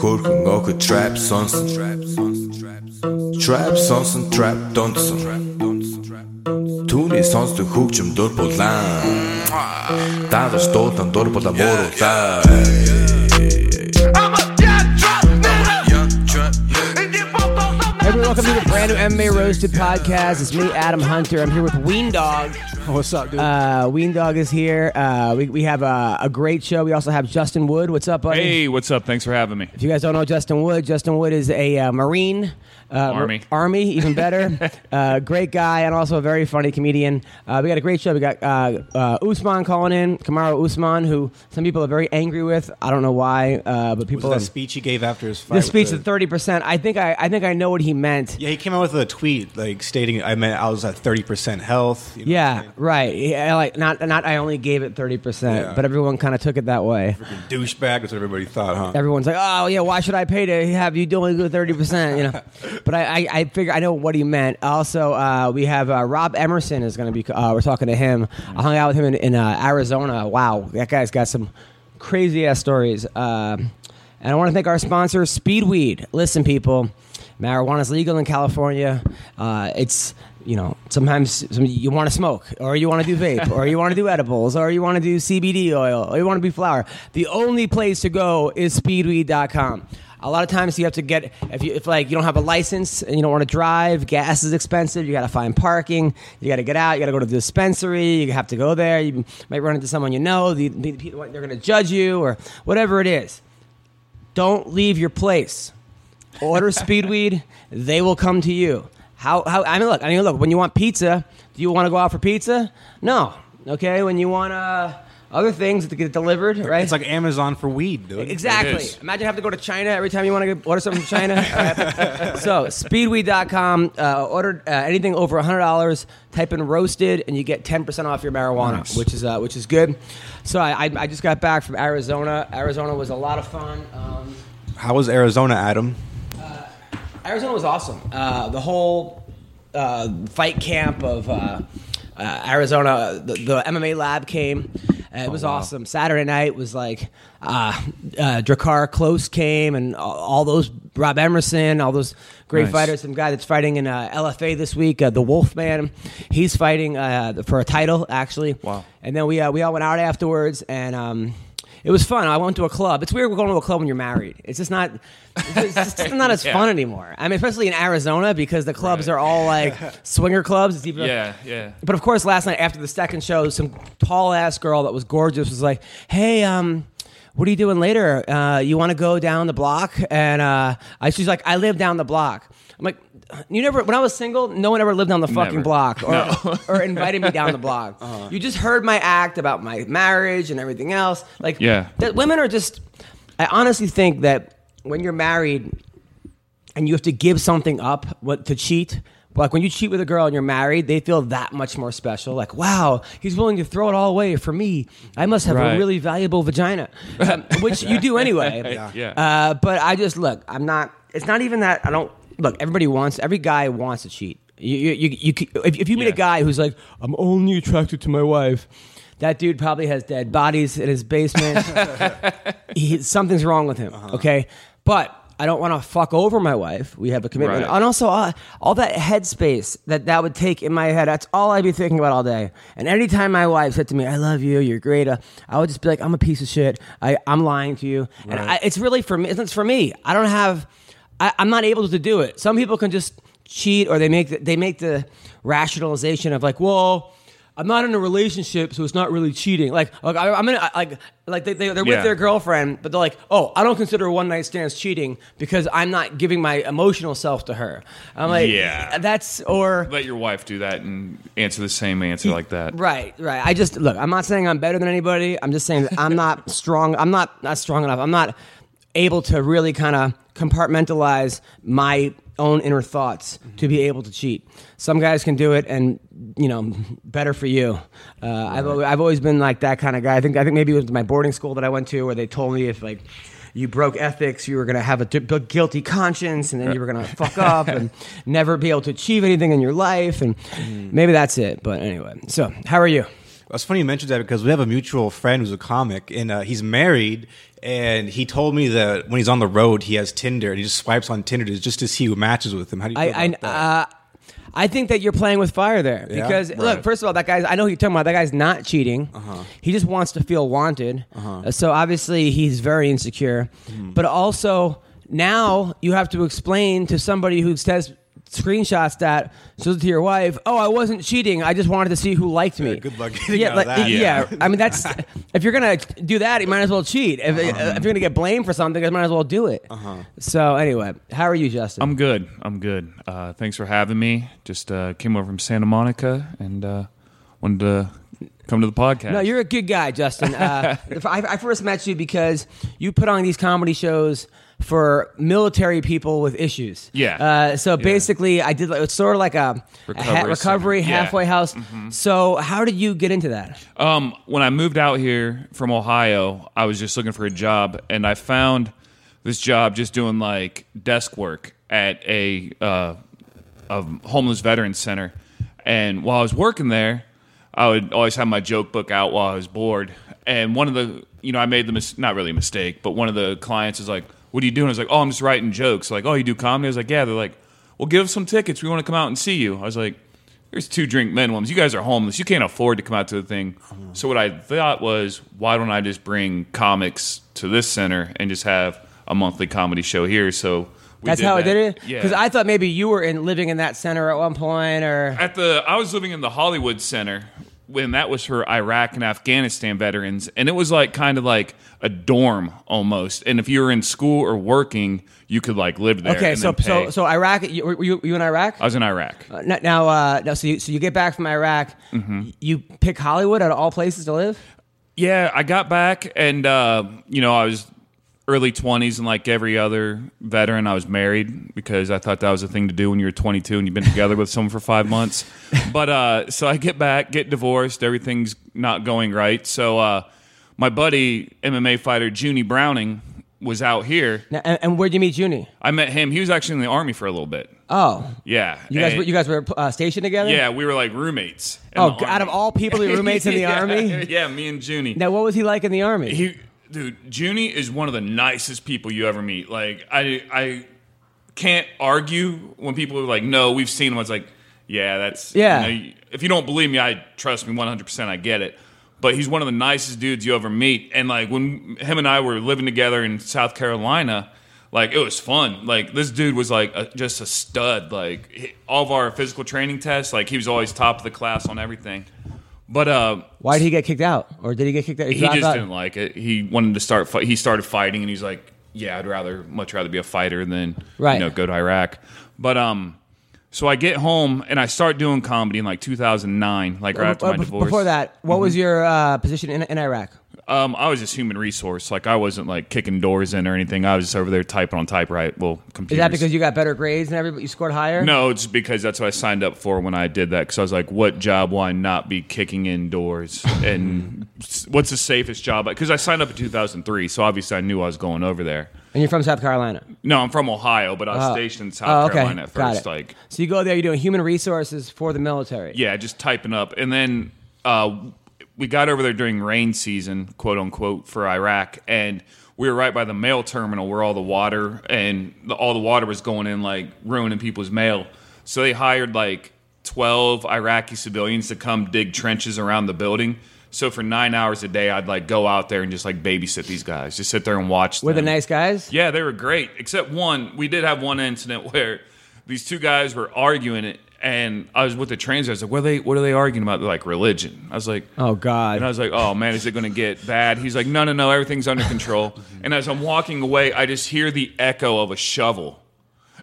Хөрхөн охид trap сонсон Trap сонсон trap донсон Түүний сонсдог хөгжим дур булаан Дагаж дуудан дур булаа мууруулаа Everyone, welcome to the brand new MMA Roasted podcast. It's me, Adam Hunter. I'm here with Ween Dog. What's up, dude? Uh, Ween Dog is here. Uh, we, we have a, a great show. We also have Justin Wood. What's up, buddy? Hey, what's up? Thanks for having me. If you guys don't know Justin Wood, Justin Wood is a uh, Marine. Uh, Army. Army, even better. uh, great guy and also a very funny comedian. Uh, we got a great show. We got uh, uh, Usman calling in, Kamaru Usman, who some people are very angry with. I don't know why, uh, but was people. that are- speech he gave after his fight? the with speech the- thirty percent. I think I, I think I know what he meant. Yeah, he came out with a tweet like stating I meant I was at thirty percent health. you know Yeah, saying? Right. Yeah, like not not. I only gave it thirty percent, Yeah. but everyone kind of took it that way. douchebag. That's what everybody thought, huh? Everyone's like, "Oh yeah, why should I pay to have you only go thirty percent?" You know. but I, I, I figure I know what he meant. Also, uh, we have uh, Rob Emerson is going to be. Uh, we're talking to him. I hung out with him in, in uh, Arizona. Wow, that guy's got some crazy ass stories. Um and I want to thank our sponsor, Speedweed. Listen, people, marijuana is legal in California. Uh, it's you know sometimes some, you want to smoke, or you want to do vape, or you want to do edibles, or you want to do CBD oil, or you want to be flower. The only place to go is Speedweed.com. A lot of times you have to get if you if like you don't have a license and you don't want to drive, gas is expensive. You got to find parking. You got to get out. You got to go to the dispensary. You have to go there. You might run into someone you know. The, the, they're going to judge you or whatever it is. Don't leave your place. Order Speedweed. They will come to you. How, how, I mean, look, I mean, look, when you want pizza, do you want to go out for pizza? No. Okay. When you want uh, other things to get delivered, right? It's like Amazon for weed, dude. Exactly. Imagine having to go to China every time you want to get, order something from China. All right. so, speedweed.com, uh, order uh, anything over $100, type in roasted, and you get 10% off your marijuana, Nice. which is uh, which is good. So, I, I, I just got back from Arizona. Arizona was a lot of fun. Um, How was Arizona, Adam? Arizona was awesome. Uh, the whole uh, fight camp of uh, uh, Arizona, the, the MMA lab came. Uh, it was awesome. Saturday night was like uh, uh, Drakkar Klose came, and all, all those Rob Emerson, all those great Nice. fighters. Some guy that's fighting in uh, LFA this week, uh, the Wolfman. He's fighting uh, for a title actually. Wow. And then we uh, we all went out afterwards, and um, it was fun. I went to a club. It's weird going to a club when you're married. It's just not. It's just, it's not as Yeah. fun anymore. I mean, especially in Arizona because the clubs Right. are all like swinger clubs. It's even, Yeah, yeah. But of course, last night after the second show, some tall ass girl that was gorgeous was like, "Hey, um." What are you doing later? Uh, you want to go down the block? And uh, I, she's like, I live down the block. I'm like, you never. When I was single, no one ever lived on the fucking Never. block or, No. or invited me down the block. You just heard my act about my marriage and everything else. Like, Yeah. that women are just. I honestly think that when you're married and you have to give something up what, to cheat. Like when you cheat with a girl and you're married, they feel that much more special. Like, wow, he's willing to throw it all away for me. I must have a really valuable vagina, um, which you do anyway. Yeah. Uh, but I just look. I'm not. It's not even that. I don't look. Everybody wants. Every guy wants to cheat. You, you, you, you if, if you meet a guy who's like, I'm only attracted to my wife. That dude probably has dead bodies in his basement. he, something's wrong with him. Okay, but I don't want to fuck over my wife. We have a commitment, Right. and also uh, all that headspace that that would take in my head. That's all I'd be thinking about all day. And anytime my wife said to me, "I love you, you're great," uh, I would just be like, "I'm a piece of shit. I, I'm lying to you." And I, it's really for me. It's for me. I don't have. I, I'm not able to do it. Some people can just cheat, or they make the, they make the rationalization of like, well. I'm not in a relationship, so it's not really cheating. Like, like I, I'm in, a, like, like they, they, they're with Yeah. their girlfriend, but they're like, oh, I don't consider one night stands cheating because I'm not giving my emotional self to her. I'm like, Yeah. that's or Let your wife do that and answer the same answer like that. right, right. I just look. I'm not saying I'm better than anybody. I'm just saying that I'm not strong. I'm not not strong enough. I'm not able to really kind of compartmentalize my own inner thoughts to be able to cheat. Some guys can do it, and you know, better for you. Uh, I've al- I've always been like that kind of guy. I think I think maybe it was my boarding school that I went to where they told me if like. You broke ethics. You were going to have a guilty conscience, and then you were going to fuck up and never be able to achieve anything in your life. And maybe that's it. But anyway, so how are you? It's funny you mentioned that because we have a mutual friend who's a comic, and uh, he's married. And he told me that when he's on the road, he has Tinder, and he just swipes on Tinder just to see who matches with him. How do you feel I, about that? I, uh, I think that you're playing with fire there Yeah? because look, first of all, that guy's. I know who you're talking about. That guy's not cheating. Uh-huh. He just wants to feel wanted. Uh, So obviously he's very insecure. Hmm. But also now you have to explain to somebody who says screenshots that shows it to your wife. Oh, I wasn't cheating. I just wanted to see who liked me. Yeah, good luck getting yeah, out of like, that. yeah. Yeah. I mean, that's if you're gonna do that, you might as well cheat. If, Uh-huh. if you're gonna get blamed for something, you might as well do it. So anyway, how are you, Justin? I'm good. I'm good. Uh, thanks for having me. Just uh, came over from Santa Monica and uh, wanted to come to the podcast. No, you're a good guy, Justin. Uh, I, I first met you because you put on these comedy shows for military people with issues. Yeah. Uh, so basically, I did. like- It's sort of like a, a ha- Recovery recovery center. Mm-hmm. halfway house. So how did you get into that? Um, when I moved out here from Ohio, I was just looking for a job, and I found this job just doing like desk work at a uh, a homeless veteran center. And while I was working there, I would always have my joke book out while I was bored. And one of the, you know, I made the mis- not really a mistake, but one of the clients is like, "What are you doing?" I was like, "Oh, I'm just writing jokes." Like, "Oh, you do comedy?" I was like, "Yeah." They're like, "Well, give us some tickets. We want to come out and see you." I was like, "There's two drink minimums. You guys are homeless. You can't afford to come out to the thing." So what I thought was, why don't I just bring comics to this center and just have a monthly comedy show here? So we That's did how I did it. Yeah. Because I thought maybe you were in living in that center at one point, or At the I was living in the Hollywood Center when that was for Iraq and Afghanistan veterans, and it was like kind of like a dorm almost. And if you were in school or working, you could like live there. okay. and So so so Iraq. You, were you, you in Iraq? I was in Iraq. Uh, now, uh, now, so you, so you get back from Iraq. Mm-hmm. You pick Hollywood out of all places to live. Yeah, I got back, and uh, you know I was early twenties, and like every other veteran, I was married because I thought that was a thing to do when you're 22 and you've been together with someone for five months. But uh, so I get back, get divorced, everything's not going right. So uh, my buddy, MMA fighter Junie Browning, was out here. Now, and, and where'd you meet Junie? I met him. He was actually in the army for a little bit. Oh, Yeah, you guys and- were, you guys were uh, stationed together. yeah, we were like roommates. Oh, out of all people, your roommates in the Yeah, army. Yeah, me and Junie. Now, what was he like in the army? He, dude, Junie is one of the nicest people you ever meet. Like, I, I can't argue when people are like, "No, we've seen him." It's like, "Yeah, that's Yeah. You know, if you don't believe me, I trust me one hundred percent. I get it." But he's one of the nicest dudes you ever meet. And like when him and I were living together in South Carolina, like it was fun. Like this dude was like a, just a stud. Like all of our physical training tests, like he was always top of the class on everything. But uh, Why did he get kicked out, or did he get kicked out? he dropped just out? didn't like it. He wanted to start. He started fighting, and he's like, "Yeah, I'd rather, much rather be a fighter than Right. you know go to Iraq." But um, so I get home and I start doing comedy in like 2009, like right after Uh, my divorce. Before that, what Mm-hmm. was your uh, position in, in Iraq? Um, I was just human resource. Like I wasn't like kicking doors in or anything. I was just over there typing on typewriter. Well, Is that because you got better grades and everybody you scored higher? No, it's because that's what I signed up for when I did that. Because I was like, what job will I not be kicking in doors? And what's the safest job? Because I signed up in 2003, so obviously I knew I was going over there. And you're from South Carolina. No, I'm from Ohio, but I was Oh. stationed in South Oh, okay. Carolina at first. Like, So you go there, you're doing human resources for the military. yeah, just typing up. And then uh, we got over there during rain season, quote unquote, for Iraq, and we were right by the mail terminal where all the water and the, all the water was going in, like ruining people's mail. So they hired like 12 Iraqi civilians to come dig trenches around the building. So for nine hours a day, I'd like go out there and just like babysit these guys, just sit there and watch. Were them. the nice guys? Yeah, they were great. Except one, we did have one incident where these two guys were arguing it, and I was with the trainers. I was like, "What are they? What are they arguing about?" They're like religion. I was like, Oh God. and I was like, "Oh man, is it going to get bad?" He's like, "No, no, no, everything's under control." and as I'm walking away, I just hear the echo of a shovel.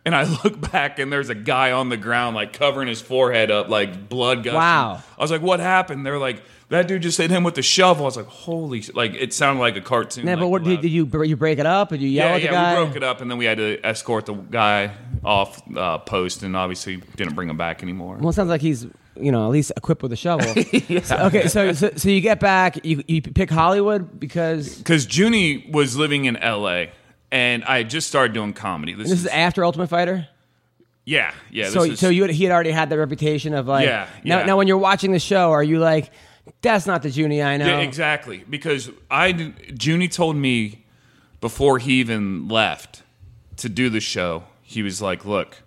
And I look back, and there's a guy on the ground, like covering his forehead up, like blood gushing. Wow. I was like, "What happened?" They're like, "That dude just hit him with the shovel." I was like, "Holy!" shit. Like it sounded like a cartoon. Yeah, like, but what did, did you you break it up? Did you yell Yeah, at the yeah, guy? we broke it up, and then we had to escort the guy off uh, post, and obviously didn't bring him back anymore. Well, it sounds like he's you know at least equipped with a shovel. So- okay, so, so so you get back, you you pick Hollywood because Because Junie was living in L.A. and I had just started doing comedy. This, this is after Ultimate Fighter. yeah, yeah. So this is, so you had, he had already had the reputation of like Yeah, now yeah. now when you're watching the show, are you like That's not the Junie I know. Yeah, exactly. Because I, Junie told me before he even left to do the show, he was like, "Look,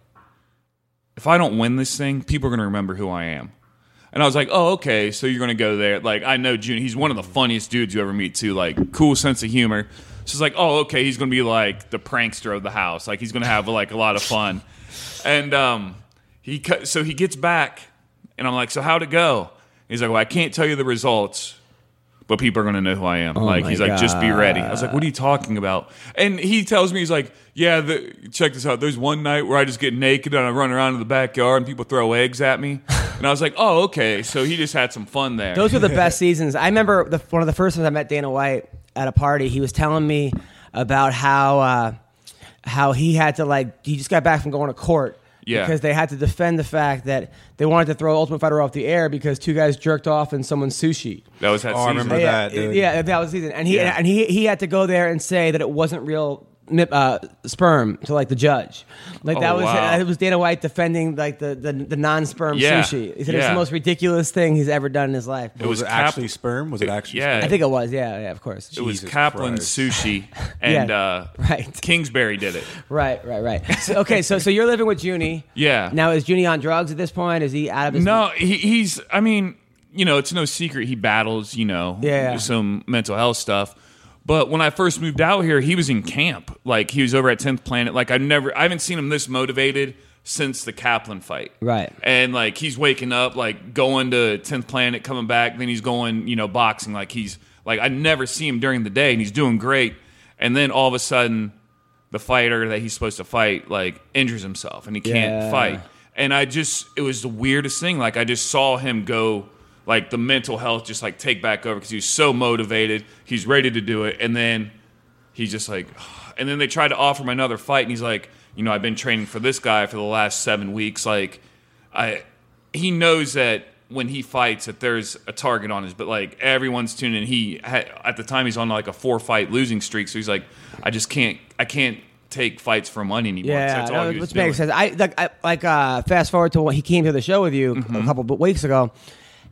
if I don't win this thing, people are going to remember who I am." And I was like, "Oh, okay. So you're going to go there? Like, I know Junie. He's one of the funniest dudes you ever meet too. Like, cool sense of humor." So it's like, "Oh, okay. He's going to be like the prankster of the house. Like, he's going to have like a lot of fun." And um, he so he gets back, and I'm like, "So how'd it go?" He's like, "Well, I can't tell you the results." but people are going to know who I am. like Oh my he's like, just be ready. I was like, what are you talking about? And he tells me he's like, yeah, the, check this out. There's one night where I just get naked and I run around in the backyard and people throw eggs at me. And I was like, oh, okay. So he just had some fun there. Those were the best seasons. I remember the, one of the first times I met Dana White at a party. He was telling me about how uh, how he had to like he just got back from going to court. Yeah. Because they had to defend the fact that they wanted to throw Ultimate Fighter off the air because two guys jerked off in someone's sushi. that was that Oh, I season. remember yeah, that, dude. yeah, that was the season, and he Yeah. and he he had to go there and say that it wasn't real nip- uh, sperm to like the judge. Like that Oh, was wow. it was Dana White defending like the the, the non sperm Yeah, sushi. He said it was the most ridiculous thing he's ever done in his life. was, was it Cap- actually sperm? Was it actually? yeah. sperm? I think it was. Yeah, yeah, of course. it was Jesus Kaplan Christ. Sushi and Yeah, uh, right. Kingsbury did it. Right, right, right. So, okay, so so you're living with Junie. Yeah. Now is Junie on drugs at this point? Is he out of his? No, he, he's. I mean, you know, it's no secret he battles. You know, Yeah. some mental health stuff. But when I first moved out here, he was in camp. Like he was over at Tenth Planet. Like I've never, I haven't seen him this motivated since the Kaplan fight. Right. And like he's waking up, like going to Tenth Planet, coming back, then he's going, you know, boxing. Like he's like I never see him during the day, and he's doing great. And then all of a sudden, the fighter that he's supposed to fight like injures himself, and he can't Yeah. fight. And I just, it was the weirdest thing. Like I just saw him go, like the mental health just like take back over because he's so motivated, he's ready to do it, and then he's just like, and then they tried to offer him another fight, and he's like, you know, I've been training for this guy for the last seven weeks. Like, I, he knows that when he fights that there's a target on his, but like everyone's tuning in. He at the time he's on like a four fight losing streak, so he's like, I just can't, I can't take fights for money anymore Yeah, that's all no, which makes sense. I like, I, like uh, fast forward to when he came to the show with you Mm-hmm. a couple of weeks ago,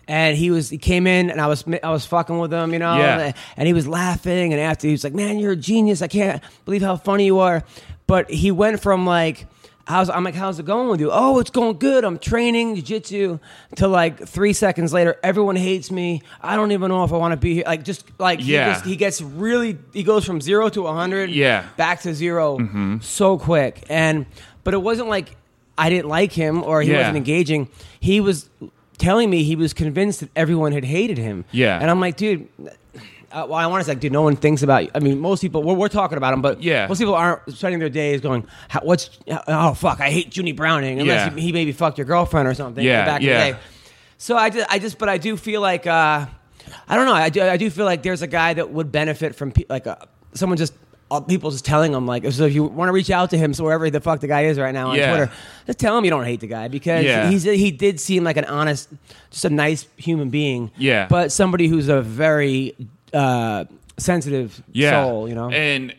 and he was he came in and I was I was fucking with him, you know, Yeah. and he was laughing, and after he was like, "Man, you're a genius! I can't believe how funny you are." But he went from like. How's, I'm like, how's it going with you? Oh, it's going good. I'm training jiu-jitsu. To like three seconds later, everyone hates me. I don't even know if I want to be here. Like, just like he, Yeah. just, he gets really, he goes from zero to 100 Yeah. Mm-hmm. back to 0 so quick. And but it wasn't like I didn't like him or he Yeah. wasn't engaging. He was telling me he was convinced that everyone had hated him. Yeah. And I'm like, dude. Uh, well, I want to say, like, dude, no one thinks about you. I mean, most people, we're, we're talking about him, but Yeah. most people aren't spending their days going, "How- what's, oh, fuck, I hate Junie Browning, unless Yeah. he, he maybe fucked your girlfriend or something Yeah, back in yeah. the day. So I just, I just, but I do feel like, uh, I don't know, I do, I do feel like there's a guy that would benefit from, pe- like, uh, someone just, uh, people just telling him, like, so if you want to reach out to him, so wherever the fuck the guy is right now on Yeah. Twitter, just tell him you don't hate the guy because Yeah. he's, he did seem like an honest, just a nice human being. Yeah. But somebody who's a very, uh, sensitive yeah. soul, you know? And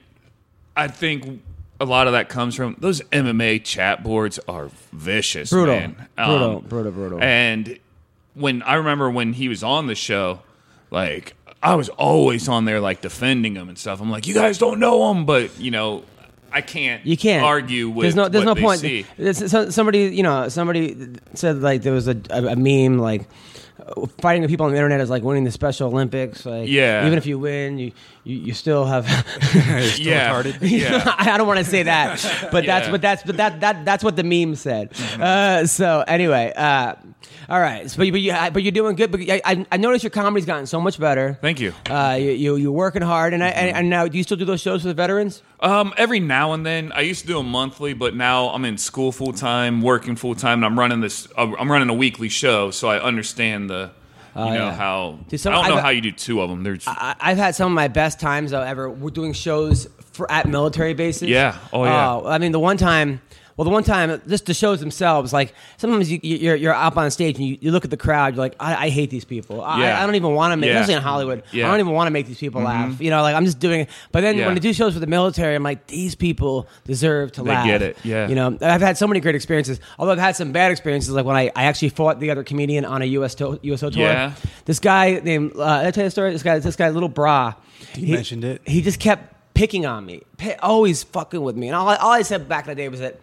I think a lot of that comes from those MMA chat boards are vicious, Brutal. man. Brutal, brutal, brutal. And when I remember when he was on the show, like I was always on there like defending him and stuff. I'm like, you guys don't know him, but you know, I can't. You can't argue with. There's no, there's what no point. There's- so- somebody, you know, somebody said like there was a, a, a meme like fighting the people on the internet is like winning the Special Olympics. Like, Yeah. even if you win, you you, you still have. Yeah, yeah. I don't want to say that, but that's Yeah. but that's but that that that's what the meme said. Uh, so anyway, uh, all right. So, but you, but, you, but you're doing good. But I, I, I noticed your comedy's gotten so much better. Thank you. Uh, you, you you're working hard, and I, and, and now do you still do those shows for the veterans? Um, every now and then, I used to do them monthly, but now I'm in school full time, working full time, and I'm running this. uh, I'm running a weekly show, so I understand the. You know Oh, yeah. how some- I don't know I've- how you do two of them. There's I, I've had some of my best times though ever. We're doing shows for at military bases. Yeah. Oh, yeah. Uh, I mean, the one time Well, the one time, just the shows themselves, like sometimes you, you're you're up on stage and you, you look at the crowd, you're like, I, I hate these people. I, Yeah. I don't even want to make, Yeah. especially in Hollywood. Yeah. Mm-hmm. I don't even want to make these people laugh. You know, like I'm just doing it. But then Yeah. when I do shows for the military, I'm like, these people deserve to They laugh. get it, yeah. You know, and I've had so many great experiences. Although I've had some bad experiences, like when I, I actually fought the other comedian on a US to, USO tour. Yeah. This guy named, uh, did I tell you the story? This guy, this guy, little bra. He, mentioned it. He just kept picking on me, pi- always fucking with me. And all I, all I said back in the day was that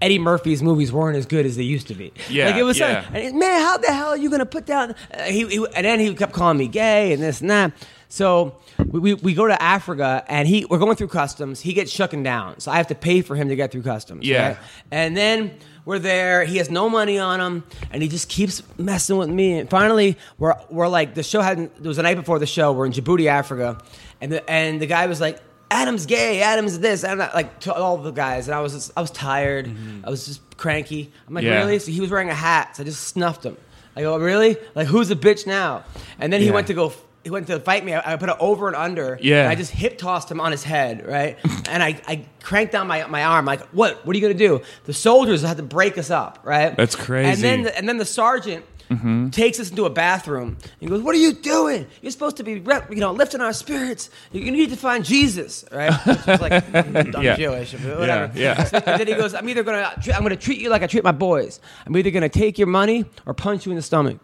Eddie Murphy's movies weren't as good as they used to be. Yeah, like it was. yeah. he- man, how the hell are you gonna put down? Uh, he, he and then he kept calling me gay and this and that. So we, we, we go to Africa and he we're going through customs. He gets shooken down, so I have to pay for him to get through customs. Yeah. right? and then. We're there. He has no money on him, and he just keeps messing with me. And finally, we're we're like the show hadn't. It was the night before the show. We're in Djibouti, Africa, and the and the guy was like, "Adam's gay. Adam's this." And I, like to all the guys, and I was just, I was tired. Mm-hmm. I was just cranky. I'm like, Yeah. really? So he was wearing a hat. So I just snuffed him. I go, really? Like, who's a bitch now? And then he went to go. He went to fight me. I, I put it over and under. Yeah. And I just hip tossed him on his head, right? and I, I cranked down my, my arm, like, what? What are you gonna do? The soldiers had to break us up, right? That's crazy. And then the, and then the sergeant takes us into a bathroom. He goes, "What are you doing? You're supposed to be, rep, you know, lifting our spirits. You need to find Jesus, right?" Which like, I'm Yeah. Jewish, whatever. Yeah, yeah. And then he goes, "I'm either gonna, I'm gonna treat you like I treat my boys. I'm either gonna take your money or punch you in the stomach."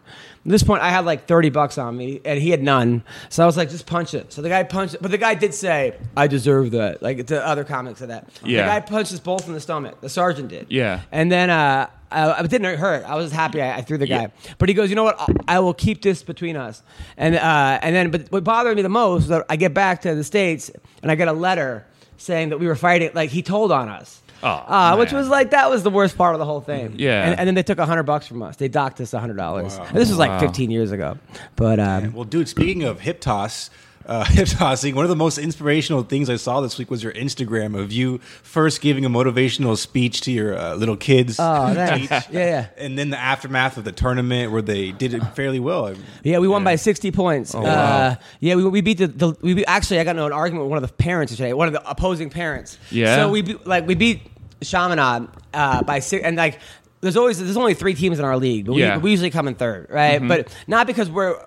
At this point, I had like 30 bucks on me, and he had none. So I was like, "Just punch it." So the guy punched it, but the guy did say, "I deserve that." Like the other comics said that. Yeah. The guy punched us both in the stomach. The sergeant did. Yeah. And then uh, I, it didn't hurt. I was happy I, I threw the guy. Yeah. But he goes, you know what? I, I will keep this between us. And uh, and then, but what bothered me the most was that I get back to the states and I get a letter saying that we were fighting. Like he told on us. Oh, uh, which was like that was the worst part of the whole thing. Yeah. And, and then they took a hundred bucks from us. They docked us a hundred dollars. Wow. This was like Wow. 15 years ago. But um, Well, dude, speaking of hip toss, uh, hip tossing, one of the most inspirational things I saw this week was your Instagram of you first giving a motivational speech to your uh, little kids. oh, thanks. yeah, yeah. And then the aftermath of the tournament where they did it fairly well. Yeah, we won by 60 points. Oh, uh, wow. yeah, we, we beat the, the we beat, actually I got into an argument with one of the parents today, one of the opposing parents. Yeah? So we beat, like we beat Chaminade uh, by six, and like there's always there's only three teams in our league, but we, Yeah. we usually come in third, right? But not because we're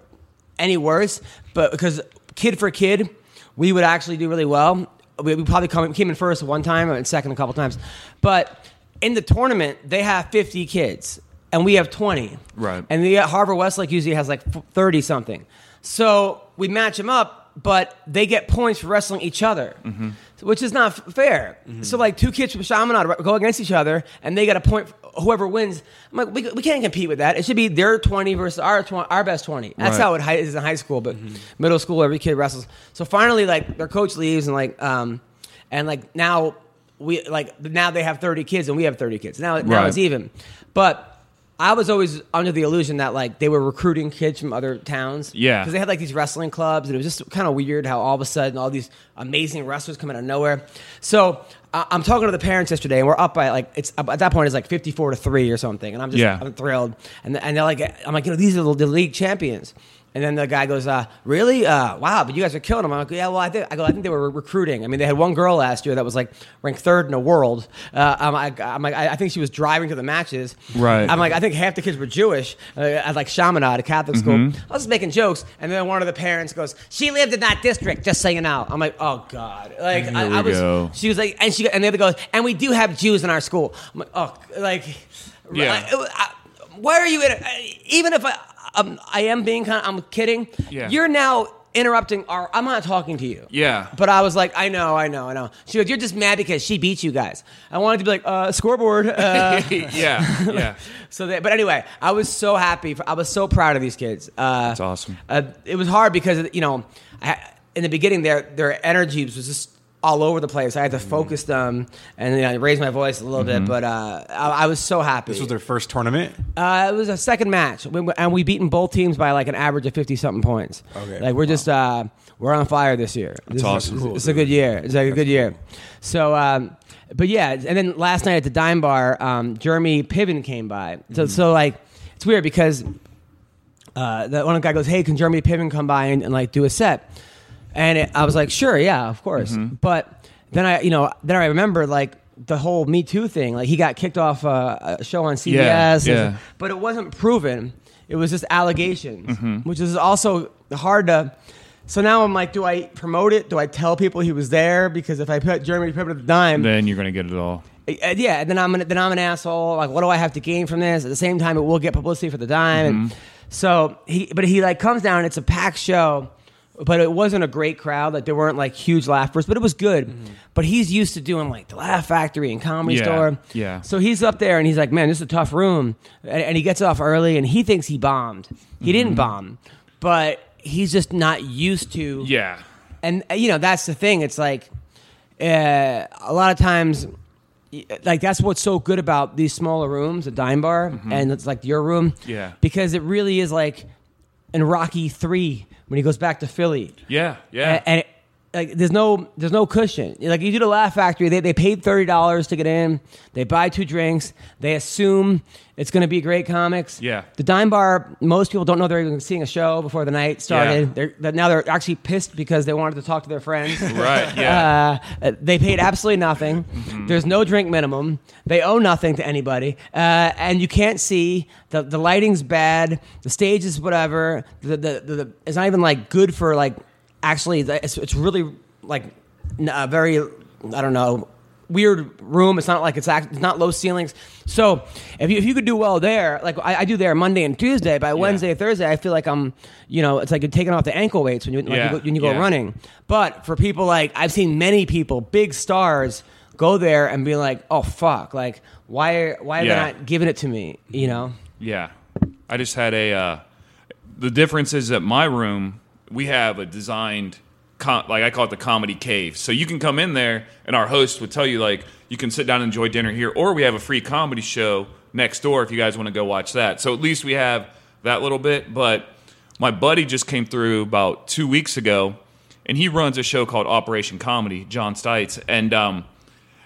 any worse, but because kid for kid, we would actually do really well. We, we probably come, came in first one time and second a couple times, but in the tournament they have 50 kids and we have 20. Right. And the Harvard Westlake usually has like 30 something. So we match them up, but they get points for wrestling each other, Mm-hmm. which is not fair. So like two kids from Chaminade go against each other, and they get a point. Whoever wins, I'm like, we, we can't compete with that. It should be their 20 versus our 20, our best 20. That's Right. Mm-hmm. how it hi- is in high school, but middle school, every kid wrestles. So finally, like their coach leaves, and like, um, and like now we like now they have 30 kids and we have 30 kids. Now now Right. it's even, but. I was always under the illusion that like they were recruiting kids from other towns. Yeah. because they had like these wrestling clubs, and it was just kind of weird how all of a sudden all these amazing wrestlers come out of nowhere. So I'm talking to the parents yesterday, and we're up by like it's at that point it's like 54 to three or something, and I'm just Yeah. I'm thrilled, and and they're like I'm like you know these are the, the league champions. And then the guy goes, uh, "Really? Uh, wow! But you guys are killing them." I'm like, "Yeah, well, I think I go. I think they were recruiting. I mean, they had one girl last year that was like ranked third in the world. Uh, I'm, like, I'm like, I I think she was driving to the matches. Right. I'm like, I think half the kids were Jewish uh, at like Chaminade, a Catholic school. Mm-hmm. I was just making jokes, and then one of the parents goes, "She lived in that district, just so you know." I'm like, "Oh God!" Like Here I, we I was. go. She was like, and she and the other goes, "And we do have Jews in our school." I'm like, "Oh, like, Yeah. I- I- why are you in? it? Even if I, um, I am being kind of, I'm kidding. Yeah. You're now." Interrupting our, I'm not talking to you. Yeah. But I was like, I know, I know, I know. She goes, You're just mad because she beat you guys. I wanted to be like, uh, scoreboard. Uh, yeah, yeah. so that, but anyway, I was so happy. For, I was so proud of these kids. Uh, That's awesome. Uh, it was hard because you know, I, in the beginning, their their energy was just all over the place. I had to Mm-hmm. focus them and you know, raise my voice a little bit. But uh, I, I was so happy. This was their first tournament. Uh, it was a second match, We- and we beaten both teams by like an average of fifty something points. Okay. like we're just uh, we're on fire this year. That's awesome. It's, Cool, it's a good year. It's like a good year. So, um, but yeah, and then last night at the Dime Bar, um, Jeremy Piven came by. So, Mm-hmm. so like it's weird because uh, the one guy goes, "Hey, can Jeremy Piven come by and, and like do a set?" And it, I was like, "Sure, yeah, of course." Mm-hmm. But then I, you know, then I remember like the whole Me Too thing. Like he got kicked off uh, a show on CBS, Yeah, yeah. but it wasn't proven. It was just allegations, Mm-hmm. which is also hard to. So now I'm like, do I promote it? Do I tell people he was there? Because if I put Jeremy Piven at the dime, Then you're gonna get it all. yeah, then I'm an, then I'm an asshole. Like, what do I have to gain from this? At the same time, it will get publicity for the dime. And so he, but he like comes down. It's a packed show, but it wasn't a great crowd. Like there weren't like huge laughers, but it was good. But he's used to doing like the Laugh Factory and Comedy Yeah, Store. yeah. So he's up there and he's like, man, this is a tough room, and, and he gets off early and he thinks he bombed. He didn't bomb, but he's just not used to Yeah. and uh, you know that's the thing it's like uh, a lot of times like that's what's so good about these smaller rooms a dime bar and it's like your room Yeah. because it really is like in rocky 3 when he goes back to philly Yeah. Yeah. and, and like there's no there's no cushion. Like you do the Laugh Factory, they they paid thirty dollars to get in. They buy two drinks. They assume it's going to be great comics. Yeah. The Dime Bar, most people don't know they're even seeing a show before the night started. Yeah. They're, that now they're actually pissed because they wanted to talk to their friends. right. Yeah. Uh, they paid absolutely nothing. There's no drink minimum. They owe nothing to anybody, uh, and you can't see the the lighting's bad. The stage is whatever. The the, the, the it's not even like good for like actually. It's it's really like a very I don't know weird room. It's not like it's act, it's not low ceilings. So if you if you could do well there, like I, I do there Monday and Tuesday. By Wednesday, Thursday, I feel like I'm you know it's like you're taking off the ankle weights when you, like Yeah, you go, when you go yeah. running. But for people like I've seen many people, big stars, go there and be like, "Oh fuck! Like why? Why are Yeah. they not giving it to me?" You know? Yeah. I just had a. Uh, the difference is that my room, we have a designed, com- like I call it the comedy cave. So you can come in there, and our host would tell you, like, you can sit down and enjoy dinner here, or we have a free comedy show next door if you guys want to go watch that. So at least we have that little bit. But my buddy just came through about two weeks ago, and he runs a show called Operation Comedy, John Stites. And, um,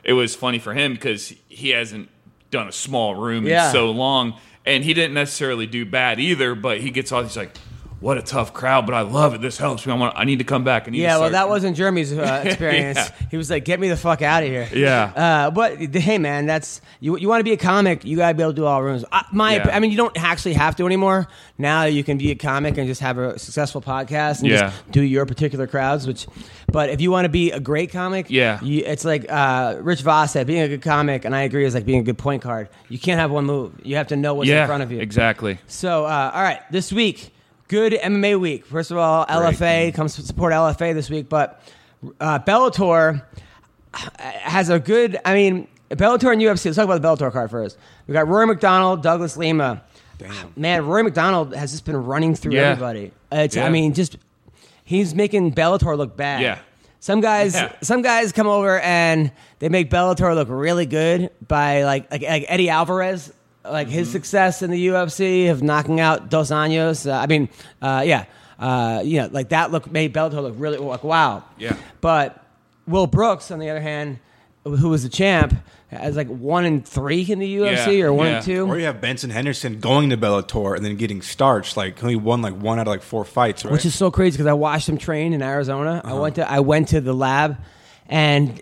it was funny for him because he hasn't done a small room Yeah. in so long, and he didn't necessarily do bad either. But he gets all he's like, "What a tough crowd!" But I love it. This helps me. I want. I need to come back. I need Yeah. Well, that wasn't Jeremy's uh, experience. Yeah. He was like, "Get me the fuck out of here." Yeah. Uh, but hey, man, that's you. You want to be a comic, you gotta be able to do all rooms. I, my, Yeah. I mean, you don't actually have to anymore. Now you can be a comic and just have a successful podcast and Yeah. just do your particular crowds. Which, but if you want to be a great comic, Yeah. you, it's like uh, Rich Voss said, being a good comic, and I agree, is like being a good point guard. You can't have one move. You have to know what's in front of you. exactly. So, uh, all right, this week, good MMA week. First of all, LFA comes to support LFA this week, but uh, Bellator has a good. I mean, Bellator and UFC. Let's talk about the Bellator card first. We got Rory MacDonald, Douglas Lima. Man, Rory MacDonald has just been running through Yeah. everybody. It's, I mean, just he's making Bellator look bad. Yeah. Some guys, Yeah. some guys come over and they make Bellator look really good by like like, like Eddie Alvarez, like his Mm-hmm. success in the UFC of knocking out Dos Anjos. Uh, I mean, uh, yeah, uh, you know, like that look made Bellator look really like wow. Yeah. But Will Brooks, on the other hand, who was the champ, as like one and three in the UFC Yeah, or one yeah. and two. Or you have Benson Henderson going to Bellator and then getting starched. Like he won like one out of like four fights, right? which is so crazy because I watched him train in Arizona. I went to I went to the lab, and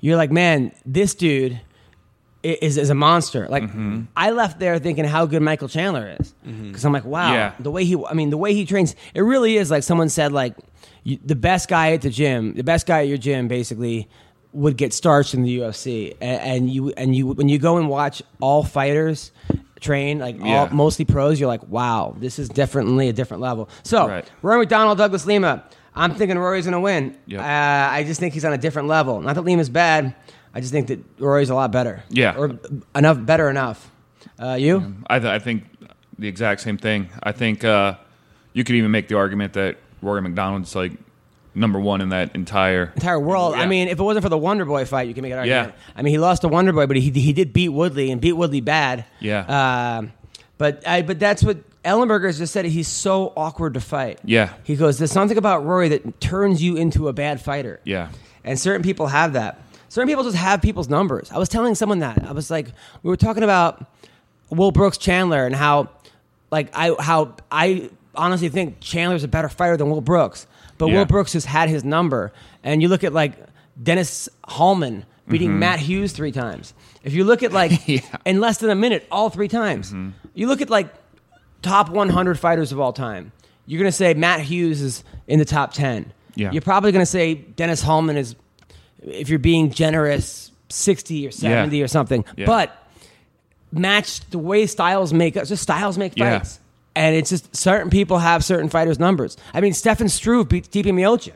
you're like, man, this dude i- is is a monster. Like I left there thinking how good Michael Chandler is. Because I'm like, wow, Yeah. the way he, I mean, the way he trains, it really is like someone said like you, the best guy at the gym, the best guy at your gym, basically would get starched in the UFC, and, and you and you when you go and watch all fighters train like all, mostly pros you're like wow this is definitely a different level. So Right. rory macdonald douglas lima. I'm thinking rory's gonna win. Yep. uh, i just think he's on a different level. Not that lima's bad i just think that rory's a lot better Yeah. or enough better enough uh, you I, th- I think the exact same thing. I think uh, you could even make the argument that Rory MacDonald's like number one in that entire. entire world. I mean, if it wasn't for the Wonder Boy fight, you can make an argument. Yeah. I mean, he lost to Wonder Boy, but he he did beat Woodley and beat Woodley bad. Yeah. Um, but I but that's what Ellenberger has just said. He's so awkward to fight. Yeah. He goes, "There's something about Rory that turns you into a bad fighter." Yeah. And certain people have that. Certain people just have people's numbers. I was telling someone that. I was like, we were talking about Will Brooks Chandler and how, like, I how I honestly think Chandler's a better fighter than Will Brooks. But Yeah. Will Brooks has had his number. And you look at like Dennis Hallman beating Matt Hughes three times. If you look at like Mm-hmm. Yeah. Mm-hmm. in less than a minute, all three times. You look at like top 100 fighters of all time. You're gonna say Matt Hughes is in the top 10. Yeah. You're probably gonna say Dennis Hallman is, if you're being generous, 60 or 70 or something. Yeah. But match the way styles make just styles make Yeah. fights. And it's just certain people have certain fighters' numbers. I mean, Stefan Struve beat Stipe Miocic.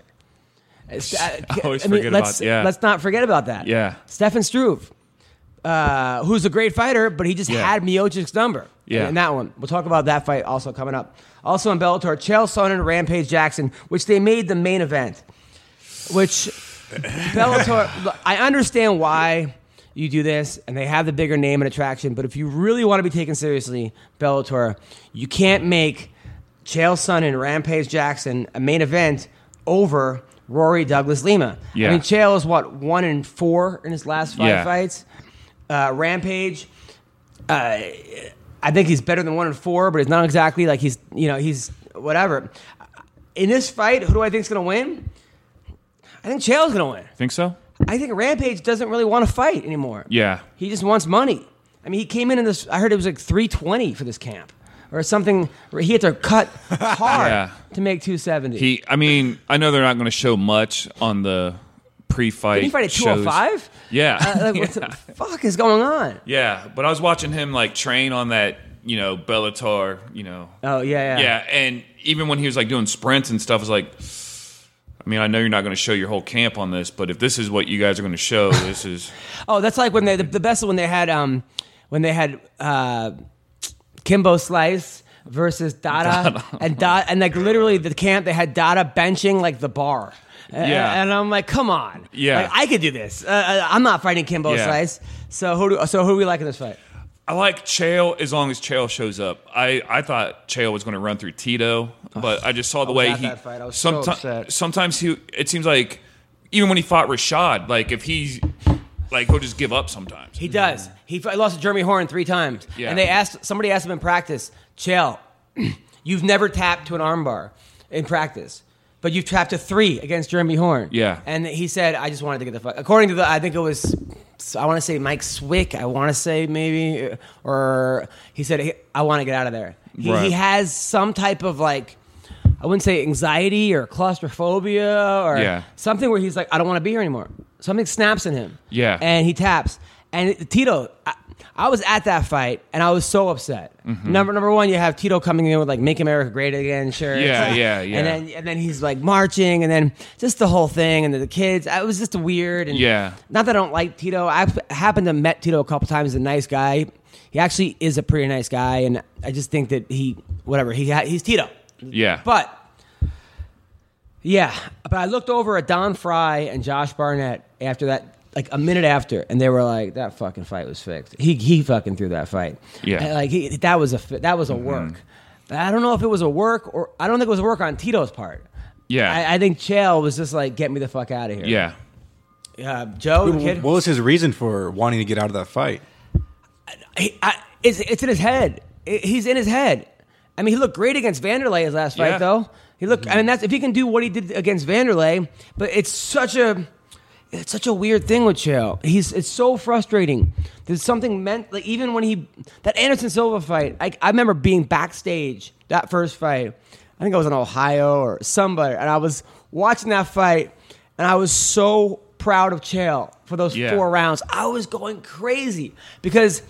I always I mean, forget let's, about- yeah. let's not forget about that. Yeah. Stefan Struve, uh, who's a great fighter, but he just Yeah. had Miocic's number. Yeah. In that one. We'll talk about that fight also coming up. Also in Bellator, Chael Sonnen and Rampage Jackson, which they made the main event. Which Bellator, look, I understand why you do this, and they have the bigger name and attraction. But if you really want to be taken seriously, Bellator, you can't make Chael Sonnen and Rampage Jackson a main event over Rory Douglas Lima. Yeah. I mean, Chael is what one in four in his last five Yeah. fights. Uh, Rampage, uh, I think he's better than one in four, but it's not exactly like he's you know he's whatever. In this fight, who do I think is going to win? I think Chael's going to win. Think so? I think Rampage doesn't really want to fight anymore. Yeah. He just wants money. I mean, he came in in this. I heard it was like three twenty for this camp or something. Where he had to cut hard Yeah. to make two seventy. He, I mean, I know they're not going to show much on the pre-fight. Did he fight at two hundred five? Yeah. Uh, like, what the fuck is going on? Yeah, but I was watching him like train on that, you know, Bellator, you know. Oh yeah, yeah. Yeah, and even when he was like doing sprints and stuff, I was like, I mean, I know you're not going to show your whole camp on this, but if this is what you guys are going to show, this is Oh, that's like when they the, the best when they had um when they had uh Kimbo Slice versus Dada, and Dada and like literally the camp they had Dada benching like the bar. Yeah. and I'm like, come on, Yeah. like, I could do this. Uh, Uh, I'm not fighting Kimbo Yeah. Slice. So who do, so who do we like in this fight? I like Chael as long as Chael shows up. I, I thought Chael was going to run through Tito, but I just saw the way he. that fight. I was so upset. Sometimes he. It seems like even when he fought Rashad, like if he's like he'll just give up sometimes. He does. He lost to Jeremy Horn three times. Yeah. And they asked somebody asked him in practice, Chael, you've never tapped to an armbar in practice, but you've tapped to three against Jeremy Horn. Yeah. And he said, I just wanted to get the fuck. According to the, I think it was, I want to say Mike Swick. I want to say maybe, or he said, I want to get out of there. He, Right. he has some type of like. I wouldn't say anxiety or claustrophobia or Yeah. something where he's like, I don't want to be here anymore. Something snaps in him. Yeah. And he taps. And Tito, I, I was at that fight and I was so upset. Mm-hmm. Number number one, you have Tito coming in with like "Make America Great Again" shirt. Yeah, yeah, yeah. And then and then he's like marching, and then just the whole thing, and the, the kids. I was just weird. And Yeah. Not that I don't like Tito. I happened to met Tito a couple times. He's a nice guy. He actually is a pretty nice guy, and I just think that he whatever he he's Tito. Yeah, But yeah, but I looked over at Don Frye and Josh Barnett after that, like a minute after, and they were like, "That fucking fight was fixed." He he fucking threw that fight. Yeah. Mm-hmm. And, like he, that was a that was a work. But I don't know if it was a work or I don't think it was a work on Tito's part. yeah, I, I think Chael was just like, "Get me the fuck out of here." yeah. Uh, Joe, the kid, What was his reason for wanting to get out of that fight? he, I, it's, it's in his head. I- he's in his head. I mean, he looked great against Vanderlei his last fight, Yeah. though. He looked. I mean, that's if he can do what he did against Vanderlei. But it's such a, it's such a weird thing with Chael. He's it's so frustrating. There's something meant like even when he that Anderson Silva fight. I, I remember being backstage that first fight. I think I was in Ohio or somebody, and I was watching that fight, and I was so proud of Chael for those Yeah. four rounds. I was going crazy because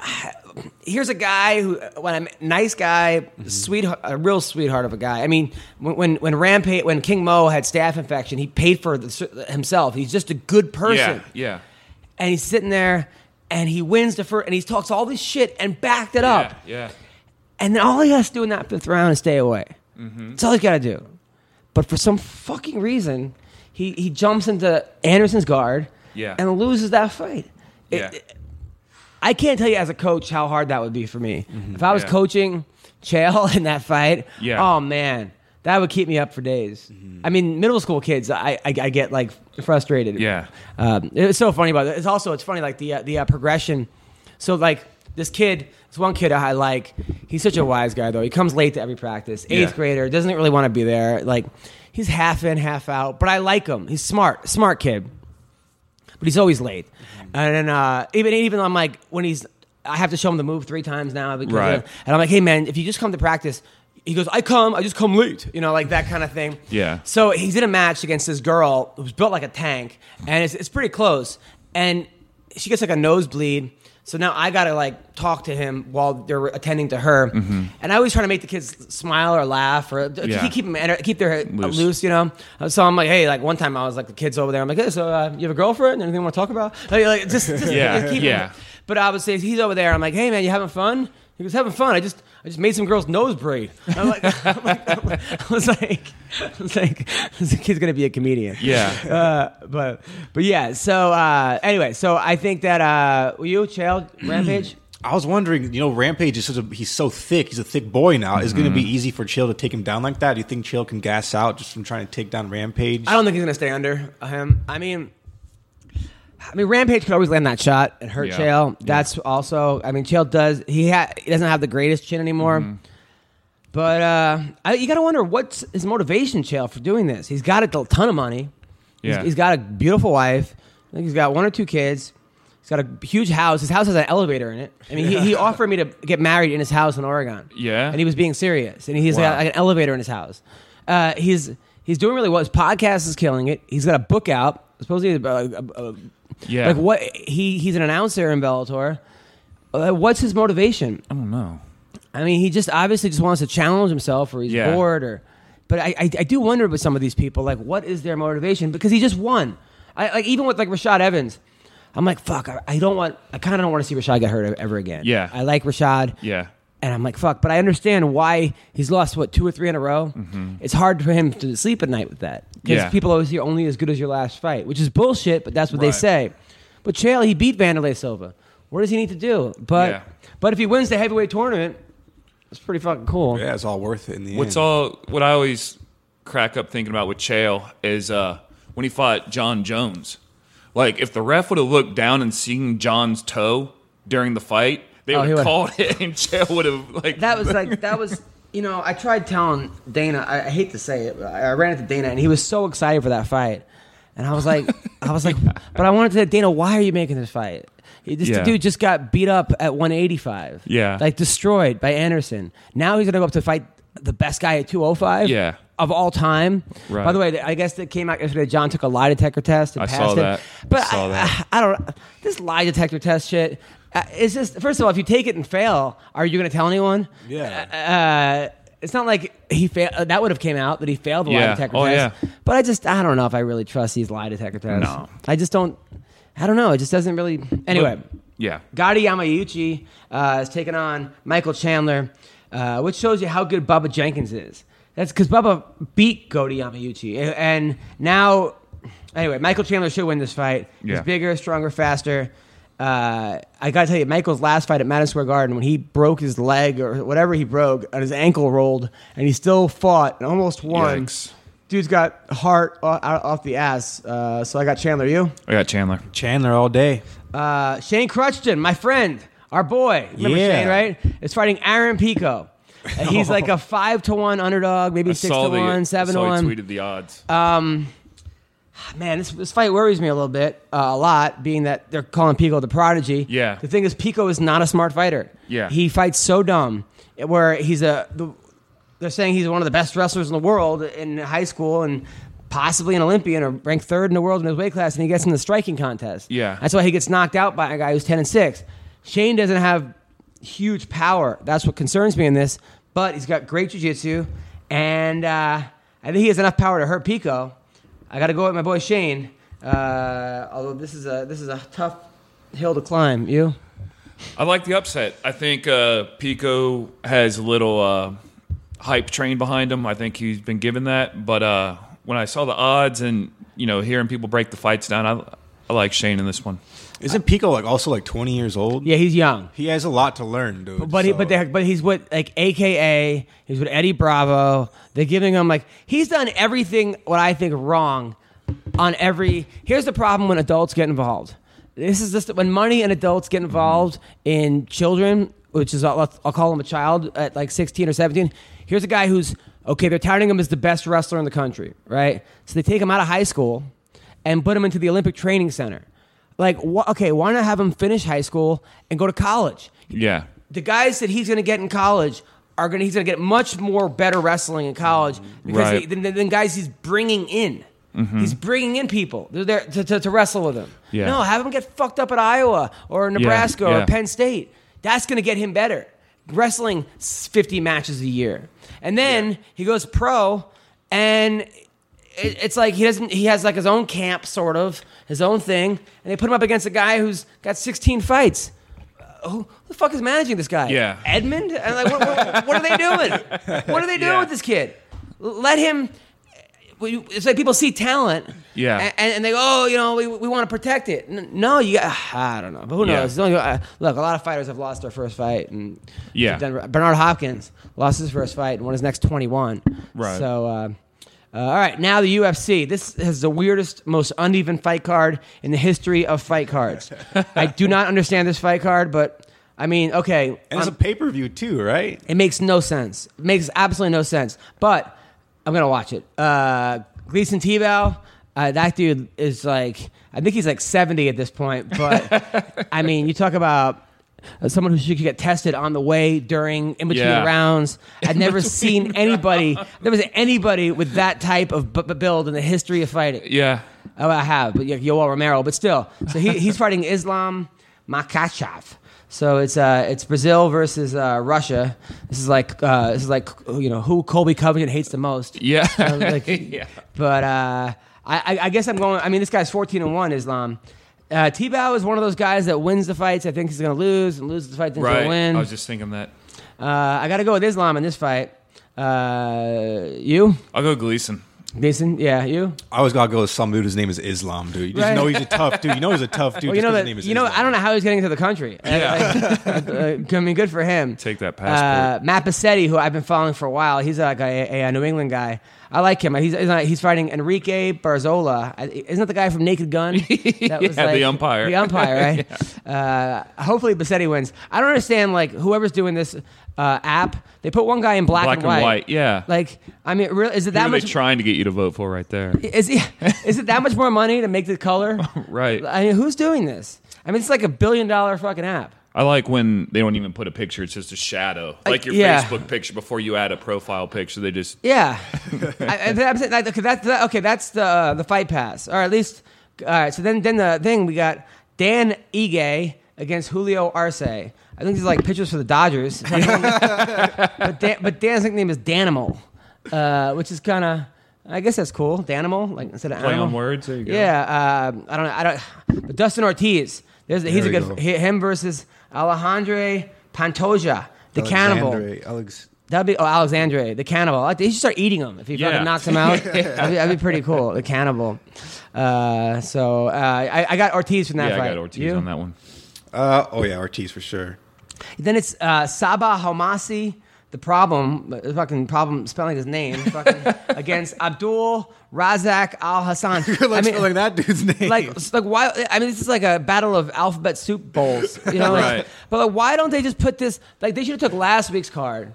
here's a guy who, when I'm nice guy, sweet, a real sweetheart of a guy. I mean, when when when Rampage, when King Mo had staph infection, he paid for the, himself. He's just a good person, Yeah, yeah, and he's sitting there, and he wins the first, and he talks all this shit and backed it up, yeah, and then all he has to do in that fifth round is stay away. Mm-hmm. That's all he's got to do. But for some fucking reason, he he jumps into Anderson's guard, Yeah. and loses that fight. It- yeah. I can't tell you as a coach how hard that would be for me. If I was Yeah. coaching Chael in that fight, Yeah. oh man, that would keep me up for days. I mean, middle school kids, I, I, I get like frustrated. Yeah. um, it's so funny about it. It's also it's funny like the uh, the uh, progression. So like this kid, this one kid I like. He's such a wise guy though. He comes late to every practice. Eighth Yeah. grader doesn't really want to be there. Like he's half in, half out. But I like him. He's smart, smart kid. But he's always late. And then uh, even even I'm like when he's I have to show him the move three times now because Right. and I'm like, hey man, if you just come to practice. He goes, I come, I just come late, you know, like that kind of thing. Yeah. So he's in a match against this girl who's built like a tank, and it's, it's pretty close. And she gets like a nosebleed. So now I gotta like talk to him while they're attending to her, and I always try to make the kids smile or laugh or Mm-hmm. Yeah. keep them keep their head Loose. loose. you know. Uh, So I'm like, hey, like one time I was like the kids over there. I'm like, hey, so uh, you have a girlfriend? Anything you want to talk about? Like, like, just, just Yeah, keep yeah. Him. But I would say he's over there. I'm like, hey man, you having fun? He was having fun. I just I just made some girls nose braid. I'm like, I'm like- I was like, I was like, this kid's gonna be a comedian. Yeah. Uh, but but yeah. So uh, anyway, so I think that uh, were you Chael Rampage? I was wondering, you know, Rampage is such a he's so thick. He's a thick boy now. Is it going to be easy for Chael to take him down like that? Do you think Chael can gas out just from trying to take down Rampage? I don't think he's gonna stay under him. I mean. I mean, Rampage could always land that shot and hurt Yeah. Chael. That's also. I mean, Chael does. He ha, he doesn't have the greatest chin anymore. Mm-hmm. But uh, I, you got to wonder what's his motivation, Chael, for doing this. He's got a ton of money. He's- Yeah. he's got a beautiful wife. I think he's got one or two kids. He's got a huge house. His house has an elevator in it. I mean, he, he offered me to get married in his house in Oregon. Yeah? and he was being serious. And he's Wow. got like an elevator in his house. Uh, he's he's doing really well. His podcast is killing it. He's got a book out. Supposedly, uh, uh, uh, Yeah. like what he he's an announcer in Bellator. Uh, what's his motivation? I don't know. I mean, he just obviously just wants to challenge himself, or he's Yeah. bored, or. But I, I, I do wonder with some of these people, like, what is their motivation? Because he just won. I like even with like Rashad Evans, I'm like, fuck, I, I don't want, I kind of don't want to see Rashad get hurt ever again. Yeah. I like Rashad. Yeah. And I'm like, fuck, but I understand why he's lost what two or three in a row. It's hard for him to sleep at night with that because Mm-hmm. Yeah. people always hear only as good as your last fight, which is bullshit. But that's what they say. But Chael, he beat Vanderlei Silva. What does he need to do? But Yeah. but if he wins the heavyweight tournament, it's pretty fucking cool. Yeah, it's all worth it in the What's end. all what I always crack up thinking about with Chael is uh, when he fought Jon Jones. Like if the ref would have looked down and seen Jon's toe during the fight, they Oh, he would have called it, and Chael would have like That was like that was you know I tried telling Dana I, I hate to say it but I, I ran into Dana and he was so excited for that fight and I was like I was like but I wanted to say Dana why are you making this fight this Yeah. dude just got beat up at 185 Yeah. like destroyed by Anderson now he's gonna go up to fight the best guy at 205 Yeah. of all time Right. by the way I guess that came out yesterday Jon took a lie detector test and I passed saw it that. but Saw I, that. I don't this lie detector test shit. Uh, it's just first of all, if you take it and fail, are you going to tell anyone? Yeah. Uh, it's not like he failed. Uh, that would have came out that he failed the lie Yeah. detector Oh, test. yeah. But I just I don't know if I really trust these lie detector tests. No. I just don't. I don't know. It just doesn't really. Anyway, yeah. Goiti Yamauchi uh, is taking on Michael Chandler, uh, which shows you how good Bubba Jenkins is. That's because Bubba beat Goiti Yamauchi, and- and now, anyway, Michael Chandler should win this fight. Yeah. He's bigger, stronger, faster. Uh, I gotta tell you, Michael's last fight at Madison Square Garden, when he broke his leg or whatever he broke, and his ankle rolled, and he still fought and almost won. Yikes. Dude's got heart o- out off the ass. Uh, so I got Chandler. You? I got Chandler. Chandler all day. Uh, Shane Crutchfield, my friend, our boy. Remember Yeah. Shane, right? Is fighting Aaron Pico. Uh, He's like a five to one underdog, maybe I six to the, one, I seven saw to he one. tweeted the odds. Man, this, this fight worries me a little bit, uh, a lot, being that they're calling Pico the prodigy. Yeah. The thing is, Pico is not a smart fighter. Yeah. He fights so dumb, where he's a. The, they're saying he's one of the best wrestlers in the world in high school and possibly an Olympian or ranked third in the world in his weight class, and he gets in the striking contest. Yeah. That's why he gets knocked out by a guy who's 10 and 6. Shane doesn't have huge power. That's what concerns me in this, but he's got great jiu-jitsu, and uh, I think he has enough power to hurt Pico. I got to go with my boy Shane. Uh, although this is a this is a tough hill to climb. You? I like the upset. I think uh, Pico has a little uh, hype train behind him. I think he's been given that. But uh, when I saw the odds and you know hearing people break the fights down, I, I like Shane in this one. Isn't Pico like also like 20 years old? Yeah, he's young. He has a lot to learn, dude. But he, so- but they, but he's with like AKA. He's with Eddie Bravo. They're giving him like he's done everything what I think wrong on every. Here's the problem when adults get involved. This is just when money and adults get involved in children, which is I'll, I'll call him a child at like 16 or 17. Here's a guy who's okay. They're touting him as the best wrestler in the country, right? So they take him out of high school and put him into the Olympic Training Center. Like, wh- okay, why not have him finish high school and go to college? Yeah. the guys that he's going to get in college are going to he's going to get much more better wrestling in college because Right. he, than, than, guys he's bringing in. Mm-hmm. He's bringing in people They're there to, to, to wrestle with him. Yeah. No, have him get fucked up at Iowa or Nebraska or yeah. Penn State. That's going to get him better. Wrestling 50 matches a year. And then he goes pro and it, it's like he doesn't he has like his own camp sort of, his own thing, and they put him up against a guy who's got 16 fights who, who the fuck is managing this guy? Yeah. Edmund? And like, what, what, what are they doing? What are they doing Yeah. with this kid? Let him. It's like people see talent, Yeah. and, and they go, "Oh, you know, we, we want to protect it." No, you. Got, I don't know, but who knows? Don't uh, Look, a lot of fighters have lost their first fight, and Yeah. Bernard Hopkins lost his first fight and won his next twenty-one. Right. So, uh, uh, all right, now the UFC. This is the weirdest, most uneven fight card in the history of fight cards. I do not understand this fight card, but I mean, okay, And it's a I'm- pay per view too, right? it makes no sense. It makes absolutely no sense. But I'm gonna watch it. Uh, Gleison Tibau, uh, that dude is like, I think he's like 70 at this point. But I mean, you talk about someone who should get tested on the way, during, in between Yeah. rounds. I've never seen anybody. There was anybody with that type of b- b- build in the history of fighting. Yeah. Oh, I have, but yeah, Yoel Romero. But still, so he, he's fighting Islam Makhachev. So it's uh, it's Brazil versus uh, Russia. This is like uh, this is like you know who Colby Covington hates the most. Yeah. Uh, like- yeah. But uh, I, I- I guess I'm going. I mean, this guy's 14 and one. Islam. Uh, Tibau is one of those guys that wins the fights. I think he's going to lose and loses the fight. Then he's going Right. to win. I was just thinking that. uh, I got to go with Islam in this fight. Uh, you, I'll go Gleison. Gleison? Yeah, you. I always gotta go with some dude. His name is Islam, dude. You just Right. know he's a tough dude. You know he's a tough dude. Well, you just know 'cause that. his name is You know, Islam. I don't know how he's getting into the country. Yeah. uh, I mean, good for him. Take that Uh, passport. Matt Bessette, who I've been following for a while, he's like a, a, a New England guy. I like him. He's he's, he's fighting Enrique Barzola. Isn't that the guy from Naked Gun? That Yeah, the umpire. The umpire, right? uh, hopefully Bessette wins. I don't understand like whoever's doing this uh, app. They put one guy in black, Black and and white. white, yeah. Like I mean, really, is it Who that they much? trying to get you to vote for right there? is it, is it that much more money to make the color? Right. I mean, who's doing this? I mean, it's like a billion dollar fucking app. I like when they don't even put a picture; it's just a shadow, like your yeah. Facebook picture before you add a profile picture. They just Yeah, I, I'm saying, like, okay, that's that, okay. That's the uh, the fight pass, or at least. All right, so then then the thing we got Dan Ige against Julio Arce. I think these are like pitchers for the Dodgers. but Dan, but Dan's nickname is Danimal, uh, which is kind of. I guess that's cool. Danimal, like instead of play animal. on words. There you go. Yeah, uh, I don't know. I don't. But Dustin Ortiz, there's, he's a good go. him versus Alejandro Pantoja, the cannibal. Alexandre, Alex. That'd be oh Alexandre, the cannibal. I- He should start eating them if he Yeah. fucking knocks him out. that'd, be, that'd be pretty cool. The cannibal. Uh, so uh, I, I got Ortiz from that Yeah, I got Ortiz You? on that one. Uh, oh yeah, Ortiz for sure. Then it's uh, Sabah Homasi. The problem, the fucking problem spelling his name, fucking, against Abdul Razak Al Hassan. Like spelling that dude's name. like, like why? I mean, this is like a battle of alphabet soup bowls, you know? Right. But like, why don't they just put this? Like, they should have took last week's card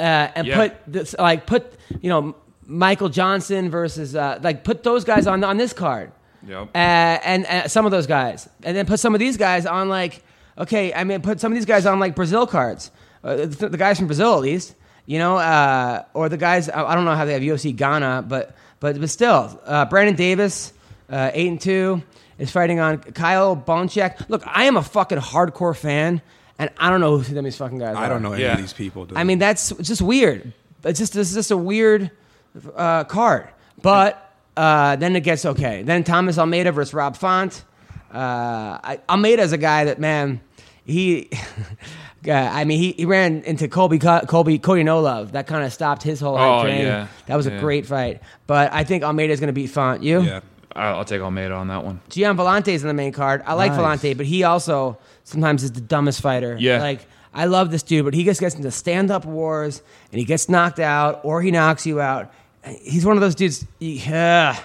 uh, and Yeah. put this, like put you know Michael Johnson versus uh, like put those guys on on this card. Yep. Uh, and uh, some of those guys, and then put some of these guys on like okay, I mean, put some of these guys on like Brazil cards. Uh, the, the guys from Brazil, at least, you know, uh, or the guys. I I don't know how they have UFC Ghana, but but but still, uh, Brandon Davis, uh, eight and two, is fighting on Kyle Bochniak. Look, I am a fucking hardcore fan, and I don't know who some of these fucking guys. Are. I are. don't know any Yeah. of these people. Dude. I mean, that's it's just weird. It's just this is just a weird uh, card. But uh, then it gets okay. Then Thomas Almeida versus Rob Font. Uh, I, Almeida's a guy that man, he. uh, I mean, he, he ran into Colby Colby Cody No Love. That kind of stopped his whole Oh, train. yeah. That was a great fight. But I think Almeida is going to beat Font. You? yeah. I'll, I'll take Almeida on that one. Gian is in the main card. I like Nice. Villante, but he also sometimes is the dumbest fighter. Yeah. Like, I love this dude, but he just gets into stand up wars and he gets knocked out or he knocks you out. He's one of those dudes. Yeah.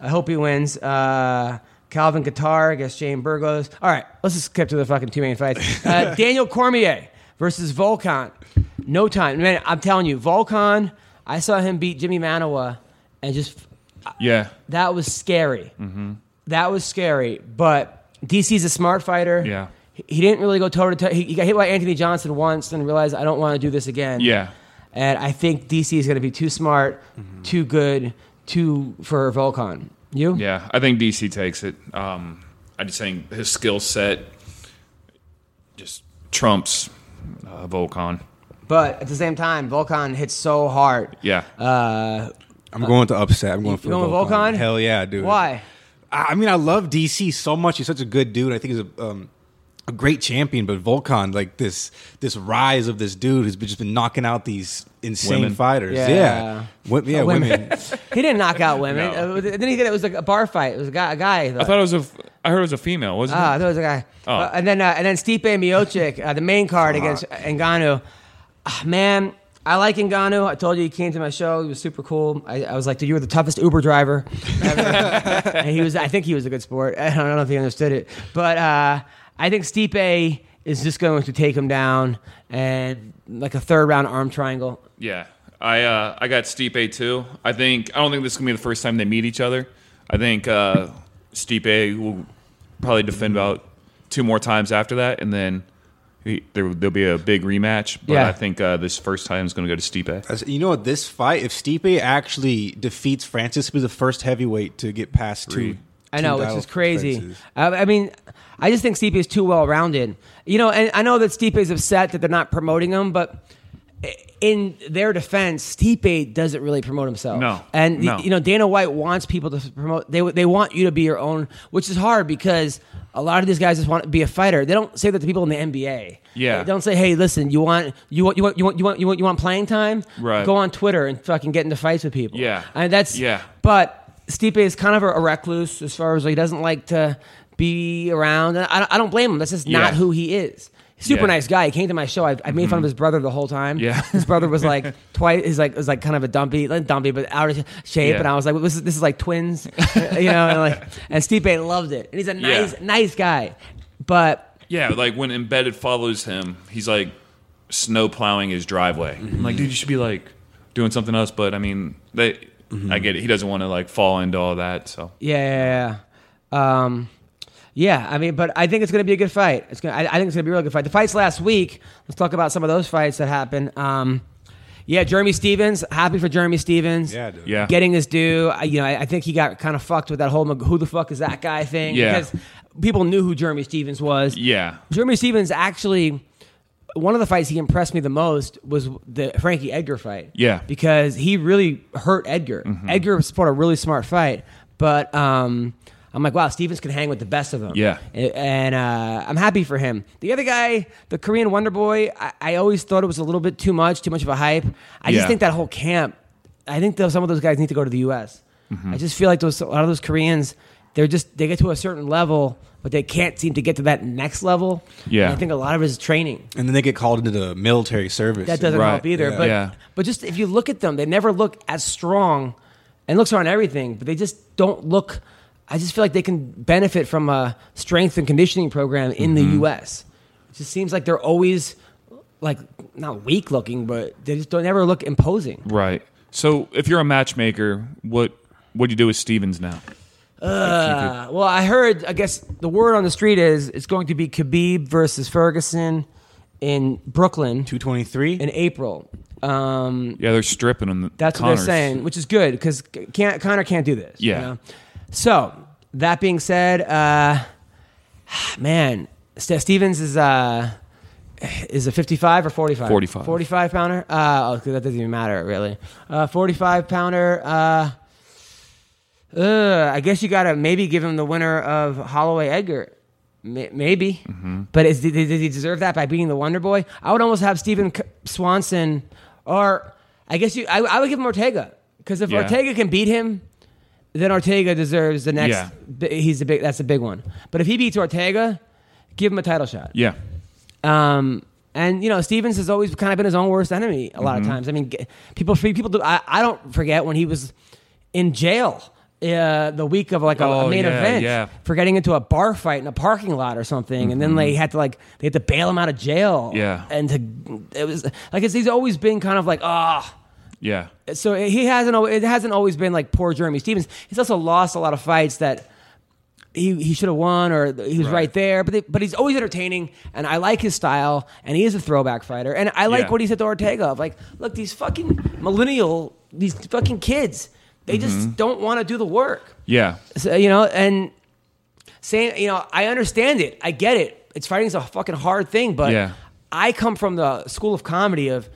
I hope he wins. Uh, Calvin Kattar against Shane Burgos. All right, let's just skip to the fucking two main fights. Uh, Daniel Cormier versus Volkan. No time. Man, I'm telling you, Volkan, I saw him beat Jimi Manuwa and just uh, Yeah. that was scary. Mm-hmm. That was scary. But DC's a smart fighter. Yeah. He, he didn't really go toe to toe. He got hit by Anthony Johnson once and realized I don't want to do this again. Yeah. And I think DC is going to be too smart, mm-hmm. too good, too for Volkan. You? Yeah, I think DC takes it. Um, I just think his skill set just trumps uh, Volkan. But at the same time, Volkan hits so hard. Yeah. Uh, I'm going to upset. I'm going for going with Volkan? Hell yeah, dude. why? I I mean, I love DC so much. He's such a good dude. I think he's a, um, a great champion. But Volkan, like this this rise of this dude who's just been knocking out these insane Women. fighters. Yeah. Yeah, Wo- yeah, women. he didn't knock out women. No. Uh, didn't he get it? was like a bar fight. It was a guy. A guy I thought it was a. f- I heard it was a female, wasn't Ah, I it? thought it was a guy. Oh. Uh, and then uh, and then Stipe Miocic, uh, the main card against Ngannou. Ah, man, I like Ngannou. I told you he came to my show. He was super cool. I, I was like, dude, you were the toughest Uber driver. and he was. I think he was a good sport. I don't know if he understood it, but uh, I think Stipe is just going to take him down and like a third round arm triangle. Yeah, I uh, I got Stipe too. I think I don't think this is gonna be the first time they meet each other. I think uh, Stipe will probably defend about two more times after that, and then he, there, there'll be a big rematch. But Yeah. I think uh, this first time is gonna go to Stipe. As- You know what? This fight, if Stipe actually defeats Francis, he'll be the first heavyweight to get past two. I know, which is crazy. I, I mean, I just think Stipe is too well rounded. You know, and I know that Stipe is upset that they're not promoting him, but in their defense, Stipe doesn't really promote himself. No, and no. you know, Dana White wants people to promote. They they want you to be your own, which is hard because a lot of these guys just want to be a fighter. They don't say that to people in the NBA. Yeah. they don't say, "Hey, listen, you want you want you want you want you want you want, you want playing time? Right. Go on Twitter and fucking get into fights with people." Yeah. and that's Yeah. but Stipe is kind of a, a recluse as far as like, he doesn't like to be around. And I, don't- I don't blame him. That's just not Yeah. who he is. Super Yeah. nice guy. He came to my show. I, I made fun of mm-hmm. his brother the whole time. Yeah. his brother was like twice. He's like was like kind of a dumpy, not dumpy, but out of shape. Yeah. And I was like, this is this is like twins, you know. And like, and Stipe loved it. And he's a nice, Yeah. nice guy. But Yeah, like when Embedded follows him, he's like snow plowing his driveway. I'm like, mm-hmm. dude, you should be like doing something else. But I mean, they, I get it. He doesn't want to like fall into all that. So Yeah, yeah, yeah. Um, yeah, I mean, but I think it's going to be a good fight. It's gonna, I, I think it's going to be a really good fight. The fights last week. Let's talk about some of those fights that happened. Um, yeah, Jeremy Stephens. Happy for Jeremy Stephens. Yeah, dude. yeah, Getting his due. I, you know, I, I think he got kind of fucked with that whole "who the fuck is that guy" thing. Yeah. Because people knew who Jeremy Stephens was. yeah, Jeremy Stephens actually. One of the fights he impressed me the most was the Frankie Edgar fight. Yeah. because he really hurt Edgar. Edgar fought a really smart fight, but um, I'm like, wow, Stephens can hang with the best of them. Yeah. and uh, I'm happy for him. The other guy, the Korean Wonder Boy, I, I always thought it was a little bit too much, too much of a hype. I just think that whole camp. I think those, some of those guys need to go to the U.S. I just feel like those a lot of those Koreans, they're just they get to a certain level, but they can't seem to get to that next level. Yeah. And I think a lot of it is training. And then they get called into the military service. That doesn't Right. help either. Yeah. But Yeah. but just if you look at them, they never look as strong, and looks are on everything. But they just don't look. I just feel like they can benefit from a strength and conditioning program in the mm-hmm. U.S. It just seems like they're always like not weak looking, but they just don't ever look imposing. right. So if you're a matchmaker, what what do you do with Stephens now? Uh, well, I heard. I guess the word on the street is it's going to be Khabib versus Ferguson in Brooklyn 223. in April. Um, Yeah, they're stripping him. That's what they're saying, which is good because can't Conor can't do this. you Yeah. know? So that being said, uh, man, Ste- Stephens is uh, is a fifty-five or forty-five? 45. Forty-five pounder. Uh, oh, that doesn't even matter really. Uh, forty-five pounder. Uh, I guess you gotta maybe give him the winner of Holloway Edgar. May- Maybe, Mm-hmm. but is, did, did he deserve that by beating the Wonder Boy? I would almost have Stephen C- Swanson, or I guess you. I, I would give him Ortega because if Yeah. Ortega can beat him, then Ortega deserves the next. Yeah. He's a big. That's a big one. But if he beats Ortega, give him a title shot. Yeah, Um, and you know, Stephens has always kind of been his own worst enemy a lot Mm-hmm. of times. I mean, people people do. I, I don't forget when he was in jail. Uh, the week of like a, a Oh, main yeah, event yeah. Mm-hmm. for getting into a bar fight in a parking lot or something, and then they had to like they had to bail him out of jail. Yeah. and to it was like it's, he's always been kind of like ah. yeah, So he hasn't. It hasn't always been like poor Jeremy Stephens. He's also lost a lot of fights that he, he should have won or he was right, Right. there. But they, but he's always entertaining, and I like his style, and he is a throwback fighter, and I like Yeah. what he said to Ortega of like, look, these fucking millennial, these fucking kids, they Mm-hmm. just don't want to do the work, Yeah. so, you know, and saying you know I understand it, I get it. It's fighting's a fucking hard thing, but Yeah. I come from the school of comedy of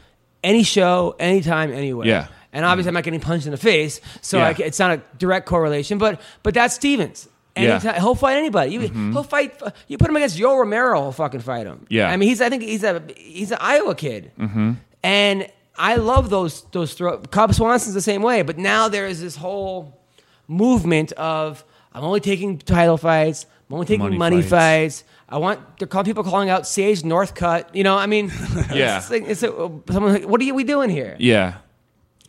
any show, anytime, anywhere. Yeah. And obviously, I'm not getting punched in the face, so Yeah. I it's not a direct correlation. But but that's Stephens. Yeah. Anytime, he'll fight anybody. You, mm-hmm. He'll fight. Uh, you put him against Joe Romero, he'll fucking fight him. Yeah. I mean, he's. I think he's a he's an Iowa kid, mm-hmm. and I love those those throw. Cub Swanson's the same way, but now there is this whole movement of I'm only taking title fights. I'm only taking money, Money fights. fights. I want they're calling people calling out Sage Northcutt. You know, I mean, Yeah. it's like, it's a, someone like, what are we doing here? Yeah.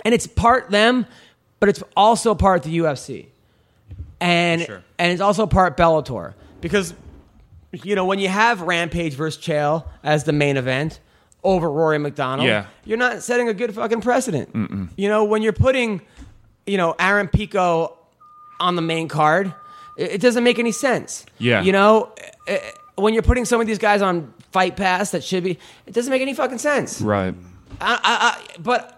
and it's part them, but it's also part the UFC, and Sure. and it's also part Bellator because you know when you have Rampage versus Chael as the main event over Rory MacDonald, Yeah. you're not setting a good fucking precedent. You know when you're putting, you know Aaron Pico on the main card, it, it doesn't make any sense. Yeah. you know. eh, When you're putting some of these guys on Fight Pass, that should be, it doesn't make any fucking sense. Right. I, I, I, but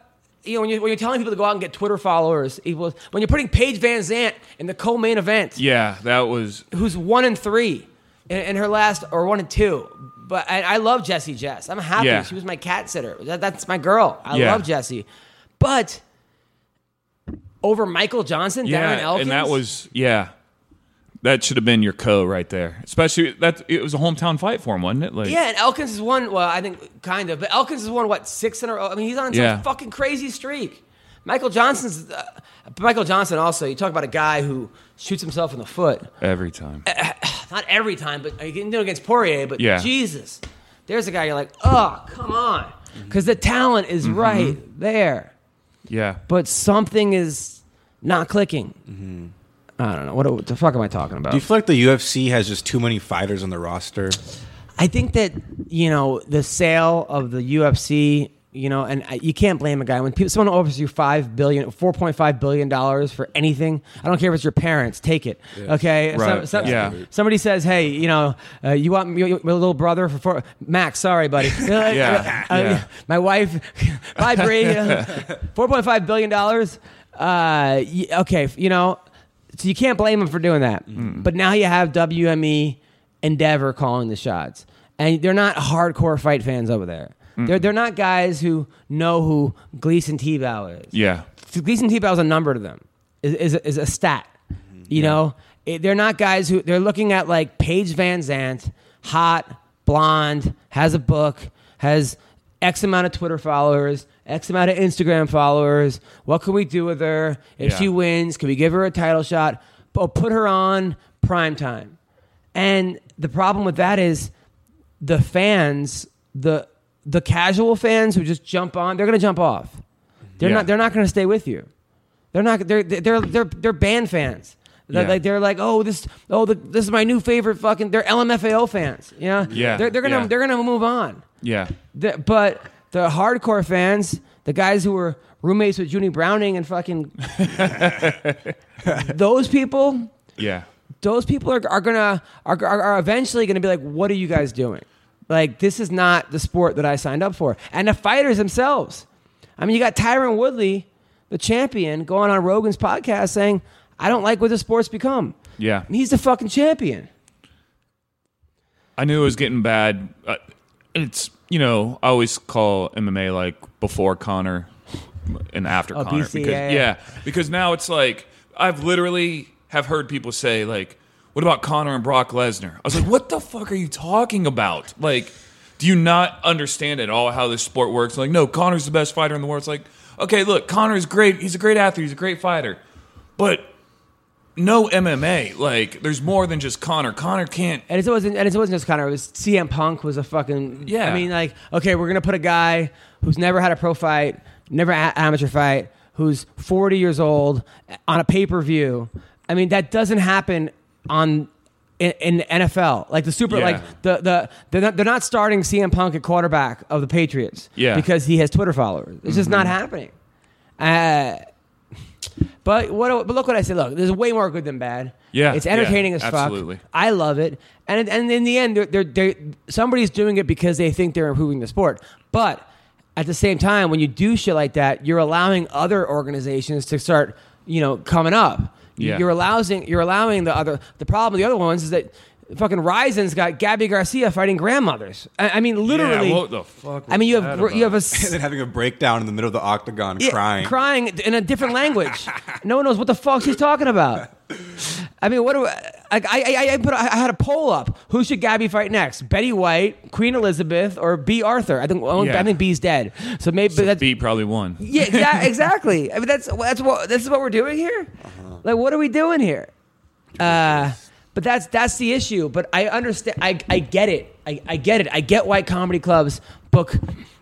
you know when you're, when you're telling people to go out and get Twitter followers, equals when you're putting Paige VanZant in the co-main event, Yeah. That was. who's one and three in, in her last or one and two. But I, I love Jesse Jess. I'm happy. Yeah. She was my cat sitter. That, that's my girl. I Yeah. love Jesse. But over Michael Johnson, Darren Elkins, And that was. Yeah. That should have been your co right there. Especially that it was a hometown fight for him, wasn't it? Like. Yeah, and Elkins has won. Well, I think kind of, but Elkins has won what six in a row. I mean, he's on some Yeah. fucking crazy streak. Michael Johnson's. Uh, Michael Johnson also. You talk about a guy who shoots himself in the foot. Every time. Eh, eh, not every time, but you can do it against Poirier. But Yeah. Jesus, there's a guy you're like, oh, come on, mm-hmm. because the talent is Mm-hmm. right there, Yeah. but something is not clicking. Mm-hmm. I don't know what, what the fuck am I talking about. Do you feel like the UFC has just too many fighters on the roster? I think that you know the sale of the UFC, you know, and you can't blame a guy when people, someone offers you five billion, four point five billion dollars for anything. I don't care if it's your parents, take it. Okay, Right. So- so- Yeah. Somebody says, "Hey, you know, uh, you want me, my little brother for four, Max? Sorry, buddy. Yeah. Uh, Yeah. My wife, bye, Bree. Four point five billion dollars. Uh, y- okay, you know, so you can't blame him for doing that. But now you have WME Endeavor calling the shots, and they're not hardcore fight fans over there. They're they're not guys who know who Gleison Tibau is. Yeah. Gleison Tibau is a number to them. Is is a, is a stat. You know, It- they're not guys who they're looking at like Paige VanZant, hot, blonde, has a book, has X amount of Twitter followers, X amount of Instagram followers. What can we do with her if Yeah. she wins? Can we give her a title shot? Oh, put her on prime time. And the problem with that is the fans, the the casual fans who just jump on, they're going to jump off. They're Yeah. not. They're not going to stay with you. They're not. They're they're they're they're band fans. They're Yeah. like they're like oh this oh the, this is my new favorite fucking. They're LMFAO fans. You know. Yeah. They're, they're gonna Yeah. they're gonna move on. Yeah. The- but the hardcore fans, the guys who were roommates with Junie Browning and fucking those people, Yeah. those people are, are gonna are, are, are eventually gonna be like, what are you guys doing? Like this is not the sport that I signed up for. And the fighters themselves. I mean, you got Tyron Woodley, the champion, going on Rogan's podcast saying, "I don't like what the sport's become." Yeah. And he's the fucking champion. I knew it was getting bad. Uh, it's you know I always call MMA like before Conor and after Oh, Conor BC, because yeah, yeah. because now it's like I've literally have heard people say like what about Conor and Brock Lesnar? I was like what the fuck are you talking about? Like do you not understand at all how this sport works? Like no, Conor's the best fighter in the world. It's like okay, look, Conor's great. He's a great athlete. He's a great fighter, but no MMA. Like, there's more than just Conor. Conor can't. And it wasn't. And it wasn't just Conor. It was CM Punk was a fucking. Yeah. I mean, like, okay, we're gonna put a guy who's never had a pro fight, never a- amateur fight, who's 40 years old on a pay per view. I mean, that doesn't happen on. In, in the NFL, like the super, Yeah. like the the they're not, they're not starting CM Punk at quarterback of the Patriots, Yeah. because he has Twitter followers. It's just not happening. Uh, But what? But look what I said. Look, there's way more good than bad. Yeah, it's entertaining yeah, as fuck. absolutely. I love it, and and in the end, they're, they're, they're, somebody's doing it because they think they're improving the sport. But at the same time, when you do shit like that, you're allowing other organizations to start, you know, coming up. Yeah. You're allowing you're allowing the other. The problem with the other ones is that fucking Rizin's got Gabby Garcia fighting grandmothers. I, I mean, literally. Yeah, what the fuck? I mean, you was have that you have a and then having a breakdown in the middle of the octagon, yeah, crying. crying in a different language. no one knows what the fuck she's talking about. I mean, what do I. I I, I put I had a poll up. Who should Gabby fight next? Betty White, Queen Elizabeth, or Bea Arthur? I think well, Yeah. I think Bea's dead. So maybe So that's Bea probably won. yeah, exa- exactly. I mean, that's that's what this is what we're doing here. Uh-huh. Like, what are we doing here? Uh, but that's that's the issue. But I understand. I I get it. I, I get it. I get why comedy clubs book,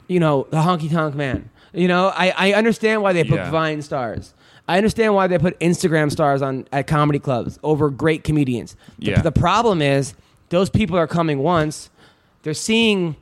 you know, the honky tonk man. You know, I, I understand why they book Yeah. Vine stars. I understand why they put Instagram stars on at comedy clubs over great comedians. The, Yeah. the problem is those people are coming once. They're seeing,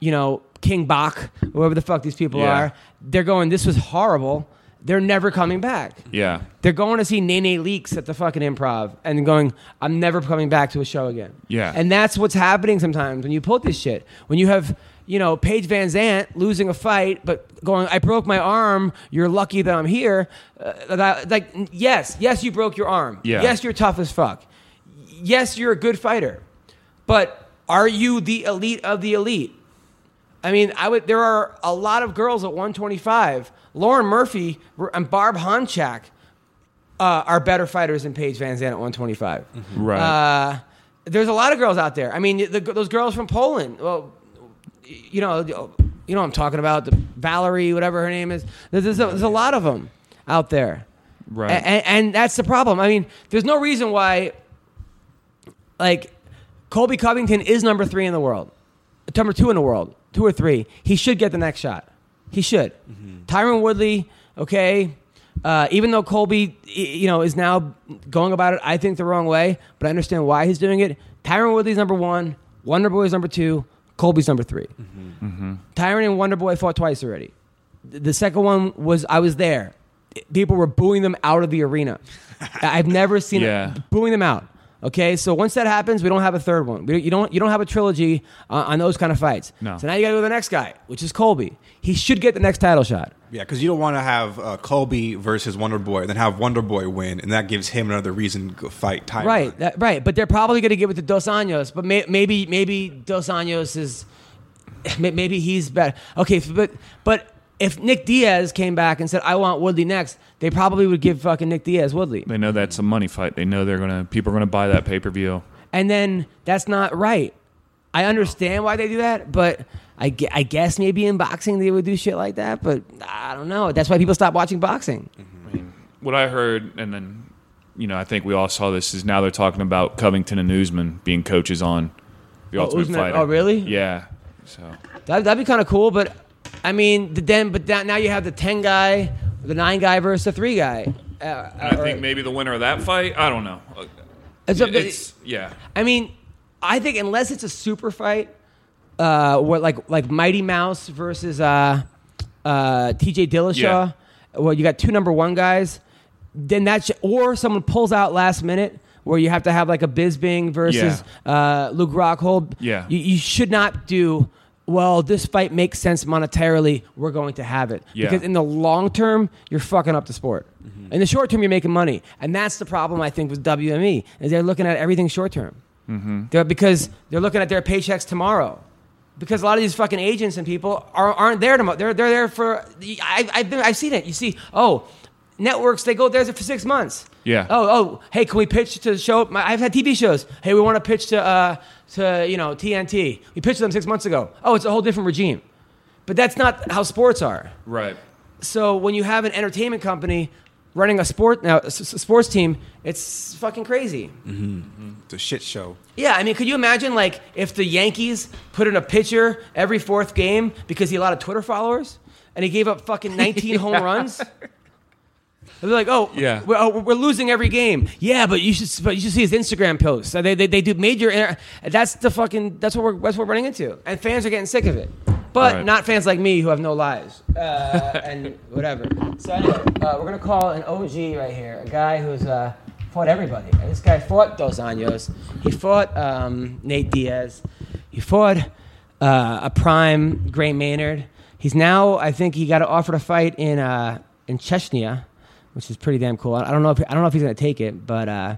you know, King Bach, whoever the fuck these people Yeah. are. They're going, this was horrible. They're never coming back. Yeah. They're going to see NeNe Leakes at the fucking improv and going, I'm never coming back to a show again. Yeah. And that's what's happening sometimes when you pull this shit. When you have, you know, Paige VanZant losing a fight, but going, I broke my arm, you're lucky that I'm here. Uh, that, like, yes, yes, you broke your arm. Yeah. Yes, you're tough as fuck. Yes, you're a good fighter. But are you the elite of the elite? I mean, I would. There are a lot of girls at 125. Lauren Murphy and Barb Honchak uh, are better fighters than Paige VanZant at 125. Right. Uh, there's a lot of girls out there. I mean, the, those girls from Poland. Well, you know, you know, what I'm talking about the Valerie, whatever her name is. There's, there's, a, there's a lot of them out there. Right. And, and that's the problem. I mean, there's no reason why, like, Colby Covington is number three in the world, number two in the world, two or three. He should get the next shot. He should. Mm-hmm. Tyron Woodley, okay. Uh, even though Colby, you know, is now going about it, I think the wrong way, but I understand why he's doing it. Tyron Woodley's number one. Wonder Boy's number two. Colby's number 3 mm-hmm. Mm-hmm. Tyron and Wonder Boy fought twice already. The the second one was I was there. People were booing them out of the arena. I- I've never seen Yeah. it booing them out. Okay, so once that happens, we don't have a third one. We, you don't you don't have a trilogy uh, on those kind of fights. No. So now you got to go to the next guy, which is Colby. He should get the next title shot. Yeah, because you don't want to have uh, Colby versus Wonder Boy, and then have Wonder Boy win, and that gives him another reason to fight Tyron. Right, that, right. But they're probably going to give it to Dos Anjos. But may, maybe maybe Dos Anjos is maybe he's better. Okay, but but if Nick Diaz came back and said I want Woodley next, they probably would give fucking Nick Diaz Woodley. they know that's a money fight. They know they're gonna people are gonna buy that pay per view. And then that's not right. I understand why they do that, but I, I guess maybe in boxing they would do shit like that. But I don't know. That's why people stop watching boxing. Mm-hmm. What I heard, and then you know, I think we all saw this is now they're talking about Covington and Usman being coaches on the Oh, Ultimate Usman- Fighter. oh, really? Yeah. So That, that'd be kind of cool. But I mean, the, then but that, now you have the ten guy, the nine guy versus the three guy. Uh, and I think maybe the winner of that fight, I don't know. It's a- It's yeah. I mean, I think unless it's a super fight, uh, what like like Mighty Mouse versus uh, uh, T.J. Dillashaw, Yeah. well, you got two number one guys. Then that's or someone pulls out last minute where you have to have like a Bisping versus uh, Luke Rockhold. Yeah. you, you should not do. Well, this fight makes sense monetarily. We're going to have it Yeah. because in the long term, you're fucking up the sport. In the short term, you're making money, and that's the problem I think with WME is they're looking at everything short term. They're, because they're looking at their paychecks tomorrow. Because a lot of these fucking agents and people are, aren't there tomorrow. They're, they're there for. I, I've, been, I've seen it. You see, oh, networks, they go there for six months. Yeah. Oh, oh, hey, can we pitch to the show? My, I've had TV shows. Hey, we want to pitch to, uh, to, you know, TNT. We pitched them six months ago. Oh, it's a whole different regime. But that's not how sports are. Right. So when you have an entertainment company running a sport now, a s- s- sports team, it's fucking crazy. Mm-hmm. It's a shit show. Yeah, I mean, could you imagine like if the Yankees put in a pitcher every fourth game because he had a lot of Twitter followers and he gave up fucking 19 home runs? They're like, oh, Yeah. we're, oh, we're losing every game. Yeah, but you should, but you should see his Instagram posts. They, they, they do major. Inter- that's the fucking. That's what we're. That's what we're running into, and fans are getting sick of it. but Right. not fans like me who have no lives uh, and whatever. So anyway, uh, we're gonna call an OG right here, a guy who's uh, fought everybody. This guy fought Dos Anjos. He fought um, Nate Diaz. He fought uh, a prime Gray Maynard. He's now, I think, he got offered a fight in uh, in Chechnya, which is pretty damn cool. I don't know if I don't know if he's gonna take it, but uh,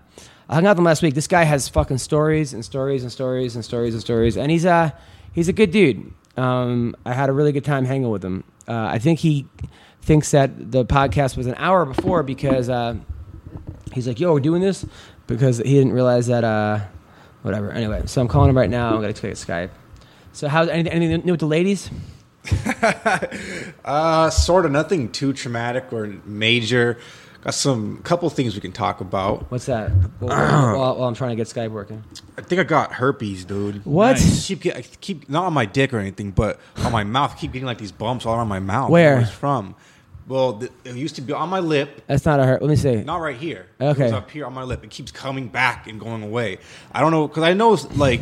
I hung out with him last week. This guy has fucking stories and stories and stories and stories and stories, and he's uh he's a good dude. Um, I had a really good time hanging with him. Uh, I think he thinks that the podcast was an hour before because uh, he's like, "Yo, we're doing this," because he didn't realize that. Uh, whatever. Anyway, so I'm calling him right now. I'm gonna take Skype. So how's anything, anything new with the ladies? Uh, sort of nothing too traumatic or major. Got some couple things we can talk about. What's that? While, while, while I'm trying to get Skype working. I think I got herpes, dude. What? I keep get, I keep not on my dick or anything, but on my mouth. I keep getting like these bumps all around my mouth. Where? It's from? Well, it used to be on my lip. That's not a hurt. Let me see. Not right here. Okay. It was up here on my lip. It keeps coming back and going away. I don't know because I know it's like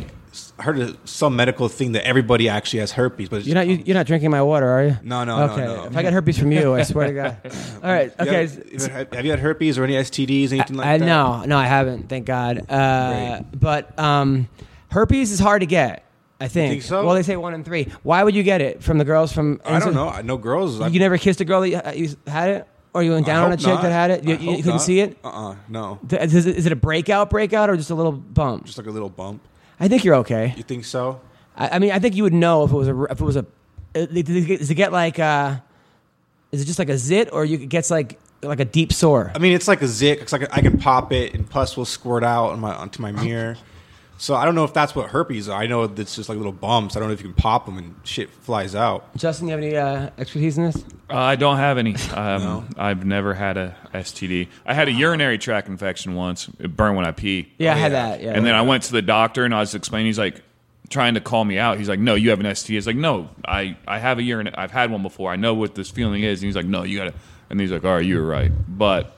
heard of some medical thing that everybody actually has herpes, but You're not you, you're not drinking my water, are you? No, no, no, okay. no. If I get herpes from you, I swear to God. All right. Okay. Have, you had- have you had herpes or any STDs, anything like I, that? no, no, I haven't. Thank God. Uh, but um, herpes is hard to get. I think. think so? Well, they say one in three. Why would you get it from the girls from? I don't know. I know girls. You never kissed a girl that you, uh, had it, or you went down on a chick not. that had it. You, you couldn't not. see it. Uh-uh. No. Th- Is it a breakout, breakout, or just a little bump? Just like a little bump. I think you're okay. You think so? I, I mean, I think you would know if it was a if it was a. uh, Does it get- it get like? Uh, is it just like a zit, or you it gets like like a deep sore? I mean, it's like a zit. It's like I can pop it and pus will squirt out on my onto my mirror. So I don't know if that's what herpes are. I know it's just like little bumps. I don't know if you can pop them and shit flies out. Justin, you have any uh, expertise in this? Uh, I don't have any. Um, I've never had a STD. I had a urinary tract infection once. It burned when I pee. Yeah, I Oh, had yeah. that. Yeah, And then I went to the doctor and I was explaining. He's like trying to call me out. He's like, "No, you have an STD." He's like, "No, I I have a urine. I've had one before. I know what this feeling is." And he's like, "No, you gotta." And he's like, "All right, you were right." But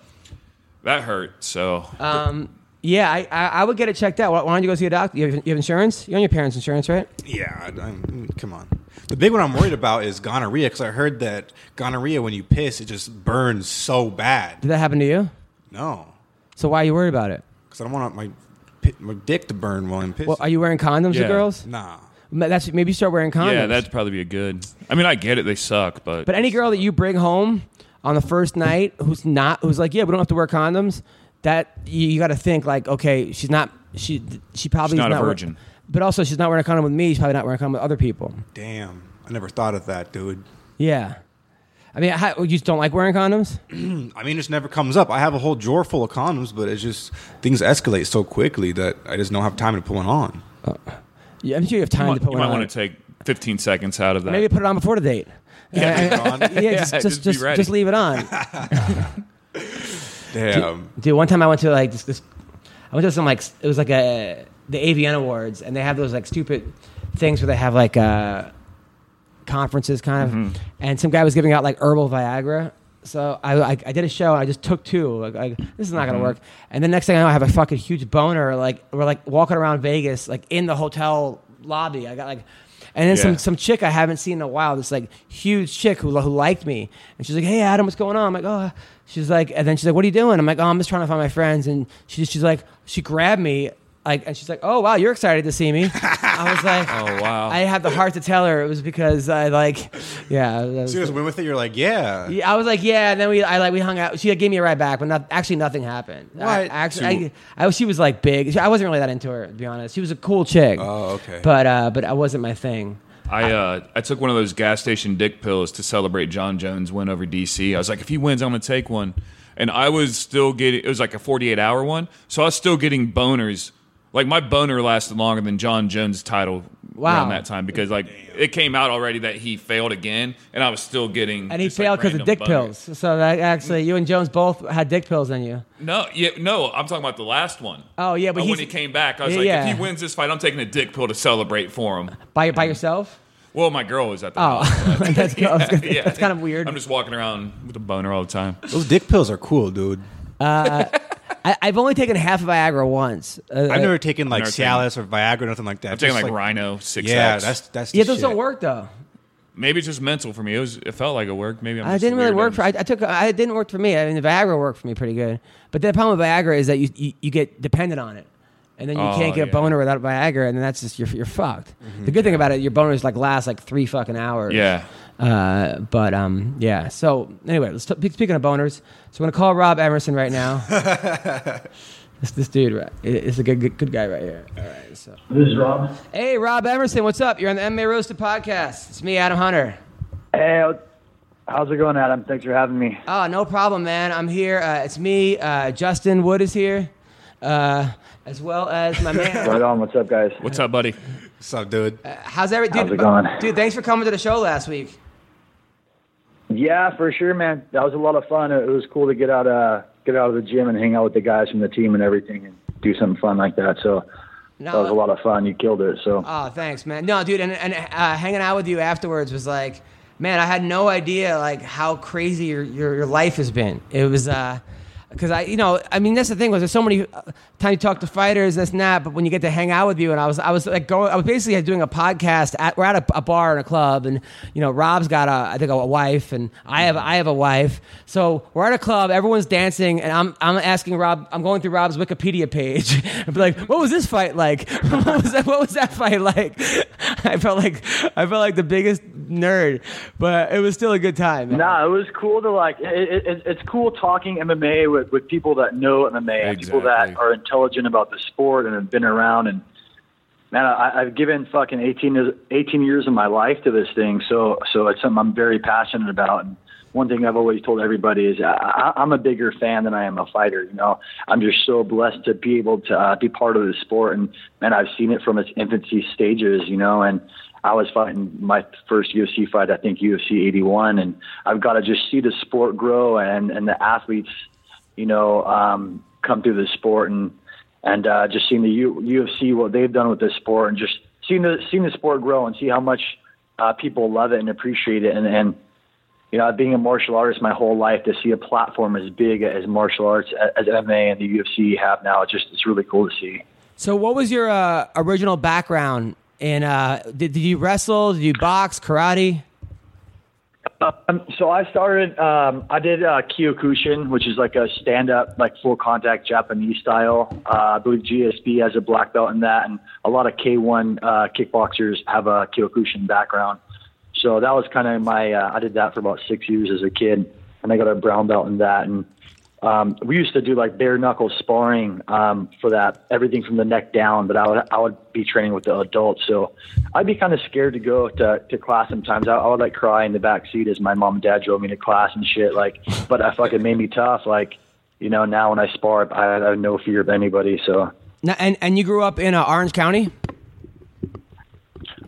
that hurt. So Um, yeah, I, I I would get it checked out. Why why don't you go see a doctor? You have, you have insurance? You're on your parents' insurance, right? Yeah, I, I, mm, come on. The big one I'm worried about is gonorrhea because I heard that gonorrhea when you piss it just burns so bad. Did that happen to you? No, So why are you worried about it? because I don't want my pi- my dick to burn while I'm pissing. Well, are you wearing condoms Yeah. with girls? Nah. Ma- That's maybe you start wearing condoms. yeah, that'd probably be a good. I mean, I get it. They suck, but But any girl that you bring home on the first night who's not who's like, yeah, we don't have to wear condoms. That you, you got to think like, okay, she's not she she probably She's is not a wear- virgin. but also, she's not wearing a condom with me. She's probably not wearing a condom with other people. Damn. I never thought of that, dude. Yeah, I mean, how, you just don't like wearing condoms? I mean, it just never comes up. I have a whole drawer full of condoms, but it's just things escalate so quickly that I just don't have time to put one on. Oh. Yeah, I'm sure you have time you to put might, you one might on. want to take 15 seconds out of that. Maybe put it on before the date. Yeah, put. Yeah, just Yeah, just just just, just leave it on. Damn. Dude, one time I went to like this, this I went to some like it was like a the AVN Awards, and they have those like stupid things where they have like uh, conferences kind of, and some guy was giving out like herbal Viagra. So I, I, I did a show I just took two. Like, like this is not gonna work. And the next thing I know, I have a fucking huge boner. Like we're like walking around Vegas, like in the hotel lobby. I got like, and then Yeah. some some chick I haven't seen in a while. This like huge chick who who liked me, and she's like, "Hey Adam, what's going on?" I'm like, "Oh." She's like, and then she's like, "What are you doing?" I'm like, "Oh, I'm just trying to find my friends." And she she's like, she grabbed me. Like and she's like, "Oh wow, you're excited to see me." I was like, Oh, wow. I had the heart to tell her it was because I like, yeah. that was- So you just went with it. You're like, yeah. yeah, I was like, yeah, and then we, I like, we hung out. She like, gave me a ride back, but not, actually nothing happened. I, What? actually, I, I, she was like big. I wasn't really that into her, to be honest. She was a cool chick. Oh, okay. But, uh, but I wasn't my thing. I uh, I took one of those gas station dick pills to celebrate Jon Jones' win over DC. I was like, if he wins, I'm gonna take one. And I was still getting. It was like a 48 hour one, so I was still getting boners. Like my boner lasted longer than Jon Jones' title Wow. around that time because like it came out already that he failed again, and I was still getting. And he just, failed because of dick boners. pills. So that actually, you and Jones both had dick pills in you. No, yeah, no. I'm talking about the last one. Oh, yeah, but uh, when he's- he came back, I was Yeah, like, yeah. if he wins this fight, I'm taking a dick pill to celebrate for him. By, by yourself? Well, my girl was at the Oh, house, but- that's, I was gonna- Yeah. that's kind of weird. I'm just walking around with a boner all the time. Those dick pills are cool, dude. Uh, I, I've only taken half of Viagra once. Uh, I've never taken like never taken- Cialis or Viagra or nothing like that. I'm taking Just like, Rhino six Yeah, X. that's that's. the Yeah, those shit. don't work though. Maybe it's just mental for me. It was. It felt like it worked. Maybe I'm I just didn't really weird work for. I, I took. I it didn't work for me. I mean, the Viagra worked for me pretty good. But the problem with Viagra is that you you, you get dependent on it, and then you Oh, can't get a yeah. boner without Viagra, and then that's just you're you're fucked. The good thing about it, your boners like last like three fucking hours. Yeah. Uh, but um, yeah. So anyway, let's t- speaking of boners. So I'm gonna call Rob Emerson right now. this this dude, right? Is a good, good good guy right here. All right. So This is Rob. hey, Rob Emerson, what's up? You're on the MMA Roasted podcast. It's me, Adam Hunter. Hey, how's it going, Adam? Thanks for having me. Oh, no problem, man. I'm here. Uh, it's me. Uh, Justin Wood is here, uh, as well as my man. Right on. What's up, guys? What's up, buddy? What's up, dude? How's every dude? How's it going? Dude, thanks for coming to the show last week. Yeah, for sure, man. That was a lot of fun. It was cool to get out, uh, get out of the gym and hang out with the guys from the team and everything, and do something fun like that. So No, that was a lot of fun. You killed it. So Oh, thanks, man. No, dude, and, and uh, hanging out with you afterwards was like, man, I had no idea like how crazy your your, your life has been. It was uh, because I, you know, I mean, that's the thing was there's so many times you talk to fighters, this and that, but when you get to hang out with you, and I was, I was like going, I was basically doing a podcast at, we're at a, a bar in a club, and you know, Rob's got a, I think a wife, and I have, I have a wife, so we're at a club, everyone's dancing, and I'm, I'm asking Rob, I'm going through Rob's Wikipedia page, and be like, what was this fight like? what was that? What was that fight like? I felt like, I felt like the biggest nerd, but it was still a good time. man. Nah, it was cool to like. It, it, it's cool talking MMA with, with people that know MMA, and people that Exactly. are intelligent about the sport and have been around. And man, I, I've given fucking 18, years- 18 years of my life to this thing, so so it's something I'm very passionate about. And one thing I've always told everybody is I- I'm a bigger fan than I am a fighter. You know, I'm just so blessed to be able to uh, be part of the sport, and man, I've seen it from its infancy stages. You know, and I was fighting my first UFC fight, I think UFC 81, and I've got to just see the sport grow and and the athletes, you know, um, come through the sport and and uh, just seeing the U- UFC what they've done with this sport and just seeing the seeing the sport grow and see how much uh, people love it and appreciate it and and you know being a martial artist my whole life to see a platform as big as martial arts as MMA and the UFC have now it's just it's really cool to see. So, what was your uh, original background? In uh, did, did you wrestle? Did you box? Karate? Um, so I started. Um, I did uh, Kyokushin, which is like a stand-up, like full contact Japanese style. Uh, I believe GSP has a black belt in that, and a lot of K1 uh, kickboxers have a Kyokushin background. So that was kind of my. Uh, I did that for about six years as a kid, and I got a brown belt in that. And um, we used to do like bare knuckle sparring um, for that, everything from the neck down. But I would I would be training with the adults, so I'd be kind of scared to go to, to class sometimes. I, I would like cry in the back seat as my mom and dad drove me to class and shit. Like, but I fucking made me tough. Like, you know, now when I spar, I, I have no fear of anybody. So. Now, and and you grew up in uh, Orange County.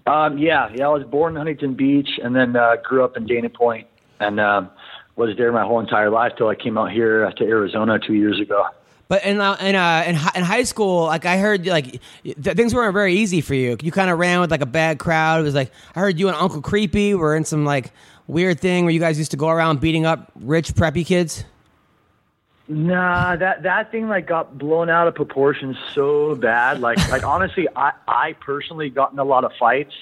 Um, yeah, yeah. I was born in Huntington Beach and then uh, grew up in Dana Point and um, was there my whole entire life till I came out here to Arizona two years ago. But in uh, in uh, in, in high school, like I heard, like th- things weren't very easy for you. You kind of ran with like a bad crowd. It was like I heard you and Uncle Creepy were in some like weird thing where you guys used to go around beating up rich preppy kids. Nah, that that thing like got blown out of proportion so bad. Like like honestly, I I personally got in a lot of fights,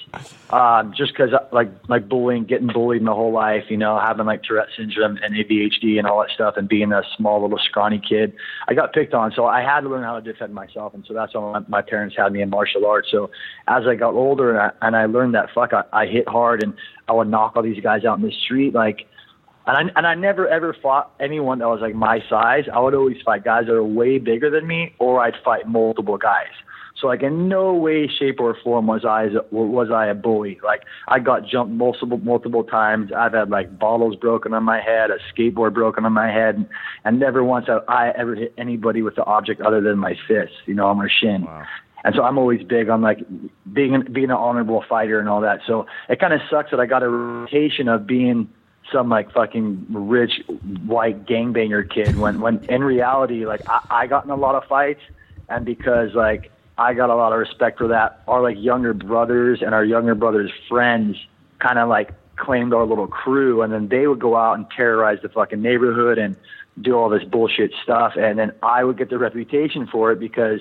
um, just because like like bullying, getting bullied my whole life. You know, having like Tourette syndrome and ADHD and all that stuff, and being a small little scrawny kid, I got picked on. So I had to learn how to defend myself, and so that's why my, my parents had me in martial arts. So as I got older and I, and I learned that fuck, I, I hit hard and I would knock all these guys out in the street, like. And I, and I never ever fought anyone that was like my size. I would always fight guys that are way bigger than me, or I'd fight multiple guys. So like in no way, shape, or form was I was I a bully. Like I got jumped multiple multiple times. I've had like bottles broken on my head, a skateboard broken on my head, and, and never once have I ever hit anybody with the object other than my fist, you know, on my shin. And so I'm always big on like being an, being an honorable fighter and all that. So it kind of sucks that I got a reputation of being some like fucking rich white gangbanger kid when when in reality like I, I got in a lot of fights and because like I got a lot of respect for that our like younger brothers and our younger brothers friends kind of like claimed our little crew and then they would go out and terrorize the fucking neighborhood and do all this bullshit stuff and then I would get the reputation for it because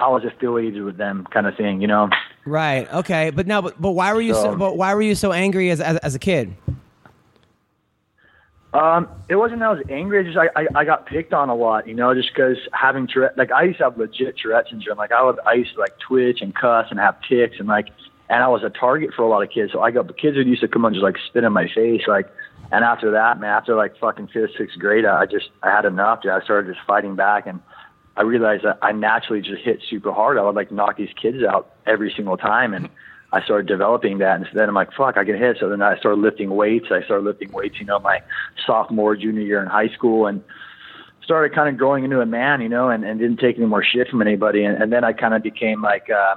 I was affiliated with them, kind of thing. You know. Right. Okay. But no. But, but why were you so, So- But why were you so angry as as, as a kid? Um, it wasn't that I was angry. It's just I, I, I got picked on a lot, you know, just because having Tourette, like I used to have legit Tourette syndrome. Like I would, I used to like twitch and cuss and have tics and like, and I was a target for a lot of kids. So I got the kids would used to come and just like spit in my face, like. And after that, man, after like fucking fifth, sixth grade, I I just I had enough. Dude. I started just fighting back, and I realized that I naturally just hit super hard. I would like knock these kids out every single time, and I started developing that. And so then I'm like, fuck, I can hit. So then I started lifting weights. I started lifting weights, you know, my sophomore, junior year in high school, and started kind of growing into a man, you know, and, and didn't take any more shit from anybody. And, and then I kind of became like, uh,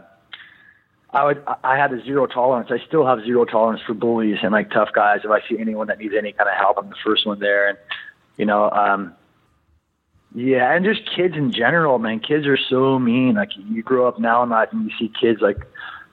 I would, I had a zero tolerance. I still have zero tolerance for bullies and like tough guys. If I see anyone that needs any kind of help, I'm the first one there. And, you know, um, yeah, and just kids in general, man. Kids are so mean. Like you grow up now in life and you see kids like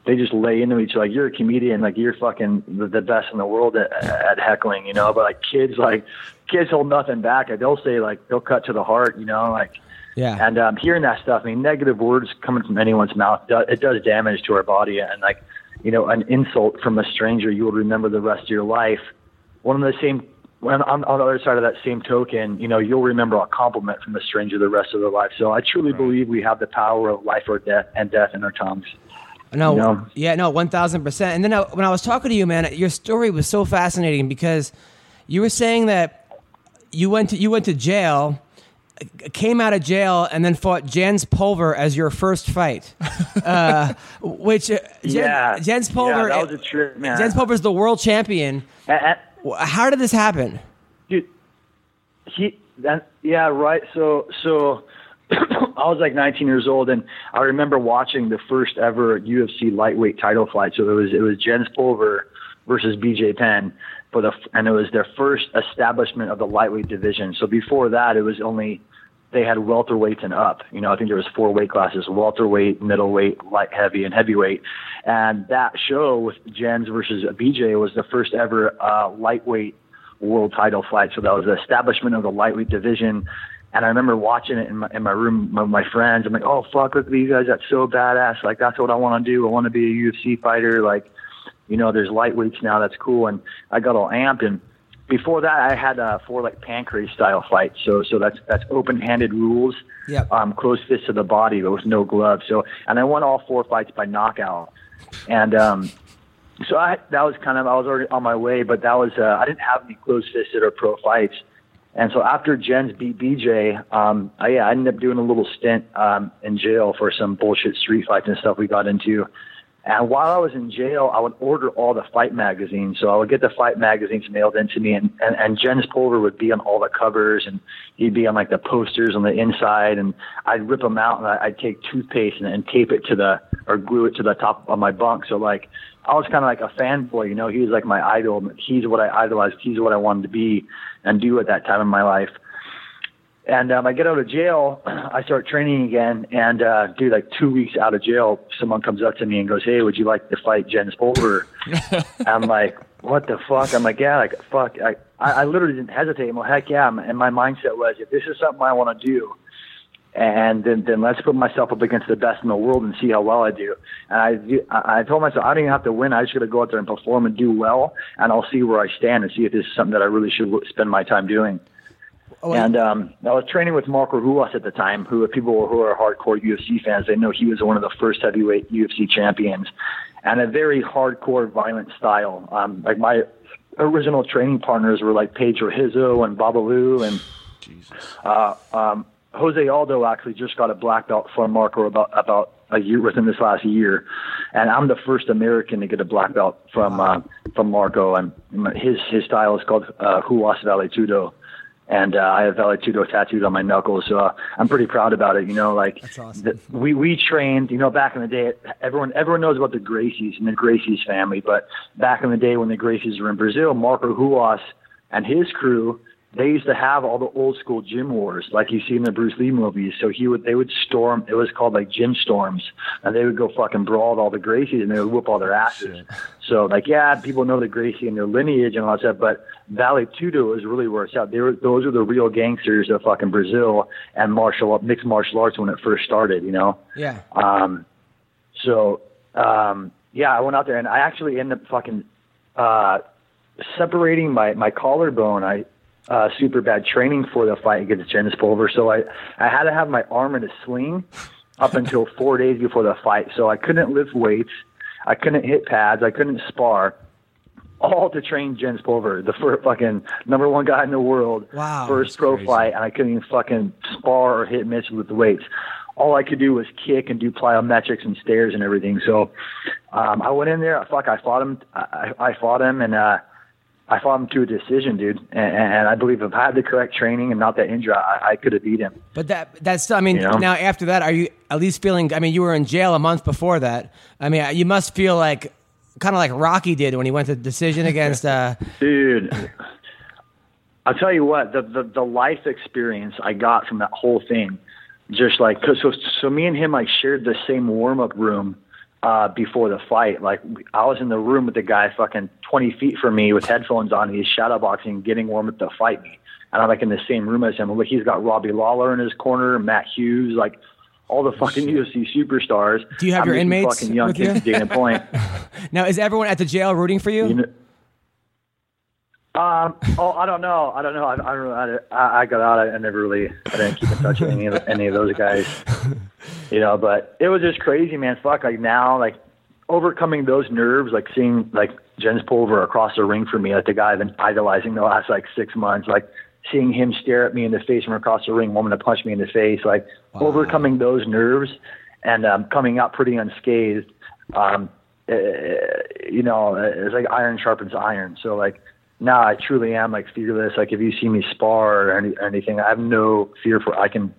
they just lay into each other. Like you're a comedian, like you're fucking the, the best in the world at, at heckling, you know. But like kids, like kids hold nothing back. They'll say like they'll cut to the heart, you know. Like Yeah. and um, hearing that stuff, I mean, negative words coming from anyone's mouth, do- it does damage to our body. And like, you know, an insult from a stranger, you will remember the rest of your life. One of the same, when on, on the other side of that same token, you know, you'll remember a compliment from a stranger the rest of their life. So I truly believe we have the power of life or death and death in our tongues. No, No. yeah, no, one thousand percent. And then I, when I was talking to you, man, your story was so fascinating because you were saying that you went to you went to jail, came out of jail, and then fought Jens Pulver as your first fight. uh, which uh, Jen, yeah, Jens Pulver, Yeah, that was a trip, man. Jens Pulver's the world champion. And- How did this happen? dude he that yeah right so so i was like 19 years old and i remember watching the first ever ufc lightweight title fight so it was it was jens pulver versus bj penn for the and it was their first establishment of the lightweight division so before that it was only they had welterweights and up. You know, I think there was four weight classes: welterweight, middleweight, light heavy, and heavyweight. And that show with Jens versus BJ was the first ever uh, lightweight world title fight. So that was the establishment of the lightweight division. And I remember watching it in my, in my room with my friends. I'm like, oh fuck, look at these guys. That's so badass. Like that's what I want to do. I want to be a UFC fighter. Like, you know, there's lightweights now. That's cool. And I got all amped and before that, I had uh, four like pancrase style fights. So so that's that's open handed rules. Yep. Um, close fists to the body, but with no gloves. So and I won all four fights by knockout. And um, so I that was kind of I was already on my way, but that was uh, I didn't have any close fisted or pro fights. And so after Jens beat BJ, um, I, yeah, I ended up doing a little stint um, in jail for some bullshit street fights and stuff we got into. And while I was in jail, I would order all the fight magazines. So I would get the fight magazines mailed into me, and, and, and Jens Pulver would be on all the covers, and he'd be on like the posters on the inside. And I'd rip them out, and I'd take toothpaste and, and tape it to the or glue it to the top of my bunk. So like I was kind of like a fanboy, you know. He was like my idol. He's what I idolized. He's what I wanted to be and do at that time in my life. And um, I get out of jail, I start training again, and uh, dude, like two weeks out of jail, someone comes up to me and goes, "Hey, would you like to fight Jens Pulver?" I'm like, "What the fuck?" I'm like, "Yeah, like fuck." I I, I literally didn't hesitate. I'm like, "Heck yeah!" And my mindset was, if this is something I want to do, and then then let's put myself up against the best in the world and see how well I do. And I I I told myself I don't even have to win. I just got to go out there and perform and do well, and I'll see where I stand and see if this is something that I really should spend my time doing. Oh, And um, I was training with Marco Ruas at the time, who people who are hardcore UFC fans, they know he was one of the first heavyweight UFC champions, and a very hardcore, violent style. Um, like my original training partners were like Pedro Rizzo and Babalu, and uh, um, Jose Aldo actually just got a black belt from Marco about about a year within this last year, and I'm the first American to get a black belt from uh, from Marco. And his his style is called uh, Ruas Valetudo and uh, I have Valetudo tattooed on my knuckles, so uh, I'm pretty proud about it. You know, like awesome. the, we we trained. You know, back in the day, everyone everyone knows about the Gracies and the Gracies family, but back in the day when the Gracies were in Brazil, Marco Ruas and his crew they used to have all the old school gym wars like you see in the Bruce Lee movies. So he would they would storm. It was called like gym storms, and they would go fucking brawl with all the Gracies and they would whoop all their asses. So like yeah, people know the Gracie and their lineage and all that stuff, but Vale Tudo is really where it's at. They were those are the real gangsters of fucking Brazil and martial mixed martial arts when it first started. You know. Yeah. Um, so um, yeah, I went out there and I actually ended up fucking uh, separating my my collarbone. I uh, super bad training for the fight against Jens Pulver, so I I had to have my arm in a sling up until four days before the fight. So I couldn't lift weights, I couldn't hit pads, I couldn't spar. All to train Jens Pulver, the first fucking number one guy in the world, Wow, first pro crazy. fight, and I couldn't even fucking spar or hit mitts with the weights. All I could do was kick and do plyometrics and stairs and everything. So um, I went in there. Fuck, I fought him. I, I I fought him, and uh, I fought him to a decision, dude. And, and I believe if I had the correct training and not that injury, I, I could have beat him. But that that's I mean You know? now after that are you at least feeling I mean you were in jail a month before that. I mean you must feel like kind of like Rocky did when he went to decision against uh dude. I'll tell you what, the, the the life experience I got from that whole thing, just like cause so so me and him like shared the same warm up room uh before the fight. Like I was in the room with the guy fucking twenty feet from me with headphones on. He's shadow boxing, getting warm up to fight me, and I'm like in the same room as him. Look, he's got Robbie Lawler in his corner, Matt Hughes, like. All the fucking UFC superstars. Do you have I'm your inmates Fucking young with kids you? Dana Point. now is everyone at the jail rooting for you? You know, um. Oh, I don't know. I don't know. I, I don't know. I, I got out. I never really. I didn't keep in touch with any of any of those guys. You know, but it was just crazy, man. Fuck. Like now, like overcoming those nerves, like seeing like Jens Pulver across the ring for me, like the guy I've been idolizing the last like six months, like seeing him stare at me in the face from across the ring, wanting to punch me in the face, like overcoming those nerves and um, coming out pretty unscathed. Um, uh, you know, it's like iron sharpens iron. So like now I truly am like fearless. Like if you see me spar or, any, or anything, I have no fear for. I can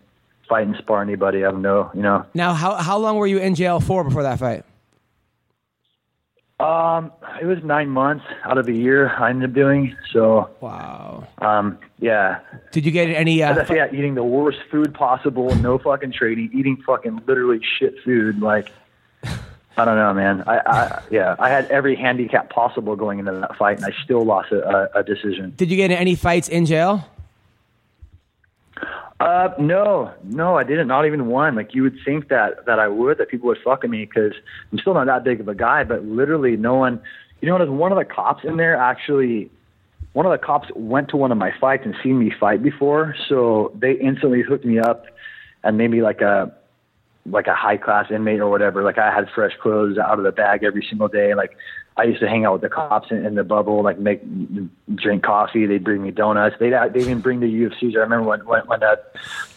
fight and spar anybody. I have no, you know. Now how how long were you in jail for before that fight? Um, it was nine months out of a year I ended up doing. So Wow. um, yeah. Did you get any uh, That's yeah, eating the worst food possible, no fucking trading, eating fucking literally shit food. Like, I don't know, man. I, I yeah, I had every handicap possible going into that fight, and I still lost a, a, a decision. did you get in any fights in jail? Uh, no, no, I didn't. Not even one. Like you would think that that I would, that people would fuck with me because I'm still not that big of a guy. But literally, no one. You know, there's one of the cops in there actually. One of the cops went to one of my fights and seen me fight before, so they instantly hooked me up and made me like a like a high class inmate or whatever. Like I had fresh clothes out of the bag every single day. Like I used to hang out with the cops in, in the bubble, like make drink coffee. They'd bring me donuts. They they even bring the UFCs. I remember when when, when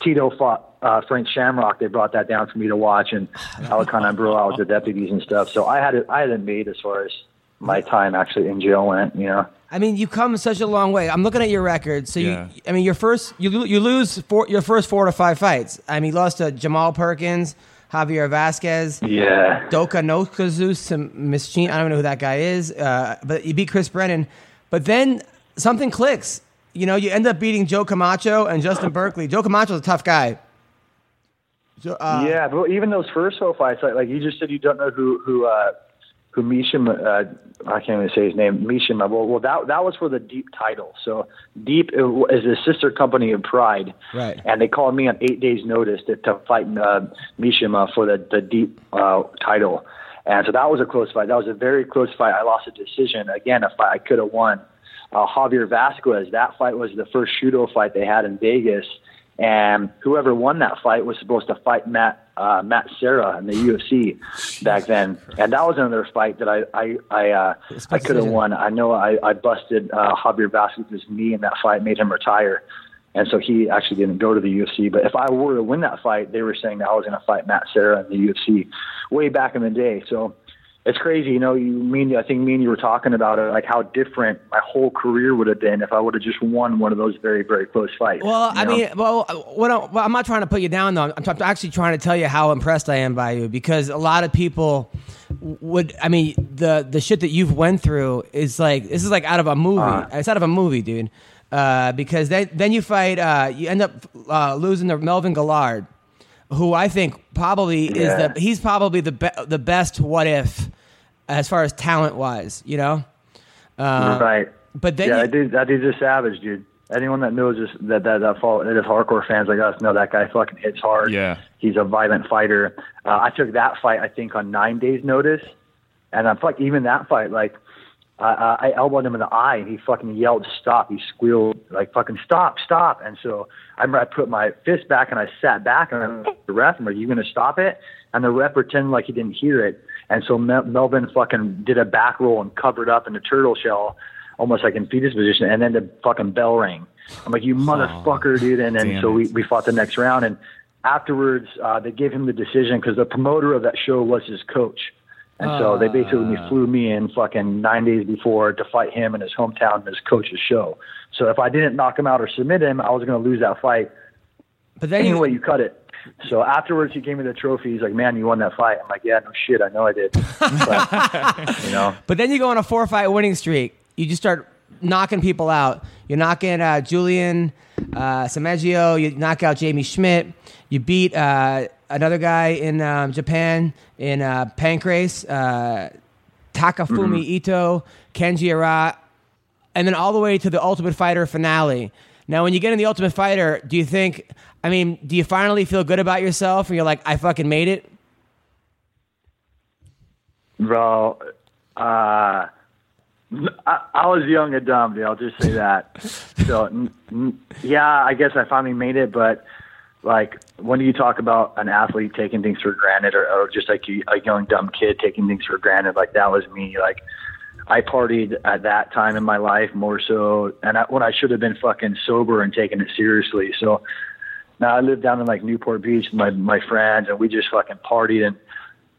Tito fought uh, Frank Shamrock. They brought that down for me to watch, and I would kind of bro out with the deputies and stuff. So I had it I had it made as far as my time actually in jail went. You know. I mean, you've come such a long way. I'm looking at your record. So Yeah. you, I mean, your first you you lose four, your first four to five fights. I mean, you lost to Jamal Perkins, Javier Vazquez, Yeah. Dokonjonosuke Mishima. I don't know who that guy is, uh, but you beat Chris Brennan. But then something clicks. You know, you end up beating Joe Camacho and Justin Berkeley. Joe Camacho's a tough guy. So, uh, yeah, but even those first four fights, like, like you just said, you don't know who who uh, who Mishima. Uh, I can't even say his name. Mishima. Well, well, that that was for the Deep title. So Deep is the sister company of Pride, Right. And they called me on eight days' notice to, to fight uh, Mishima for the the Deep uh, title. And so that was a close fight. That was a very close fight. I lost a decision. Again, a fight I could have won. Uh, Javier Vazquez. That fight was the first shooto fight they had in Vegas, and whoever won that fight was supposed to fight Matt uh, Matt Serra in the UFC back then, and that was another fight that I I I, uh, I could have won. I know I I busted uh, Javier Vazquez's knee in that fight, made him retire, and so he actually didn't go to the UFC. But if I were to win that fight, they were saying that I was going to fight Matt Serra in the UFC way back in the day. So it's crazy, you know. You mean I think me and you were talking about it, like how different my whole career would have been if I would have just won one of those very very close fights. Well, I know? mean, well, what I, well, I'm not trying to put you down though. I'm, I'm actually trying to tell you how impressed I am by you because a lot of people would. I mean, the the shit that you've went through is like this is like out of a movie. Uh. it's out of a movie, dude. uh, because then then you fight uh, you end up uh, losing to Melvin Guillard, who I think probably Yeah. is the he's probably the be- the best what if as far as talent wise, you know. Uh, right. But then yeah, you- that dude, that dude's a savage, dude. Anyone that knows this, that that that, follow, that is hardcore fans like us know that guy fucking hits hard. Yeah. he's a violent fighter. Uh, I took that fight, I think, on nine days' notice, and I'm like, even that fight, like, I I I elbowed him in the eye, and he fucking yelled, "Stop!" He squealed like, "Fucking stop, stop!" And so I remember I put my fist back and I sat back, and I looked at the ref, I'm "You gonna stop it?" And the ref pretended like he didn't hear it, and so Mel- Melvin fucking did a back roll and covered up in a turtle shell, almost like in fetus position, and then the fucking bell rang. I'm like, "You motherfucker, dude!" And then so we we fought the next round, and afterwards uh, they gave him the decision because the promoter of that show was his coach. And so they basically ah. flew me in fucking nine days before to fight him in his hometown in his coach's show. So if I didn't knock him out or submit him, I was going to lose that fight. but then Anyway, you, you cut it. So afterwards, he gave me the trophy. He's like, "Man, you won that fight." I'm like, "Yeah, no shit, I know I did." But, you know, but then you go on a four fight winning streak. You just start knocking people out. You're knocking uh, Julian uh, Samaniego. You knock out Jamie Schmidt. You beat uh, another guy in um, Japan in uh, Pancrase, uh, Takafumi Ito, Kenji Ara, and then all the way to the Ultimate Fighter finale. Now, when you get in the Ultimate Fighter, do you think? I mean, do you finally feel good about yourself, and you're like, I fucking made it? bro, uh, I, I was young and dumb, dude. I'll just say that. so, n- n- yeah, I guess I finally made it, but like, when do you talk about an athlete taking things for granted, or, or just like you, a young dumb kid taking things for granted, like that was me. Like, I partied at that time in my life more so, and I, when I should have been fucking sober and taking it seriously. So now I live down in like Newport Beach with my my friends, and we just fucking partied. And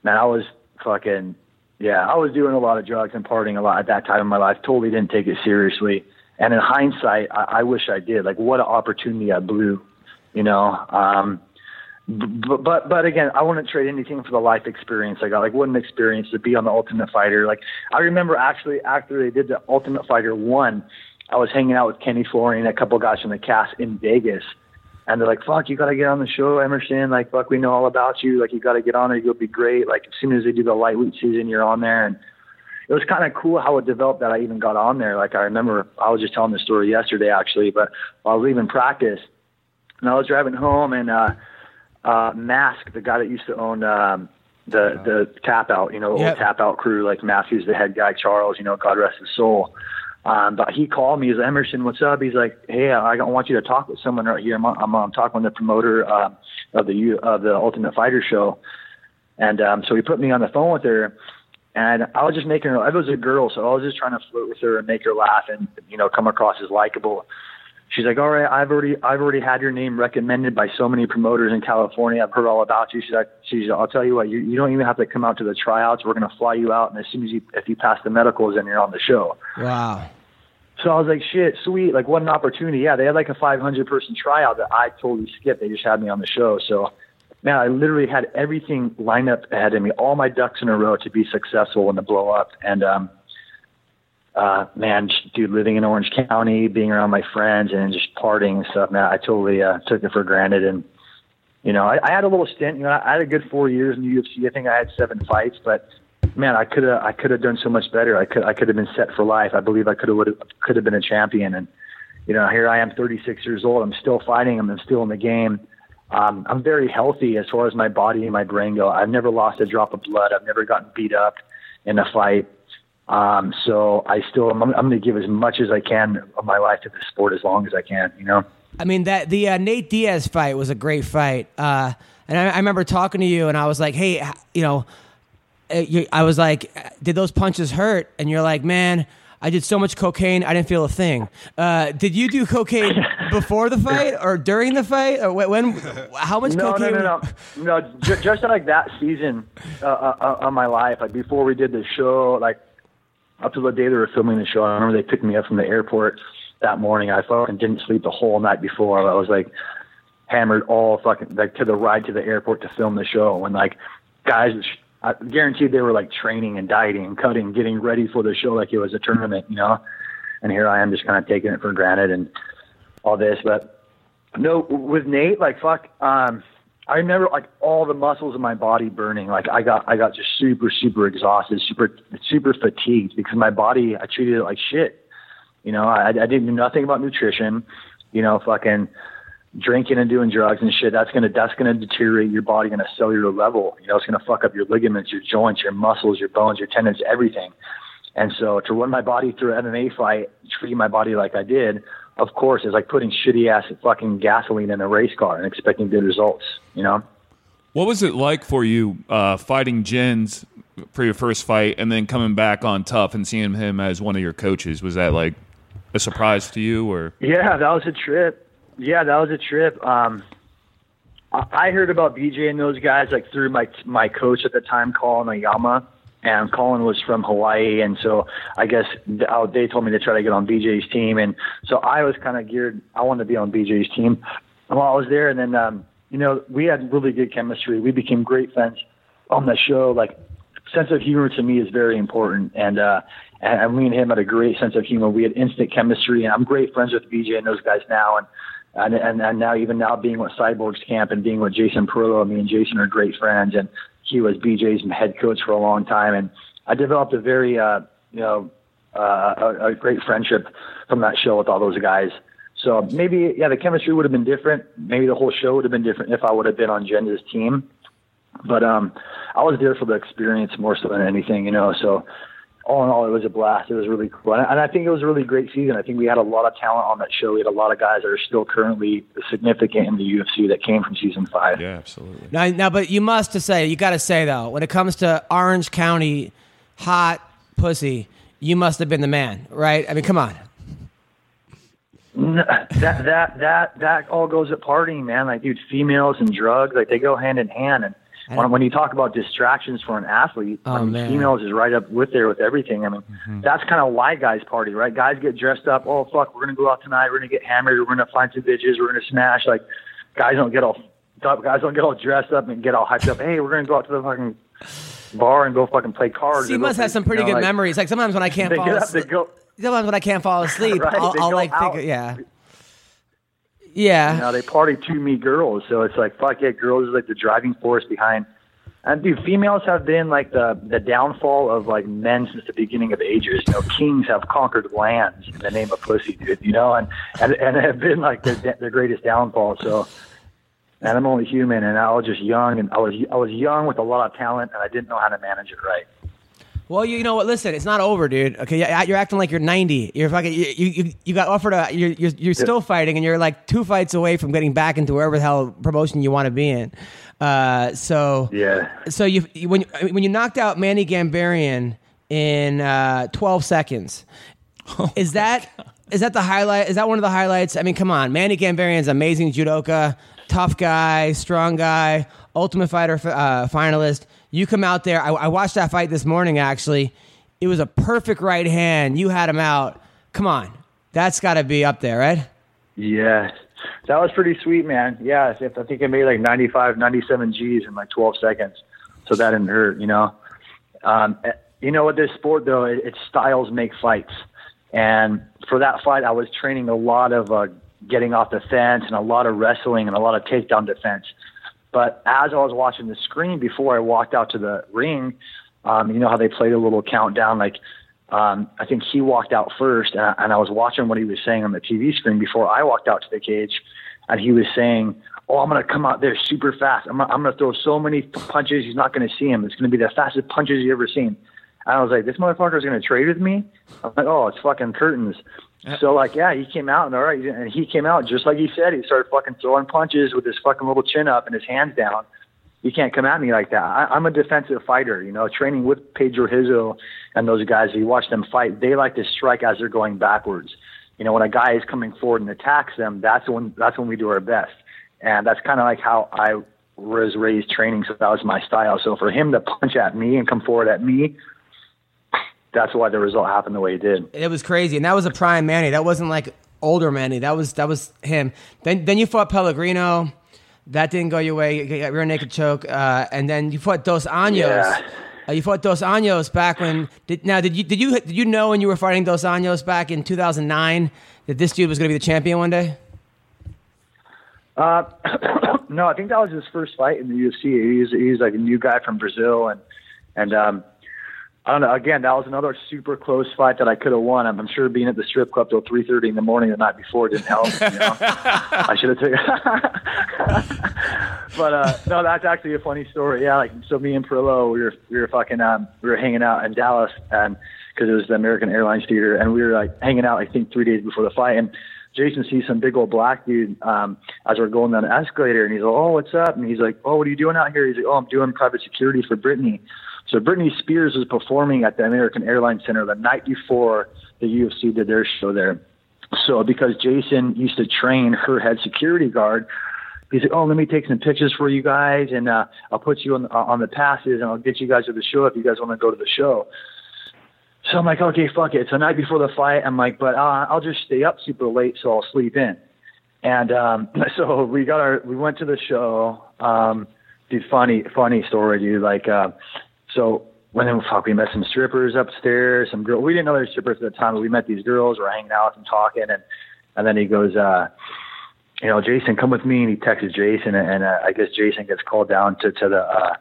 man, I was fucking yeah, I was doing a lot of drugs and partying a lot at that time in my life. Totally didn't take it seriously. And in hindsight, I, I wish I did. Like, what an opportunity I blew, you know. Um, but but but again, I wouldn't trade anything for the life experience I got. Like, what an experience to be on the Ultimate Fighter. Like, I remember actually after they did the Ultimate Fighter one, I was hanging out with Kenny Florian and a couple guys from the cast in Vegas, and they're like, "Fuck, you got to get on the show, Emerson. Like, fuck, we know all about you. Like, you got to get on it. You'll be great. Like, as soon as they do the lightweight season, you're on there." And it was kind of cool how it developed that I even got on there. Like, I remember I was just telling the story yesterday actually, but I was leaving practice, and I was driving home, and uh, uh, Mask, the guy that used to own um, the the tap out, you know, Yep. old tap out crew, like Matthew's the head guy, Charles, you know, God rest his soul. Um, but he called me. He's like, Emerson, what's up? He's like, Hey, I want you to talk with someone right here. I'm, I'm, I'm talking with the promoter uh, of the of the Ultimate Fighter show, and um, so he put me on the phone with her. And I was just making her. I was a girl, so I was just trying to flirt with her and make her laugh, and you know, come across as likable she's like, all right, I've already, I've already had your name recommended by so many promoters in California. I've heard all about you. She's like, she's, I'll tell you what, you, you don't even have to come out to the tryouts. We're going to fly you out. And as soon as you, if you pass the medicals, then you're on the show. Wow. So I was like, shit, sweet. Like, what an opportunity. Yeah, they had like a 500 person tryout that I totally skipped. They just had me on the show. So, man, I literally had everything lined up ahead of me, all my ducks in a row to be successful and to blow up. And, um, uh, man, dude, living in Orange County, being around my friends and just partying and stuff, man, I totally uh, took it for granted. And, you know, I, I had a little stint, you know, I had a good four years in the UFC. I think I had seven fights, but man, I could have, I could have done so much better. I could, I could have been set for life. I believe I could have, could have been a champion. And, you know, here I am 36 years old. I'm still fighting. I'm still in the game. Um, I'm very healthy as far as my body and my brain go. I've never lost a drop of blood. I've never gotten beat up in a fight. Um, so I still, I'm, I'm going to give as much as I can of my life to the sport as long as I can, you know? I mean that the uh, Nate Diaz fight was a great fight, uh, and I, I remember talking to you, and I was like, "Hey, you know," I was like, "Did those punches hurt?" And you're like, "Man, I did so much cocaine, I didn't feel a thing." Uh, did you do cocaine before the fight or during the fight, or when? how much No, no, cocaine? no, no, no. J- just like that season uh, uh, of my life, like before we did the show, like up to the day they were filming the show. I remember they picked me up from the airport that morning. I fucking didn't sleep the whole night before. I was like hammered all fucking like to the ride to the airport to film the show. and like guys, I guaranteed they were like training and dieting and cutting, getting ready for the show like it was a tournament, you know. and here I am just kind of taking it for granted and all this. But no, with Nate, like fuck, um, I remember like all the muscles in my body burning. Like I got, I got just super, super exhausted, super, super fatigued because my body, I treated it like shit. You know, I, I didn't know nothing about nutrition. You know, fucking drinking and doing drugs and shit. That's gonna, that's gonna deteriorate your body on a cellular level. You know, it's gonna fuck up your ligaments, your joints, your muscles, your bones, your tendons, everything. And so to run my body through an MMA fight, treating my body like I did, of course, is like putting shitty ass fucking gasoline in a race car and expecting good results. You know. What was it like for you uh, fighting Jens for your first fight and then coming back on TUF and seeing him as one of your coaches? Was that like a surprise to you or? Yeah, that was a trip. Yeah, that was a trip. Um, I heard about BJ and those guys like through my my coach at the time, Colin Oyama, and Colin was from Hawaii, and so I guess uh, they told me to try to get on BJ's team, and so I was kind of geared. I wanted to be on BJ's team while I was there, and then um, you know we had really good chemistry. We became great friends on the show. Like sense of humor to me is very important, and uh, and, and me and him had a great sense of humor. We had instant chemistry, and I'm great friends with BJ and those guys now, and. And, and and now even now being with Cyborgs Camp and being with Jason Parillo, me and Jason are great friends, and he was BJ's head coach for a long time, and I developed a very uh, you know uh, a, a great friendship from that show with all those guys. So maybe yeah, the chemistry would have been different. Maybe the whole show would have been different if I would have been on Jen's team. But um, I was there for the experience more so than anything, you know. So all in all, it was a blast. It was really cool, and, and I think it was a really great season. I think we had a lot of talent on that show. We had a lot of guys that are still currently significant in the UFC that came from season five. Yeah, absolutely. Now, now, but you must to say, you got to say though, when it comes to Orange County hot pussy, you must have been the man, right? I mean, come on. N- that that that that all goes at partying, man. Like, dude, females and drugs, like they go hand in hand. And when, when you talk about distractions for an athlete, Oh, I mean, man. females is right up with there with everything. I mean, mm-hmm. that's kind of why guys party, right? Guys get dressed up. Oh fuck, we're gonna go out tonight. We're gonna get hammered. We're gonna find some bitches. We're gonna smash. Like, guys don't get all guys don't get all dressed up and get all hyped up. Hey, we're gonna go out to the fucking bar and go fucking play cards. So you or go must play- have some pretty you know, good like, memories. Like sometimes when I can't fall asleep, go. sometimes when I can't fall asleep, Right, I'll, I'll like think, out. yeah, yeah. You know, they party to me girls. So it's like, fuck yeah, girls is like the driving force behind. And dude, females have been like the the downfall of like men since the beginning of ages. You know, kings have conquered lands in the name of pussy, dude. You know, and and, and have been like their their greatest downfall. So, and I'm only human, and I was just young, and I was I was young with a lot of talent, and I didn't know how to manage it right. Well, you know what? Listen, it's not over, dude. Okay, you're acting like you're 90. You're fucking. You you, you got offered a. You're, you're you're still fighting, and you're like two fights away from getting back into wherever the hell promotion you want to be in. Uh, so Yeah. So you you- when you, when you knocked out Manny Gamburyan in uh, 12 seconds, is that is that the highlight? Is that one of the highlights? I mean, come on, Manny Gamburyan's amazing judoka, tough guy, strong guy, Ultimate Fighter uh, finalist. You come out there. I, I watched that fight this morning. Actually, it was a perfect right hand. You had him out. Come on, that's got to be up there, right? Yeah, that was pretty sweet, man. Yeah, I think I made like 95, 97 G's in like 12 seconds, so that didn't hurt, you know. Um, eh, you know, with this sport though, it, it's styles make fights, and for that fight, I was training a lot of uh, getting off the fence and a lot of wrestling and a lot of takedown defense. But as I was watching the screen before I walked out to the ring, um, you know how they played a little countdown, like um, I think he walked out first, and I, and I was watching what he was saying on the TV screen before I walked out to the cage, and he was saying, "Oh, I'm gonna come out there super fast. I'm I'm gonna throw so many punches, he's not gonna see him. It's gonna be the fastest punches you ever seen." And I was like, "This motherfucker's gonna trade with me." I'm like, "Oh, it's fucking curtains." So like, yeah, he came out and all right, and he came out just like he said. He started fucking throwing punches with his fucking little chin up and his hands down you can't come at me like that. I, I'm a defensive fighter, you know, training with Pedro Rizzo and those guys. You watch them fight; they like to strike as they're going backwards. You know, when a guy is coming forward and attacks them, that's when that's when we do our best. And that's kind of like how I was raised training, so that was my style. So for him to punch at me and come forward at me, that's why the result happened the way it did. It was crazy, and that was a prime Manny. That wasn't like older Manny. That was that was him. Then then you fought Pellegrino. That didn't go your way. You got rear naked choke, uh, and then you fought Dos Anjos. Yeah. Uh, you fought Dos Anjos back when. Did, now, did you did you did you know when you were fighting Dos Anjos back in 2009 that this dude was going to be the champion one day? Uh, no, I think that was his first fight in the UFC. He's he's like a new guy from Brazil, and and um, I don't know. Again, that was another super close fight that I could have won. I'm, I'm sure being at the strip club till 3:30 in the morning the night before didn't help. You know? I should have taken. but uh, no, that's actually a funny story. Yeah, like so, me and Parillo, we were we were fucking um, we were hanging out in Dallas, and because it was the American Airlines Theater, and we were like hanging out. I think three days before the fight, and Jason sees some big old black dude um, as we're going down the escalator, and he's like, "Oh, what's up?" And he's like, "Oh, what are you doing out here?" He's like, "Oh, I'm doing private security for Britney." So Britney Spears was performing at the American Airlines Center the night before the UFC did their show there. So because Jason used to train her head security guard, he's like, "Oh, let me take some pictures for you guys, and uh, I'll put you on uh, on the passes, and I'll get you guys to the show if you guys want to go to the show." So I'm like, "Okay, fuck it." So night before the fight. I'm like, "But uh, I'll just stay up super late, so I'll sleep in." And um, so we got our we went to the show. Um, dude, funny funny story, dude. Like, uh, so when then fuck, we met some strippers upstairs, some girl. We didn't know they were strippers at the time, but we met these girls. We're hanging out and talking, and and then he goes, uh, you know, Jason, come with me. And he texts Jason, and, uh, I guess Jason gets called down to to the uh,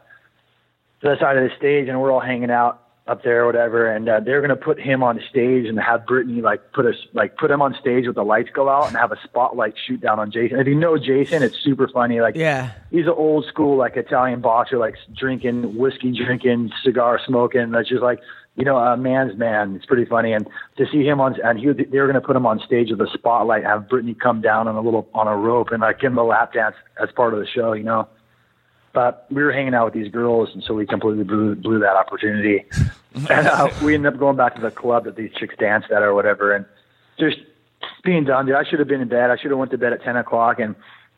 to the side of the stage, and we're all hanging out up there or whatever. And uh, they're gonna put him on stage and have Britney like put us like put him on stage with the lights go out and have a spotlight shoot down on Jason. If you know Jason, it's super funny. Like Yeah. he's an old school like Italian boxer, like drinking whiskey, drinking, cigar smoking. That's just like you know a man's man. It's pretty funny, and to see him on and he they were going to put him on stage with a spotlight, have Britney come down on a little on a rope and like give him a lap dance as part of the show, you know. But we were hanging out with these girls, and so we completely blew, blew that opportunity. and uh, we ended up going back to the club that these chicks danced at or whatever, and just being done, dude. I should have been in bed. I should have went to bed at ten o'clock, and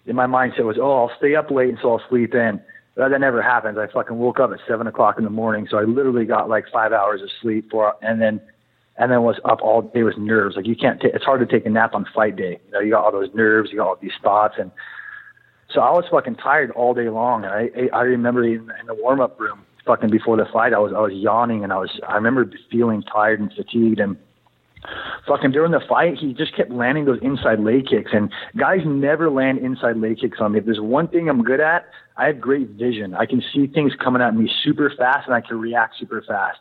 in my mindset was, oh, I'll stay up late and so I'll sleep in. But that never happens. I fucking woke up at seven o'clock in the morning, so I literally got like five hours of sleep for, and then and then was up all day with nerves. Like you can't. ta- it's hard to take a nap on fight day. You know, you got all those nerves, you got all these thoughts, and so I was fucking tired all day long. And I I remember in, in the warm up room, fucking before the fight, I was I was yawning, and I was I remember feeling tired and fatigued, and fucking during the fight, he just kept landing those inside leg kicks. And guys never land inside leg kicks on me. If there's one thing I'm good at, I have great vision. I can see things coming at me super fast, and I can react super fast.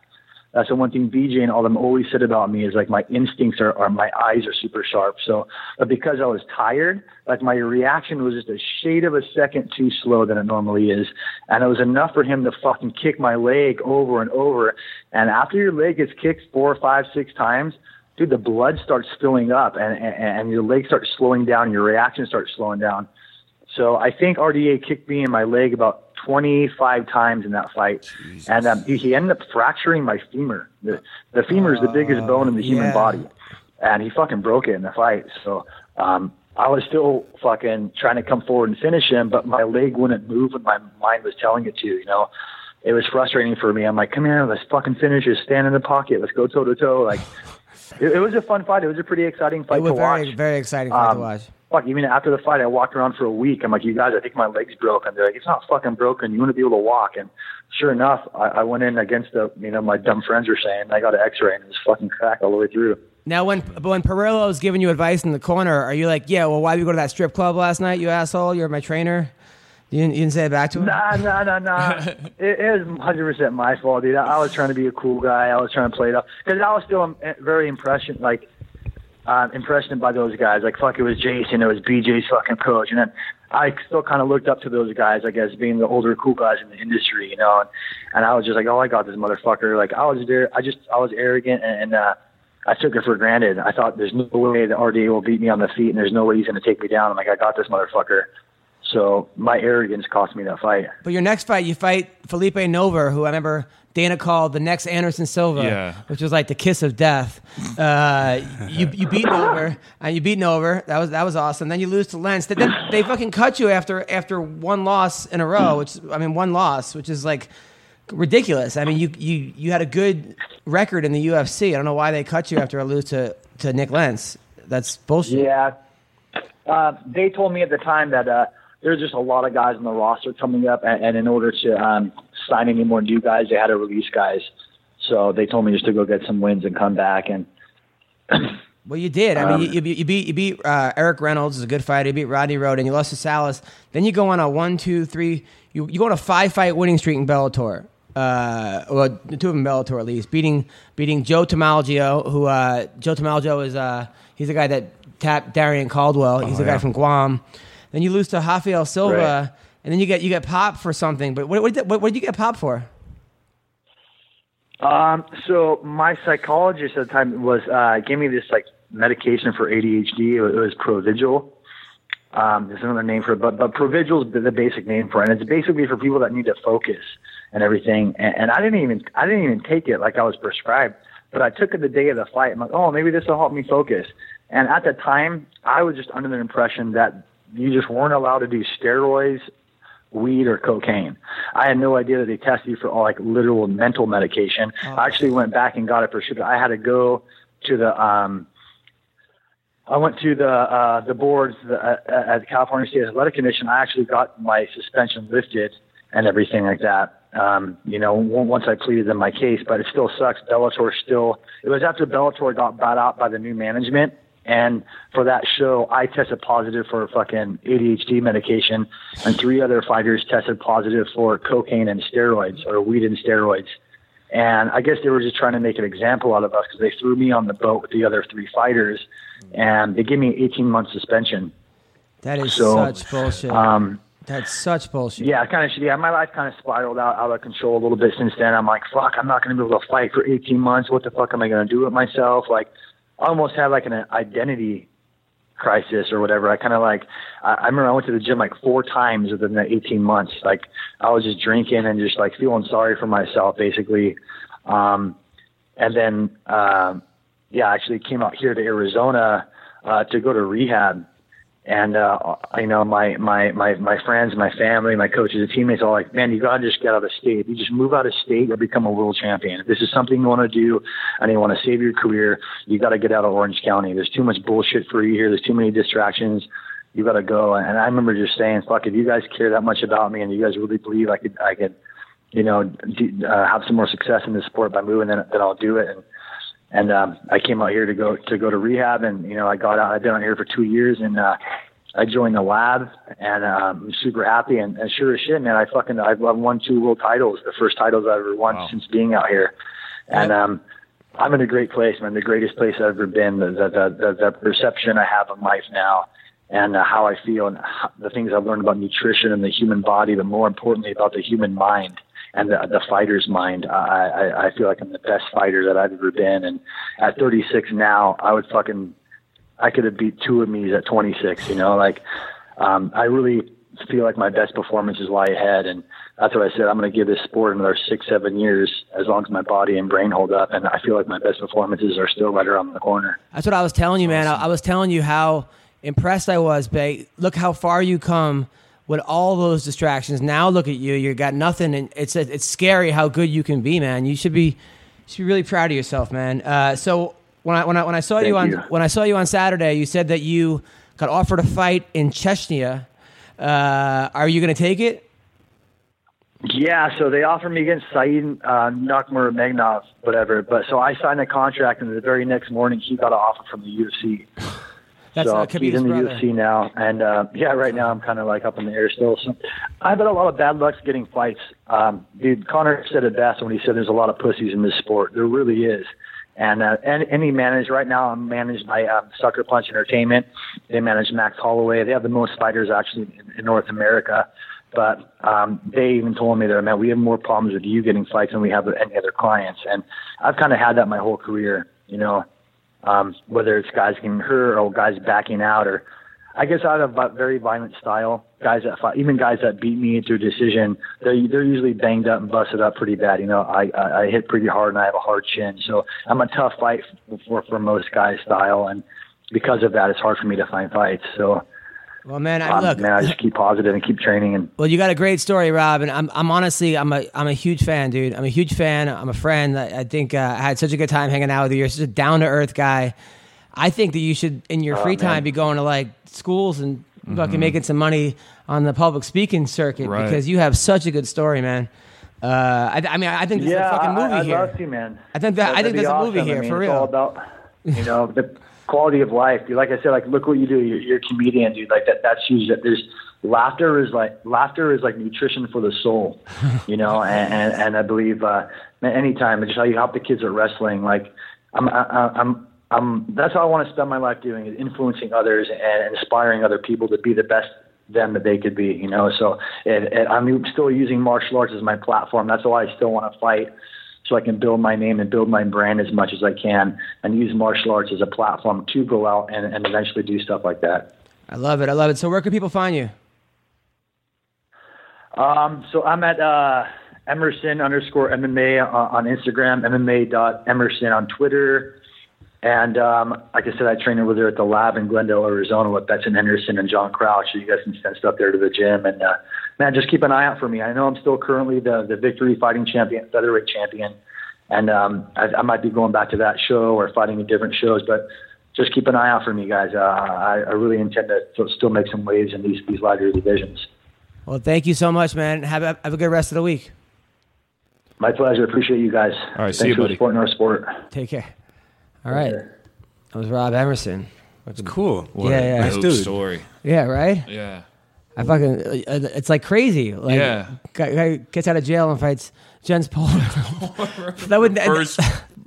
Uh, That's the one thing BJ and all them always said about me is like my instincts are, are my eyes are super sharp. So, but because I was tired, like my reaction was just a shade of a second too slow than it normally is, and it was enough for him to fucking kick my leg over and over. And after your leg gets kicked four, five, six times, dude, the blood starts filling up, and and, and your leg starts slowing down, your reaction starts slowing down. So I think RDA kicked me in my leg about 25 times in that fight, and um, he, he ended up fracturing my femur. The, the femur is the biggest bone in the human yeah. body, and he fucking broke it in the fight. So um, I was still fucking trying to come forward and finish him, but my leg wouldn't move when my mind was telling it to. You know, it was frustrating for me. I'm like, come here, let's fucking finish. Just stand in the pocket. Let's go toe to toe. Like, it, it was a fun fight. It was a pretty exciting fight It was to very watch very exciting fight to Um, watch. Fuck, even after the fight, I walked around for a week. I'm like, you guys, I think my leg's broken. They're like, it's not fucking broken. You want to be able to walk. And sure enough, I, I went in against the, you know, my dumb friends were saying. I got an X-ray and it was fucking cracked all the way through. Now, when when Parillo's giving you advice in the corner, are you like, yeah, well, why did you go to that strip club last night, you asshole? You're my trainer. You didn't, you didn't say it back to him. Nah, nah, nah, nah. it, it was 100% my fault, dude. I, I was trying to be a cool guy. I was trying to play it up because I was still um, very impression, like, uh, impressioned by those guys. Like, fuck, it was Jason, it was BJ's fucking coach, and then I still kind of looked up to those guys, I guess, being the older cool guys in the industry, you know. And, and I was just like, oh, I got this motherfucker. Like, I was there. I just, I was arrogant, and, and uh, I took it for granted. I thought there's no way that RDA will beat me on the feet, and there's no way he's going to take me down. I'm like, I got this motherfucker. So my arrogance cost me that fight. But your next fight, you fight Phillipe Nover, who I remember Dana called the next Anderson Silva, Yeah. which was like the kiss of death. Uh, you you beat over and you beat Nover. That was that was awesome. Then you lose to Lentz. Then they fucking cut you after after one loss in a row, which I mean one loss, which is like ridiculous. I mean you you you had a good record in the UFC. I don't know why they cut you after a lose to to Nick Lentz. That's bullshit. Yeah. Uh, they told me at the time that uh, there's just a lot of guys on the roster coming up, and, and in order to um, sign any more new guys. They had to release guys, so they told me just to go get some wins and come back. And Well, you did. I Um, mean, you, you beat you beat, you beat uh, Eric Reynolds, is a good fighter. You beat Rodney Road, and you lost to Salas. Then you go on a one, two, three. You you go on a five fight winning streak in Bellator. Uh, well, the two of them Bellator at least, beating beating Joe Taimanglo, who uh, Joe Taimanglo is uh, he's the guy that tapped Darion Caldwell. He's the guy yeah. from Guam. Then you lose to Rafael Silva, Right. And then you get you get popped for something. But what what what, what did you get popped for? Um, so my psychologist at the time was uh, gave me this like medication for ADHD. It was, was Provigil. Um, there's another name for it, but but Provigil is the, basic name for it. And it's basically for people that need to focus and everything. And, and I didn't even I didn't even take it like I was prescribed, but I took it the day of the fight. I'm like, oh, maybe this will help me focus. And at the time, I was just under the impression that you just weren't allowed to do steroids weed or cocaine. I had no idea that they tested you for all like literal mental medication. I actually went back and got a prescription. I had to go to the um I went to the uh the boards the, uh, at the California State Athletic Commission. I actually got my suspension lifted and everything like that. Um, you know, once I pleaded in my case, but it still sucks. Bellator still. It was after Bellator got bought out by the new management, and for that show, I tested positive for fucking ADHD medication, and three other fighters tested positive for cocaine and steroids or weed and steroids. And I guess they were just trying to make an example out of us because they threw me on the boat with the other three fighters, and they gave me 18 month suspension. That is So, such bullshit. Um, That's such bullshit. yeah, kind of. Yeah, my life kind of spiraled out out of control a little bit since then. I'm like, fuck, I'm not going to be able to fight for 18 months. What the fuck am I going to do with myself? Like, almost had like an identity crisis or whatever. I kind of like, I, I remember I went to the gym like four times within the 18 months. Like, I was just drinking and just like feeling sorry for myself, basically. Um, and then, um, yeah, I actually came out here to Arizona uh, to go to rehab and uh you know my my my my friends my family my coaches the teammates all like man you gotta just get out of state. If you just move out of state you'll become a world champion. If this is something you want to do and you want to save your career you got to get out of orange county. There's too much bullshit for you here. There's too many distractions. You got to go. And i remember just saying fuck if you guys care that much about me and you guys really believe i could i could you know do, uh, have some more success in this sport by moving then then i'll do it. And and um, I came out here to go to go to rehab, and you know I got out. I've been out here for two years, and uh, I joined the lab, and um, I'm super happy. And, and sure as shit, man, I fucking I've, I've won two world titles, the first titles I've ever won Wow. since being out here, and um, I'm in a great place, man. The greatest place I've ever been. The the the, the, perception I have of life now. And uh, how I feel, and how, the things I've learned about nutrition and the human body, but more importantly about the human mind and the, the fighter's mind. I, I, I feel like I'm the best fighter that I've ever been. And at 36 now, I would fucking, I could have beat two of me's at 26, you know, like, um, I really feel like my best performances lie ahead. And that's what I said. I'm going to give this sport another six, seven years as long as my body and brain hold up. And I feel like my best performances are still right around the corner. That's what I was telling you, man. I, I was telling you how impressed I was, Bay. Look how far you come with all those distractions. Now look at you. You got nothing, and it's it's scary how good you can be, man. You should be you should be really proud of yourself, man. Uh, so when I when I when I saw you on you. when I saw you on Saturday, you said that you got offered a fight in Chechnya. Uh, are you going to take it? Yeah, so they offered me against Said uh, Nurmagomedov, whatever. But so I signed a contract, and the very next morning he got an offer from the UFC. That's so uh, he's in the brother. UFC now, and uh, yeah, right now I'm kind of like up in the air still. So I've had a lot of bad luck getting fights. Um, dude, Conor said it best when he said there's a lot of pussies in this sport. There really is. And uh, and any managed right now, I'm managed by um, Sucker Punch Entertainment. They manage Max Holloway. They have the most fighters actually in, in North America. But um, they even told me that man, we have more problems with you getting fights than we have with any other clients. And I've kind of had that my whole career. You know, um, whether it's guys getting hurt or guys backing out, or I guess I have a very violent style. Guys that fight, even guys that beat me through decision, they're they're usually banged up and busted up pretty bad. You know, I I, I hit pretty hard and I have a hard chin, so I'm a tough fight for for most guys' style, and because of that, it's hard for me to find fights. So. Well, man, I, Um, look, man, I just keep positive and keep training and Well, you got a great story, Rob, and I'm, I'm honestly, I'm a, I'm a huge fan, dude. I'm a huge fan. I'm a friend. I, I think uh, I had such a good time hanging out with you. You're such a down to earth guy. I think that you should, in your free time, be going to like schools and fucking making some money on the public speaking circuit Right. because you have such a good story, man. Uh, I, I mean, I think this yeah, is a fucking movie I, I'd here. love to, man. I think that- I That'd think be there's a movie here, I mean, for it's real. all about you know the quality of life. Dude, Like I said, like look what you do. You're, you're a comedian, dude. Like that. That's huge. That there's laughter is like laughter is like nutrition for the soul. You know, and and, and I believe uh, anytime just how you help the kids at wrestling. Like I'm I, I'm. I'm, that's how I want to spend my life doing is influencing others and inspiring other people to be the best them that they could be, you know. So and, and I'm still using martial arts as my platform. That's why I still want to fight, so I can build my name and build my brand as much as I can, and use martial arts as a platform to go out and, and eventually do stuff like that. I love it. I love it. So where can people find you? Um, so I'm at uh, Emerson underscore MMA on, on Instagram, MMA dot Emerson on Twitter. And um, like I said, I train over there at the lab in Glendale, Arizona with Benson Henderson and John Crouch. So you guys can send stuff there to the gym. And uh, man, just keep an eye out for me. I know I'm still currently the, the Victory Fighting Champion, featherweight champion. And um, I, I might be going back to that show or fighting in different shows. But just keep an eye out for me, guys. Uh, I, I really intend to to still make some waves in these, these lighter divisions. Well, thank you so much, man. Have a, have a good rest of the week. My pleasure. Appreciate you guys. All right, Thanks see you, for buddy. supporting our sport. Take care. All right. That was Rob Emerson. That's cool. Yeah, yeah. Nice Dope dude. story. Yeah, right? Yeah. I fucking, uh, it's like crazy. Like, Yeah. Guy, guy gets out of jail and fights Jens Pulver. that would,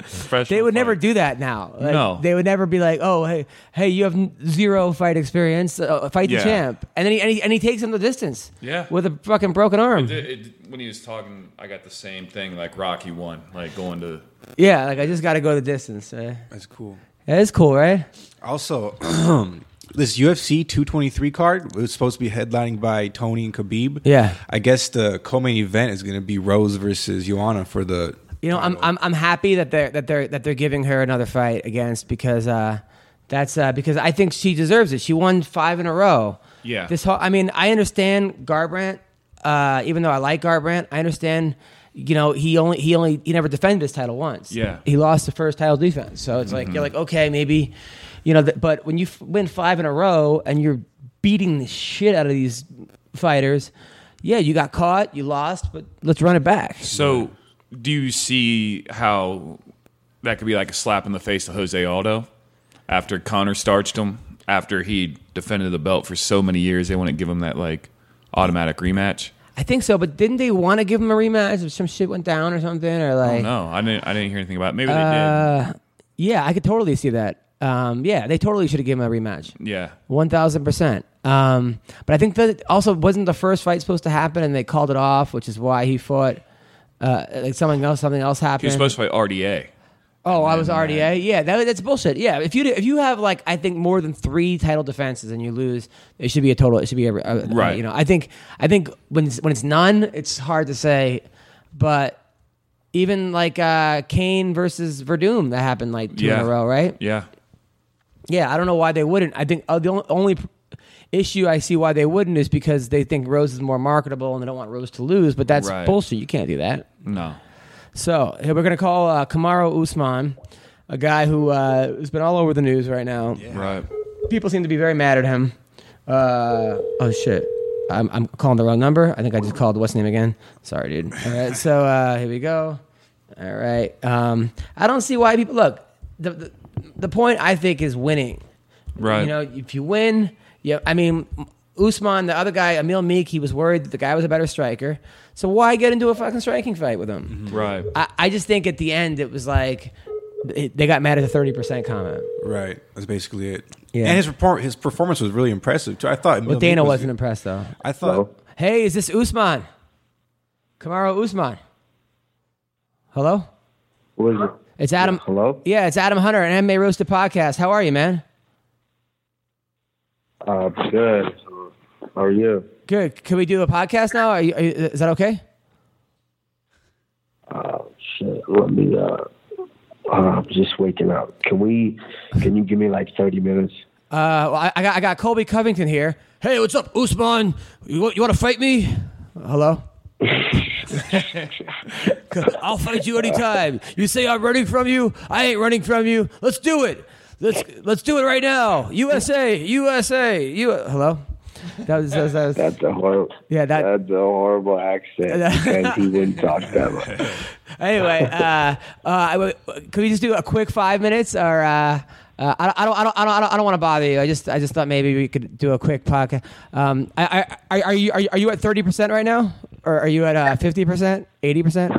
First they would never do that now. Like, No. They would never be like, oh, hey, hey, you have zero fight experience. Uh, fight Yeah. the champ. And then he, and he, and he takes him the distance. Yeah. With a fucking broken arm. It- it- when he was talking, I got the same thing like Rocky one, like going to. Yeah, like I just got to go the distance. Uh, That's cool. that is cool, right? Also, this UFC 223 card was supposed to be headlining by Tony and Khabib. Yeah. I guess the co-main event is going to be Rose versus Joanna for the. You know, I'm, I'm I'm happy that they're that they're that they're giving her another fight against because uh, that's uh, because I think she deserves it. She won five in a row. Yeah. This whole I mean, I understand Garbrandt. Uh, even though I like Garbrandt, I understand. You know, he only he only he never defended his title once. Yeah. He lost the first title defense, so it's like you're like okay, maybe, you know, th- but when you f- win five in a row and you're beating the shit out of these fighters, yeah, you got caught, you lost, but let's run it back. So, do you see how that could be like a slap in the face to Jose Aldo after Conor starched him after he defended the belt for so many years? They want to give him that like automatic rematch. I think so, but didn't they want to give him a rematch if some shit went down or something? Or like, No, I didn't. I didn't hear anything about. It. Maybe they uh, yeah, I could totally see that. Um, yeah, they totally should have given him a rematch. Yeah. one thousand percent. Um, but I think that also wasn't the first fight supposed to happen, and they called it off, which is why he fought. Uh, like something else, something else happened. He was supposed to fight RDA. Oh, I was then, uh, RDA. Yeah, that, that's bullshit. Yeah, if you if you have like I think more than three title defenses and you lose, it should be a total. It should be a, a Right. You know, I think I think when it's, when it's none, it's hard to say, but even like uh, Cain versus Werdum that happened like two Yeah. in a row, right? Yeah. Yeah, I don't know why they wouldn't. I think uh, the only, only issue I see why they wouldn't is because they think Rose is more marketable and they don't want Rose to lose. But that's Right. bullshit. You can't do that. No. So here we're gonna call uh, Kamaru Usman, a guy who uh, has been all over the news right now. Right. People seem to be very mad at him. Uh, oh shit, I'm, I'm calling the wrong number. I think I just called what's his name again. Sorry, dude. All right, so uh, here we go. All right. Um, I don't see why people look. The, the the point I think is winning. Right. You know, if you win, yeah. I mean, Usman, the other guy, Emil Meek, he was worried that the guy was a better striker. So why get into a fucking striking fight with him? Mm-hmm. Right. I, I just think at the end it was like it, they got mad at the thirty percent comment. Right. That's basically it. Yeah. And his perform- his performance was really impressive too. I thought. Well, Dana wasn't impressed though. I thought. Hey, is this Usman? Kamaru Usman. Hello, What is it? It's Adam. Hello? Yeah, it's Adam Hunter, an MMA Roasted podcast. How are you, man? Uh, good. How are you? Good. Can we do a podcast now? Are you, are you, is that okay? Uh, shit. Let me, uh, uh, I'm just waking up. Can we, can you give me like 30 minutes? Uh, well, I, I got I got Colby Covington here. Hey, what's up, Usman? You, you want to fight me? Hello. I'll fight you anytime. You say I'm running from you. I ain't running from you. Let's do it. Let's let's do it right now. USA, USA, you. Hello. That was, that was, that was That's a horrible. Yeah, that- that's a horrible accent. and he wouldn't talk that much. anyway. Uh, uh, could we just do a quick five minutes, or uh, uh, I, don't, I don't, I don't, I don't, I don't, I don't want to bother you. I just, I just thought maybe we could do a quick podcast. Um, I, I, are, are you, are you, are you at thirty percent right now, or are you at uh, fifty percent, eighty percent?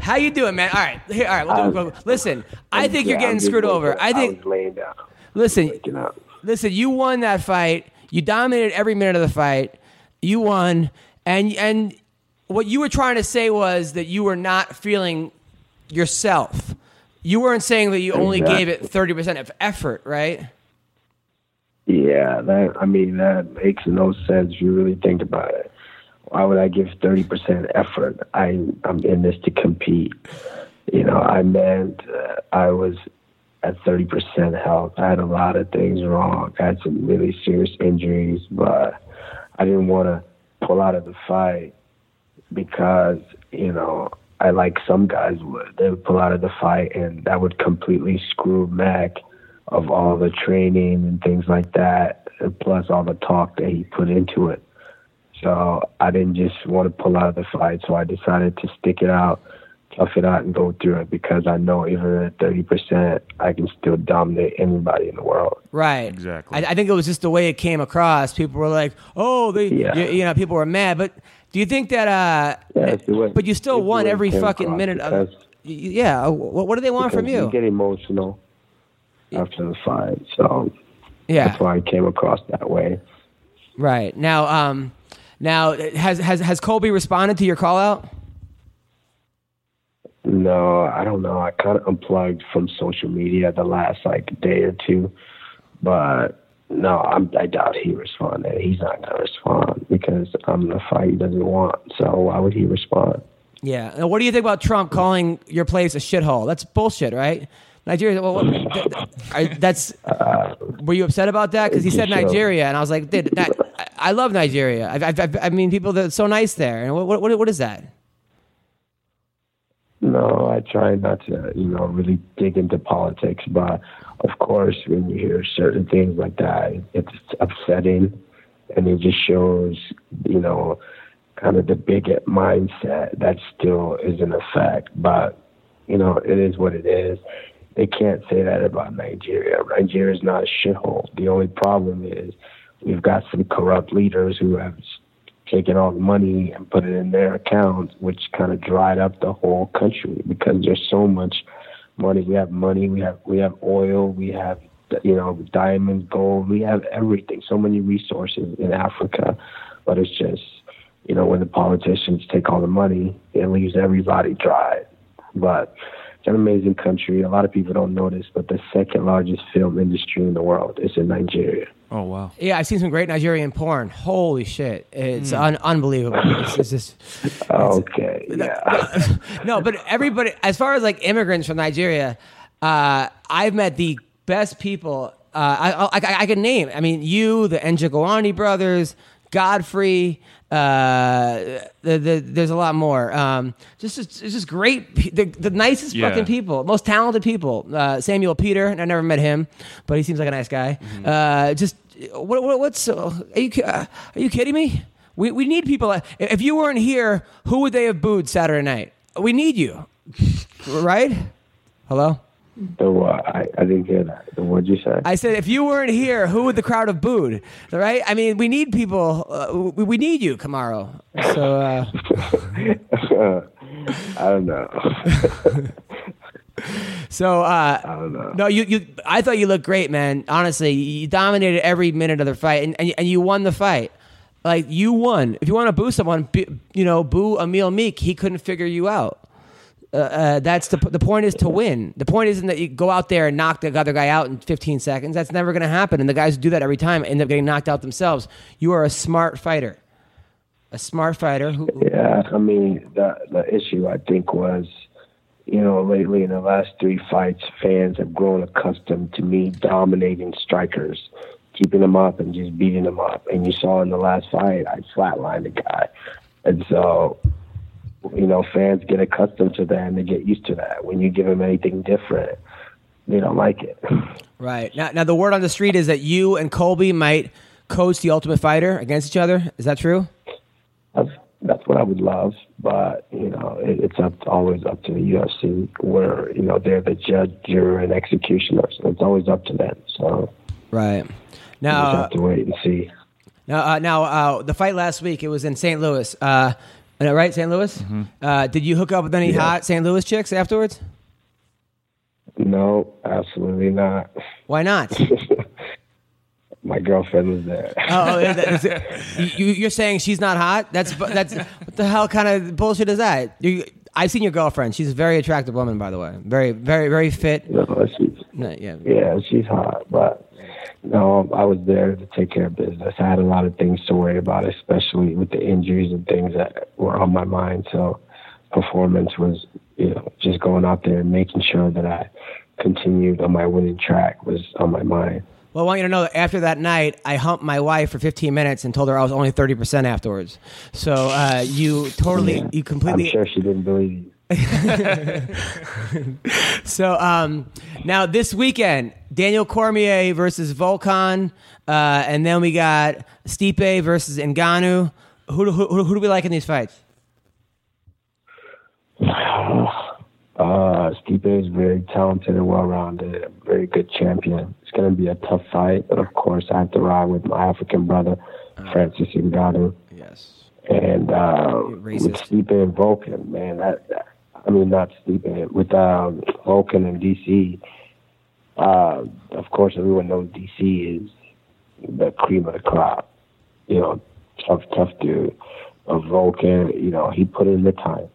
How you doing, man? All right, here, all right. We'll do, listen, I think you're getting screwed over. I think. laying down, Listen, waking up. listen, you won that fight. You dominated every minute of the fight. You won, and and what you were trying to say was that you were not feeling yourself. You weren't saying that you only gave it thirty percent of effort, right? Yeah, that I mean that makes no sense if you really think about it. Why would I give thirty percent effort? I I'm in this to compete. You know, I meant uh, I was at thirty percent health. I had a lot of things wrong. I had some really serious injuries, but I didn't want to pull out of the fight because you know I like some guys would. They would pull out of the fight, and that would completely screw Mac of all the training and things like that, plus all the talk that he put into it. So I didn't just want to pull out of the fight, so I decided to stick it out, tough it out, and go through it because I know even at thirty percent, I can still dominate anybody in the world. Right. Exactly. I, I think it was just the way it came across. People were like, "Oh, they," Yeah. you, you know, people were mad. But do you think that? Uh, Yeah, way- but you still won every fucking minute of. because- Y- Yeah. What, what do they want from because you? get emotional after the fight, so Yeah. that's why I came across that way. Right now, um, now has has has Colby responded to your call out? No, I don't know. I kind of unplugged from social media the last like day or two, but no, I'm, I doubt he responded. He's not gonna respond because I'm the fight he doesn't want. So why would he respond? Yeah. Now, what do you think about Trump calling your place a shithole? That's bullshit, right? Nigeria. Well, what, th- th- that's. were you upset about that? Because he said Nigeria, and I was like, dude, that, I, I love Nigeria. I, I, I, I mean, people that are so nice there. And what, what, what is that? No, I try not to, you know, really dig into politics, but of course, when you hear certain things like that, it's upsetting, and it just shows, you know, kind of the bigot mindset that still is in effect. But you know, it is what it is. They can't say that about Nigeria. Nigeria is not a shithole. The only problem is we've got some corrupt leaders who have taken all the money and put it in their accounts, which kind of dried up the whole country because there's so much money. We have money, we have we have oil, we have you know diamonds, gold, we have everything. So many resources in Africa, but it's just you know when the politicians take all the money, it leaves everybody dry. But it's an amazing country. A lot of people don't know this, but the second largest film industry in the world is in Nigeria. Oh wow. Yeah, I've seen some great Nigerian porn. Holy shit, it's un- unbelievable. It's, it's just Okay, yeah. no, but everybody, as far as like immigrants from Nigeria, uh, I've met the best people. Uh, I, I, I, I can name. I mean, you, the Njokuani brothers, Godfrey. Uh, the, the, there's a lot more. Um, just, it's just great. The, the nicest Yeah. fucking people, most talented people. Uh, Samuel Peter. I never met him, but he seems like a nice guy. Uh, just what, what, what's? Uh, are you uh, are you kidding me? We we need people. like- If you weren't here, who would they have booed Saturday night? We need you, right? Hello. The what? I, I didn't hear that. The what'd you say? I said, if you weren't here, who would the crowd have booed? Right? I mean, we need people. Uh, we, we need you, Kamaru. So, uh, I don't know. so uh, I don't know. no, you, you. I thought you looked great, man. Honestly, you dominated every minute of the fight, and and, and you won the fight. Like you won. If you want to boo someone, you know, boo Emil Meek. He couldn't figure you out. Uh, uh, that's the the point is to win. The point isn't that you go out there and knock the other guy out in 15 seconds. That's never going to happen. And the guys who do that every time end up getting knocked out themselves. You are a smart fighter, a smart fighter who. Yeah, I mean the the issue I think was, you know, lately in the last three fights, fans have grown accustomed to me dominating strikers, keeping them up and just beating them up. And you saw in the last fight, I flatlined the guy, and so, you know, fans get accustomed to that and they get used to that. When you give them anything different, they don't like it. Right now, now the word on the street is that you and Colby might coach the Ultimate Fighter against each other. Is that true? That's that's what I would love, but you know, it, it's up always up to the UFC, where you know they're the judge, juror, and executioner. So it's always up to them. So Right. now, we have to wait and see. now, uh, now, uh, the fight last week it was in St. Louis. Uh, right, St. Louis. Uh, did you hook up with any Yeah. hot St. Louis chicks afterwards? No, absolutely not. Why not? My girlfriend was there. Oh, yeah, that- is- you, you're saying she's not hot? That's that's what the hell kind of bullshit is that? You, I've seen your girlfriend. She's a very attractive woman, by the way. Very, very, very fit. Know, she's, No, yeah. yeah, she's hot, but no, I was there to take care of business. I had a lot of things to worry about, especially with the injuries and things that were on my mind. So, performance was, you know, just going out there and making sure that I continued on my winning track was on my mind. Well, I want you to know that after that night, I humped my wife for 15 minutes and told her I was only 30% afterwards. So uh, you totally, you completely. I'm completely. sure she didn't believe you. So um, now this weekend, Daniel Cormier versus Volkan, uh, and then we got Stipe versus Ngannou. Who, do- who, who, who do we like in these fights? Uh, Stipe is very talented and well-rounded, a very good champion. It's going to be a tough fight, but of course, I have to ride with my African brother, Francis Ngannou. Yes. And uh, with Stipe and Volkan, man, that, that I mean not Stipe, with um, Volkan and DC. Uh, of course, everyone knows DC is the cream of the crop. You know, tough, tough dude. Of Volkan, you know, he put in the time.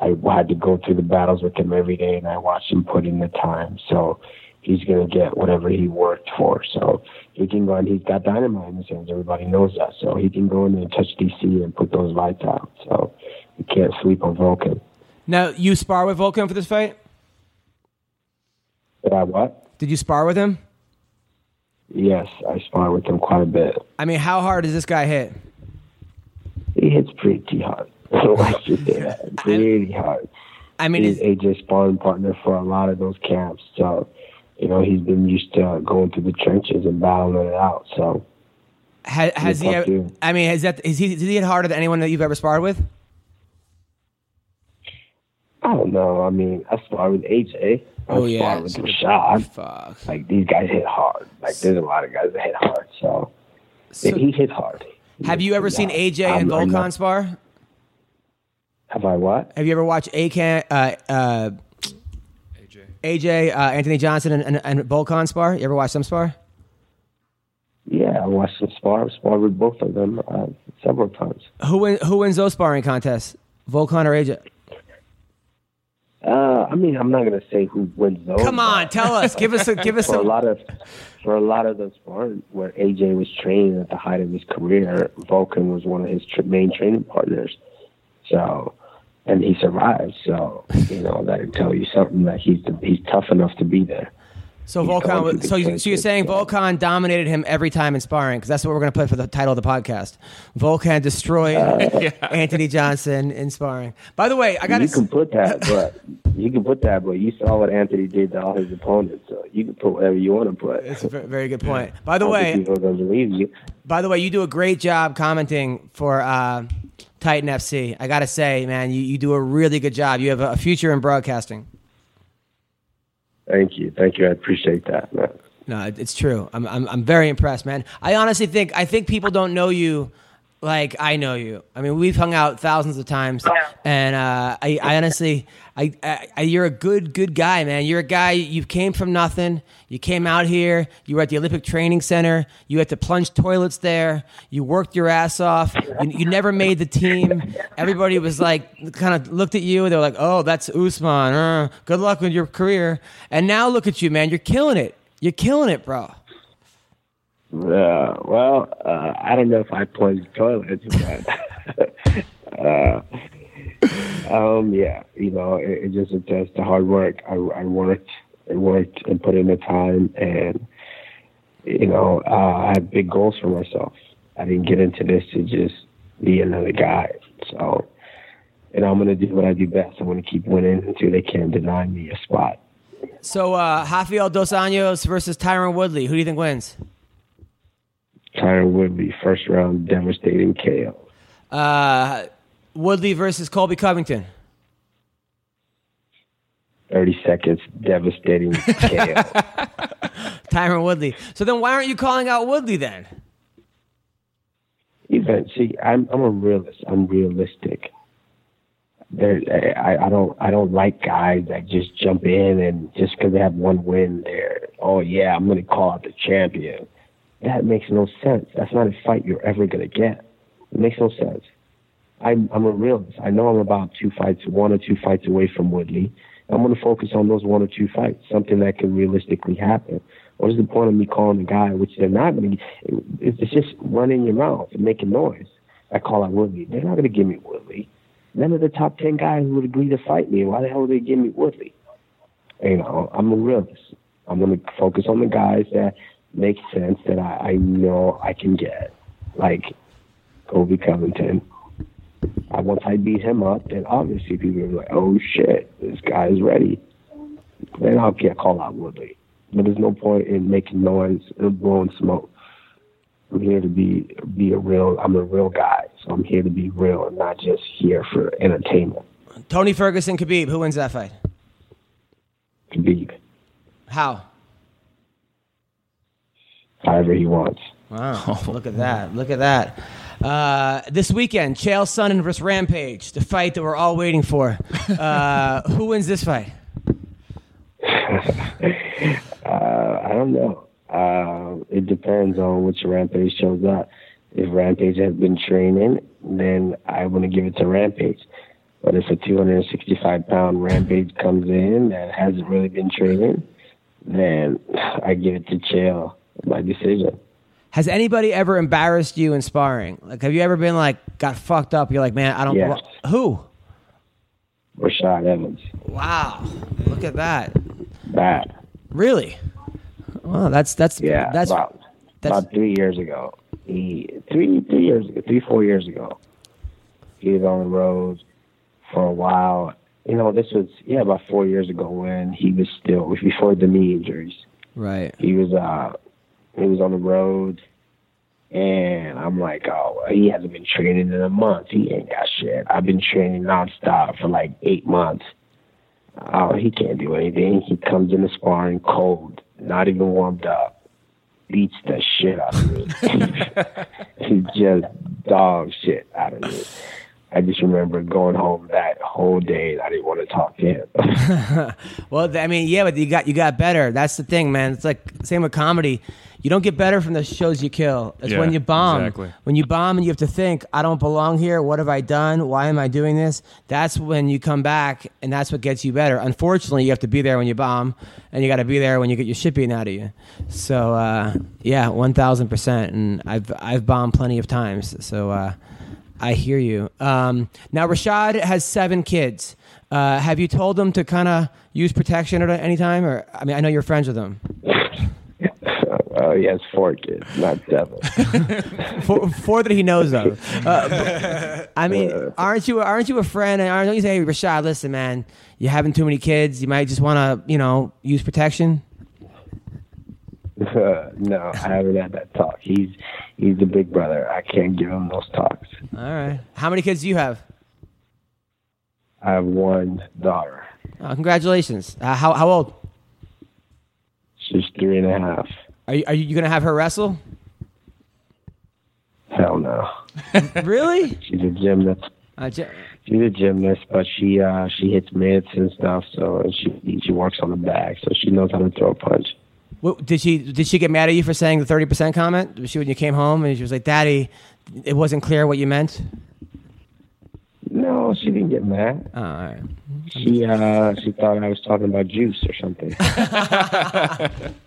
I had to go through the battles with him every day, and I watched him put in the time. So he's gonna get whatever he worked for. So he can go and he's got dynamite in his hands. Everybody knows that. So he can go in and touch DC and put those lights out. So you can't sleep on Volkan. Now, you spar with Volkan for this fight? Did I what? Did you spar with him? Yes, I sparred with him quite a bit. I mean, how hard does this guy hit? He hits pretty hard. Let's just say that. Pretty hard. I mean, He's AJ's sparring partner for a lot of those camps. So, you know, he's been used to going through the trenches and battling it out. So, ha, has he? Ever. I mean, has that? Is he? Did he hit harder than anyone that you've ever sparred with? I don't know. I mean, I sparred with AJ. I Oh, yeah. sparred with Rashad. Fuck. Like, these guys hit hard. Like, there's a lot of guys that hit hard. So, So- he hit hard. Have you ever seen AJ and I'm- I'm Volkan spar? Have I what? Have you ever watched AJ, uh, uh, AJ. AJ uh, Anthony Johnson and, and, and Volkan spar? You ever watched them spar? Yeah, I watched them spar. I sparred with both of them uh, several times. Who win, Who wins those sparring contests? Volkan or AJ? I mean, I'm not gonna say who wins those. Come on, tell us. Give us a, give us For a some. lot of, for a lot of those sparring where AJ was training at the height of his career, Volkan was one of his tr- main training partners. So, and he survived. So, you know, that would tell you something that he's he's tough enough to be there. So Volkan. So, you, so you're saying Volkan dominated him every time in sparring? Because that's what we're going to put for the title of the podcast. Volkan destroyed Uh, Anthony Johnson in sparring. By the way, I got you can put that, but you can put that, but you saw what Anthony did to all his opponents, so you can put whatever you want to put. It's a very good point. By the way, people gonna believe you. By the way, you do a great job commenting for uh, Titan FC. I got to say, man, you, you do a really good job. You have a, a future in broadcasting. Thank you, thank you. I appreciate that, man. No, it's true. I'm, I'm, I'm very impressed, man. I honestly think I think people don't know you like I know you. I mean, we've hung out thousands of times, and uh, I, I honestly, I, I, you're a good, good guy, man. You're a guy. You came from nothing. You came out here. You were at the Olympic Training Center. You had to plunge toilets there. You worked your ass off. You, you never made the team. Everybody was like, kind of looked at you. They were like, "Oh, that's Usman. Uh, good luck with your career." And now look at you, man. You're killing it. You're killing it, bro. Uh, well, uh, I don't know if I plunged toilets, but uh, um, yeah, you know, it, it just attests to hard work. I, I worked, I worked, and put in the time, and you know, uh, I had big goals for myself. I didn't get into this to just be another guy. So, and I'm gonna do what I do best. I'm gonna keep winning until they can't deny me a spot. So uh, Rafael Dos Anjos versus Tyron Woodley. Who do you think wins? Tyron Woodley, first round, devastating KO. Uh, Woodley versus Colby Covington. 30 seconds, devastating KO. Tyron Woodley. So then why aren't you calling out Woodley then? Even see, I'm I'm a realist. I'm realistic. There, I, I don't I don't like guys that just jump in and just because they have one win, they're oh yeah, I'm gonna call out the champion. That makes no sense. That's not a fight you're ever gonna get. It makes no sense. I'm I'm a realist. I know I'm about two fights, one or two fights away from Woodley. I'm gonna focus on those one or two fights, something that can realistically happen. What is the point of me calling a guy, which they're not going to? It's just running your mouth and making noise. I call out Woodley. They're not going to give me Woodley. None of the top ten guys would agree to fight me. Why the hell would they give me Woodley? You know, I'm a realist. I'm going to focus on the guys that make sense that I, I know I can get, like Colby Covington. I, once I beat him up, then obviously people be like, "Oh shit, this guy is ready." Then I'll get call out Woodley but there's no point in making noise and blowing smoke. I'm here to be be a real. I'm a real guy, so I'm here to be real and not just here for entertainment. Tony Ferguson, Khabib. Who wins that fight? Khabib, How? However he wants. Wow. Look at that. Look at that. Uh, this weekend, Chael Sonnen versus Rampage, the fight that we're all waiting for. Uh, who wins this fight? Uh, I don't know. Uh, it depends on which Rampage shows up. If Rampage has been training, then I want to give it to Rampage. But if a 265 pound Rampage comes in that hasn't really been training, then I give it to Chael. My decision. Has anybody ever embarrassed you in sparring? Like, have you ever been like, got fucked up? You're like, man, I don't. Yes. Who? Rashad Evans. Wow. Look at that. Bad. Really? Well, that's that's Yeah. that's about, that's about three years ago. He three three years ago, three four years ago. He was on the road for a while. You know, this was yeah about four years ago when he was still before the knee injuries. right. He was uh he was on the road, and I'm like, oh, he hasn't been training in a month. He ain't got shit. I've been training nonstop for like eight months. Oh, he can't do anything. He comes in the sparring cold, not even warmed up, beats the shit out of me. he just dog shit out of me. I just remember going home that whole day. and I didn't want to talk to him. Well, I mean, yeah, but you got you got better. That's the thing, man. It's like same with comedy. You don't get better from the shows you kill. It's Yeah, when you bomb. exactly. When you bomb and you have to think, I don't belong here. What have I done? Why am I doing this? That's when you come back, and that's what gets you better. Unfortunately, you have to be there when you bomb, and you got to be there when you get your shit beaten out of you. So, uh, yeah, one thousand percent. And I've I've bombed plenty of times. So. Uh, I hear you. Um, now, Rashad has seven kids. Uh, have you told them to kind of use protection at any time? Or I mean, I know you're friends with them. oh, he has four kids, not seven. Four, four that he knows of. Uh, but, I mean, aren't you aren't you a friend? And aren't you say, hey, Rashad, listen, man, you're having too many kids. You might just want to, you know, use protection. no, I haven't had that talk. He's he's the big brother. I can't give him those talks. All right. How many kids do you have? I have one daughter. Uh, congratulations. Uh, how how old? She's three and a half. Are you, are you going to have her wrestle? Hell no. really? She's a gymnast. Uh, J- She's a gymnast, but she uh she hits mitts and stuff. So and she she works on the back, so she knows how to throw a punch. What, did she did she get mad at you for saying the thirty percent comment? Was she when you came home and she was like, "Daddy, it wasn't clear what you meant." No, she didn't get mad. Oh, all right. She uh she thought I was talking about juice or something.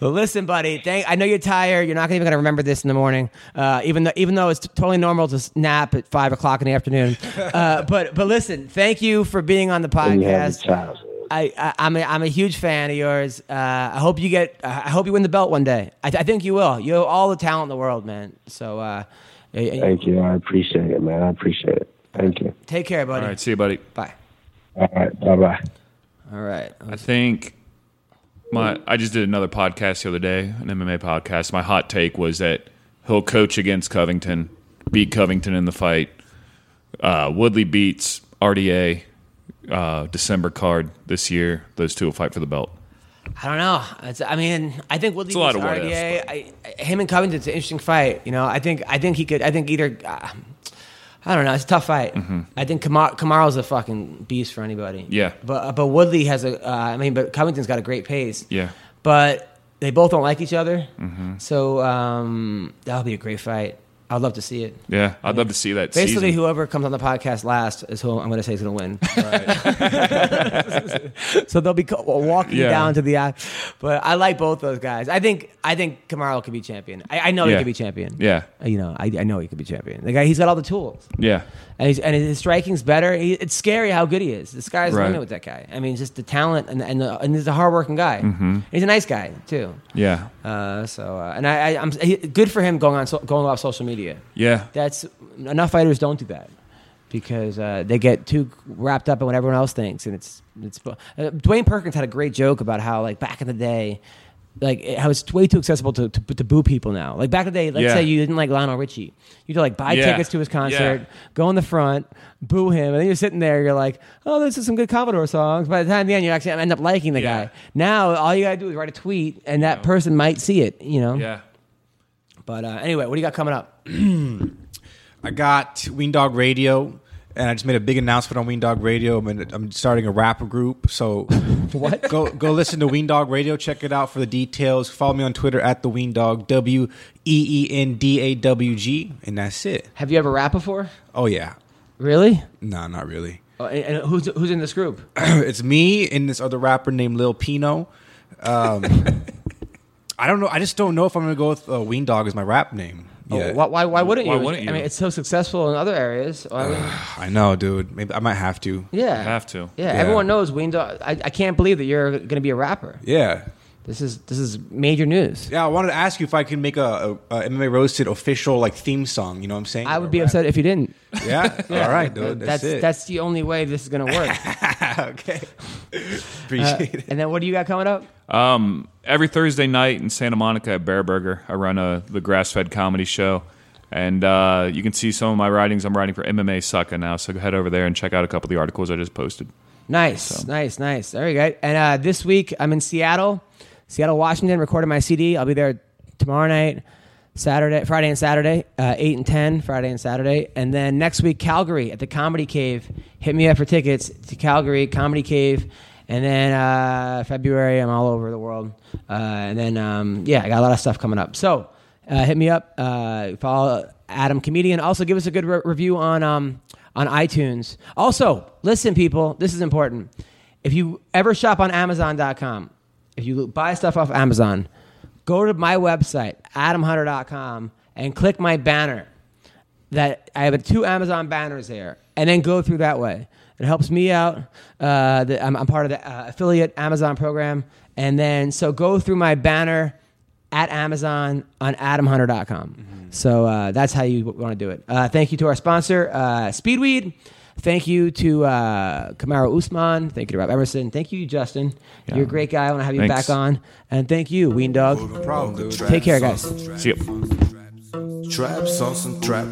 Well, listen, buddy. Thank. I know you're tired. You're not even going to remember this in the morning, uh, even though even though it's totally normal to nap at five o'clock in the afternoon. Uh, but but listen, thank you for being on the And you have a podcast. Child. I, I I'm a, I'm a huge fan of yours. Uh, I hope you get. Uh, I hope you win the belt one day. I, I think you will. You have all the talent in the world, man. So uh, Thank you. I appreciate it, man. I appreciate it. Thank you. take care, buddy. All right, see you, buddy. Bye. All right. Bye bye. All right. I think My I just did another podcast the other day, an MMA podcast. My hot take was that he'll coach against Covington, beat Covington in the fight. Uh, Woodley beats RDA uh, December card this year. Those two will fight for the belt. I don't know. It's, I mean, I think Woodley It's a lot of RDA. I, I- him and Covington's an interesting fight. You know, I think I think he could. I think either. Uh, I don't know. It's a tough fight. I think Kamar, Kamaru's a fucking beast for anybody. Mm-hmm. Yeah. But uh, but Woodley has a. Uh, I mean, but Covington's got a great pace. Yeah. But they both don't like each other. Mm-hmm. So um, that'll be a great fight. I'd love to see it. Yeah, I'd love to see that. Basically, season. whoever comes on the podcast last is who I'm going to say is going to win. so they'll be walking Yeah. down to the. But I like both those guys. I think I think Kamaru could be champion. I, I know he could be champion. Yeah. You know, I, I know he could be champion. The guy, he's got all the tools. Yeah, And, he's, and his striking's better. He, it's scary how good he is. The sky's the Right. limit with that guy. I mean, just the talent and and, the, and he's a hardworking guy. Mm-hmm. He's a nice guy too. yeah, Uh, so uh, and I, I I'm he, good for him going on so, going off social media yeah. that's enough fighters don't do that because uh, they get too wrapped up in what everyone else thinks, and it's it's. Uh, Dwayne Perkins had a great joke about how like back in the day. Like how it's way too accessible to, to, to boo people now. Like back in the day, let's Yeah. say you didn't like Lionel Richie, you'd like buy Yeah. tickets to his concert, Yeah. go in the front, boo him, and then you're sitting there, you're like, oh, this is some good Commodore songs. By the time the end, you actually end up liking the guy. Now all you gotta do is write a tweet, and that person might see it. You know. Yeah. But uh, anyway, what do you got coming up? I got Ween Dog Radio, and I just made a big announcement on Ween Dog Radio. I'm, in, I'm starting a rapper group, so What? go go listen to Ween Dog Radio. Check it out for the details. Follow me on Twitter at the Ween Dog W E E N D A W G, and that's it. Have you ever rapped before? Oh yeah, Really? no, not really. Oh, and, and who's who's in this group? it's me and this other rapper named Lil Pino. Um, I don't know. I just don't know if I'm gonna go with uh, Ween Dog as my rap name. Yeah, Oh, why, why, why wouldn't Why you? wouldn't I mean, you? it's so successful in other areas. I mean, I know, dude. Maybe I might have to. yeah, have to. Yeah, Yeah. everyone knows Ween Dog. I, I can't believe that you're going to be a rapper. Yeah. This is this is major news. Yeah, I wanted to ask you if I can make a, a, a MMA roasted official like theme song. You know what I'm saying? I would be upset if you didn't. Yeah. All right, dude. That's, that's it. that's the only way this is going to work. okay. Appreciate it. and then what do you got coming up? Um, every Thursday night in Santa Monica at Bear Burger, I run a the grass fed comedy show, and uh, you can see some of my writings. I'm writing for MMA Sucka now, so go head over there and check out a couple of the articles I just posted. Nice, nice, nice. Very good. And uh, this week I'm in Seattle, Seattle, Washington, recording my CD. I'll be there tomorrow night, Saturday, Friday and Saturday, uh, eight and ten, Friday and Saturday, and then next week Calgary at the Comedy Cave. Hit me up for tickets to Calgary Comedy Cave. And then uh, February, I'm all over the world. Uh, and then, um, yeah, I got a lot of stuff coming up. So uh, hit me up. Uh, follow Adam Comedian. Also, give us a good re- review on um, on iTunes. Also, listen, people, this is important. If you ever shop on Amazon.com, if you buy stuff off Amazon, go to my website, adamhunter.com, and click my banner. That I have two Amazon banners there, and then go through that way. It helps me out. Uh, the, I'm, I'm part of the uh, affiliate Amazon program, and then so go through my banner at Amazon on adamhunter.com. So uh, that's how you want to do it. Uh, thank you to our sponsor, uh, Speedweed. Thank you to uh, Kamaru Usman. Thank you to Rob Emerson. Thank you, Justin. Yeah. You're a great guy. I want to have you Thanks. back on. And thank you, Ween Dog. Problem, Take care, guys. See you. Trap trap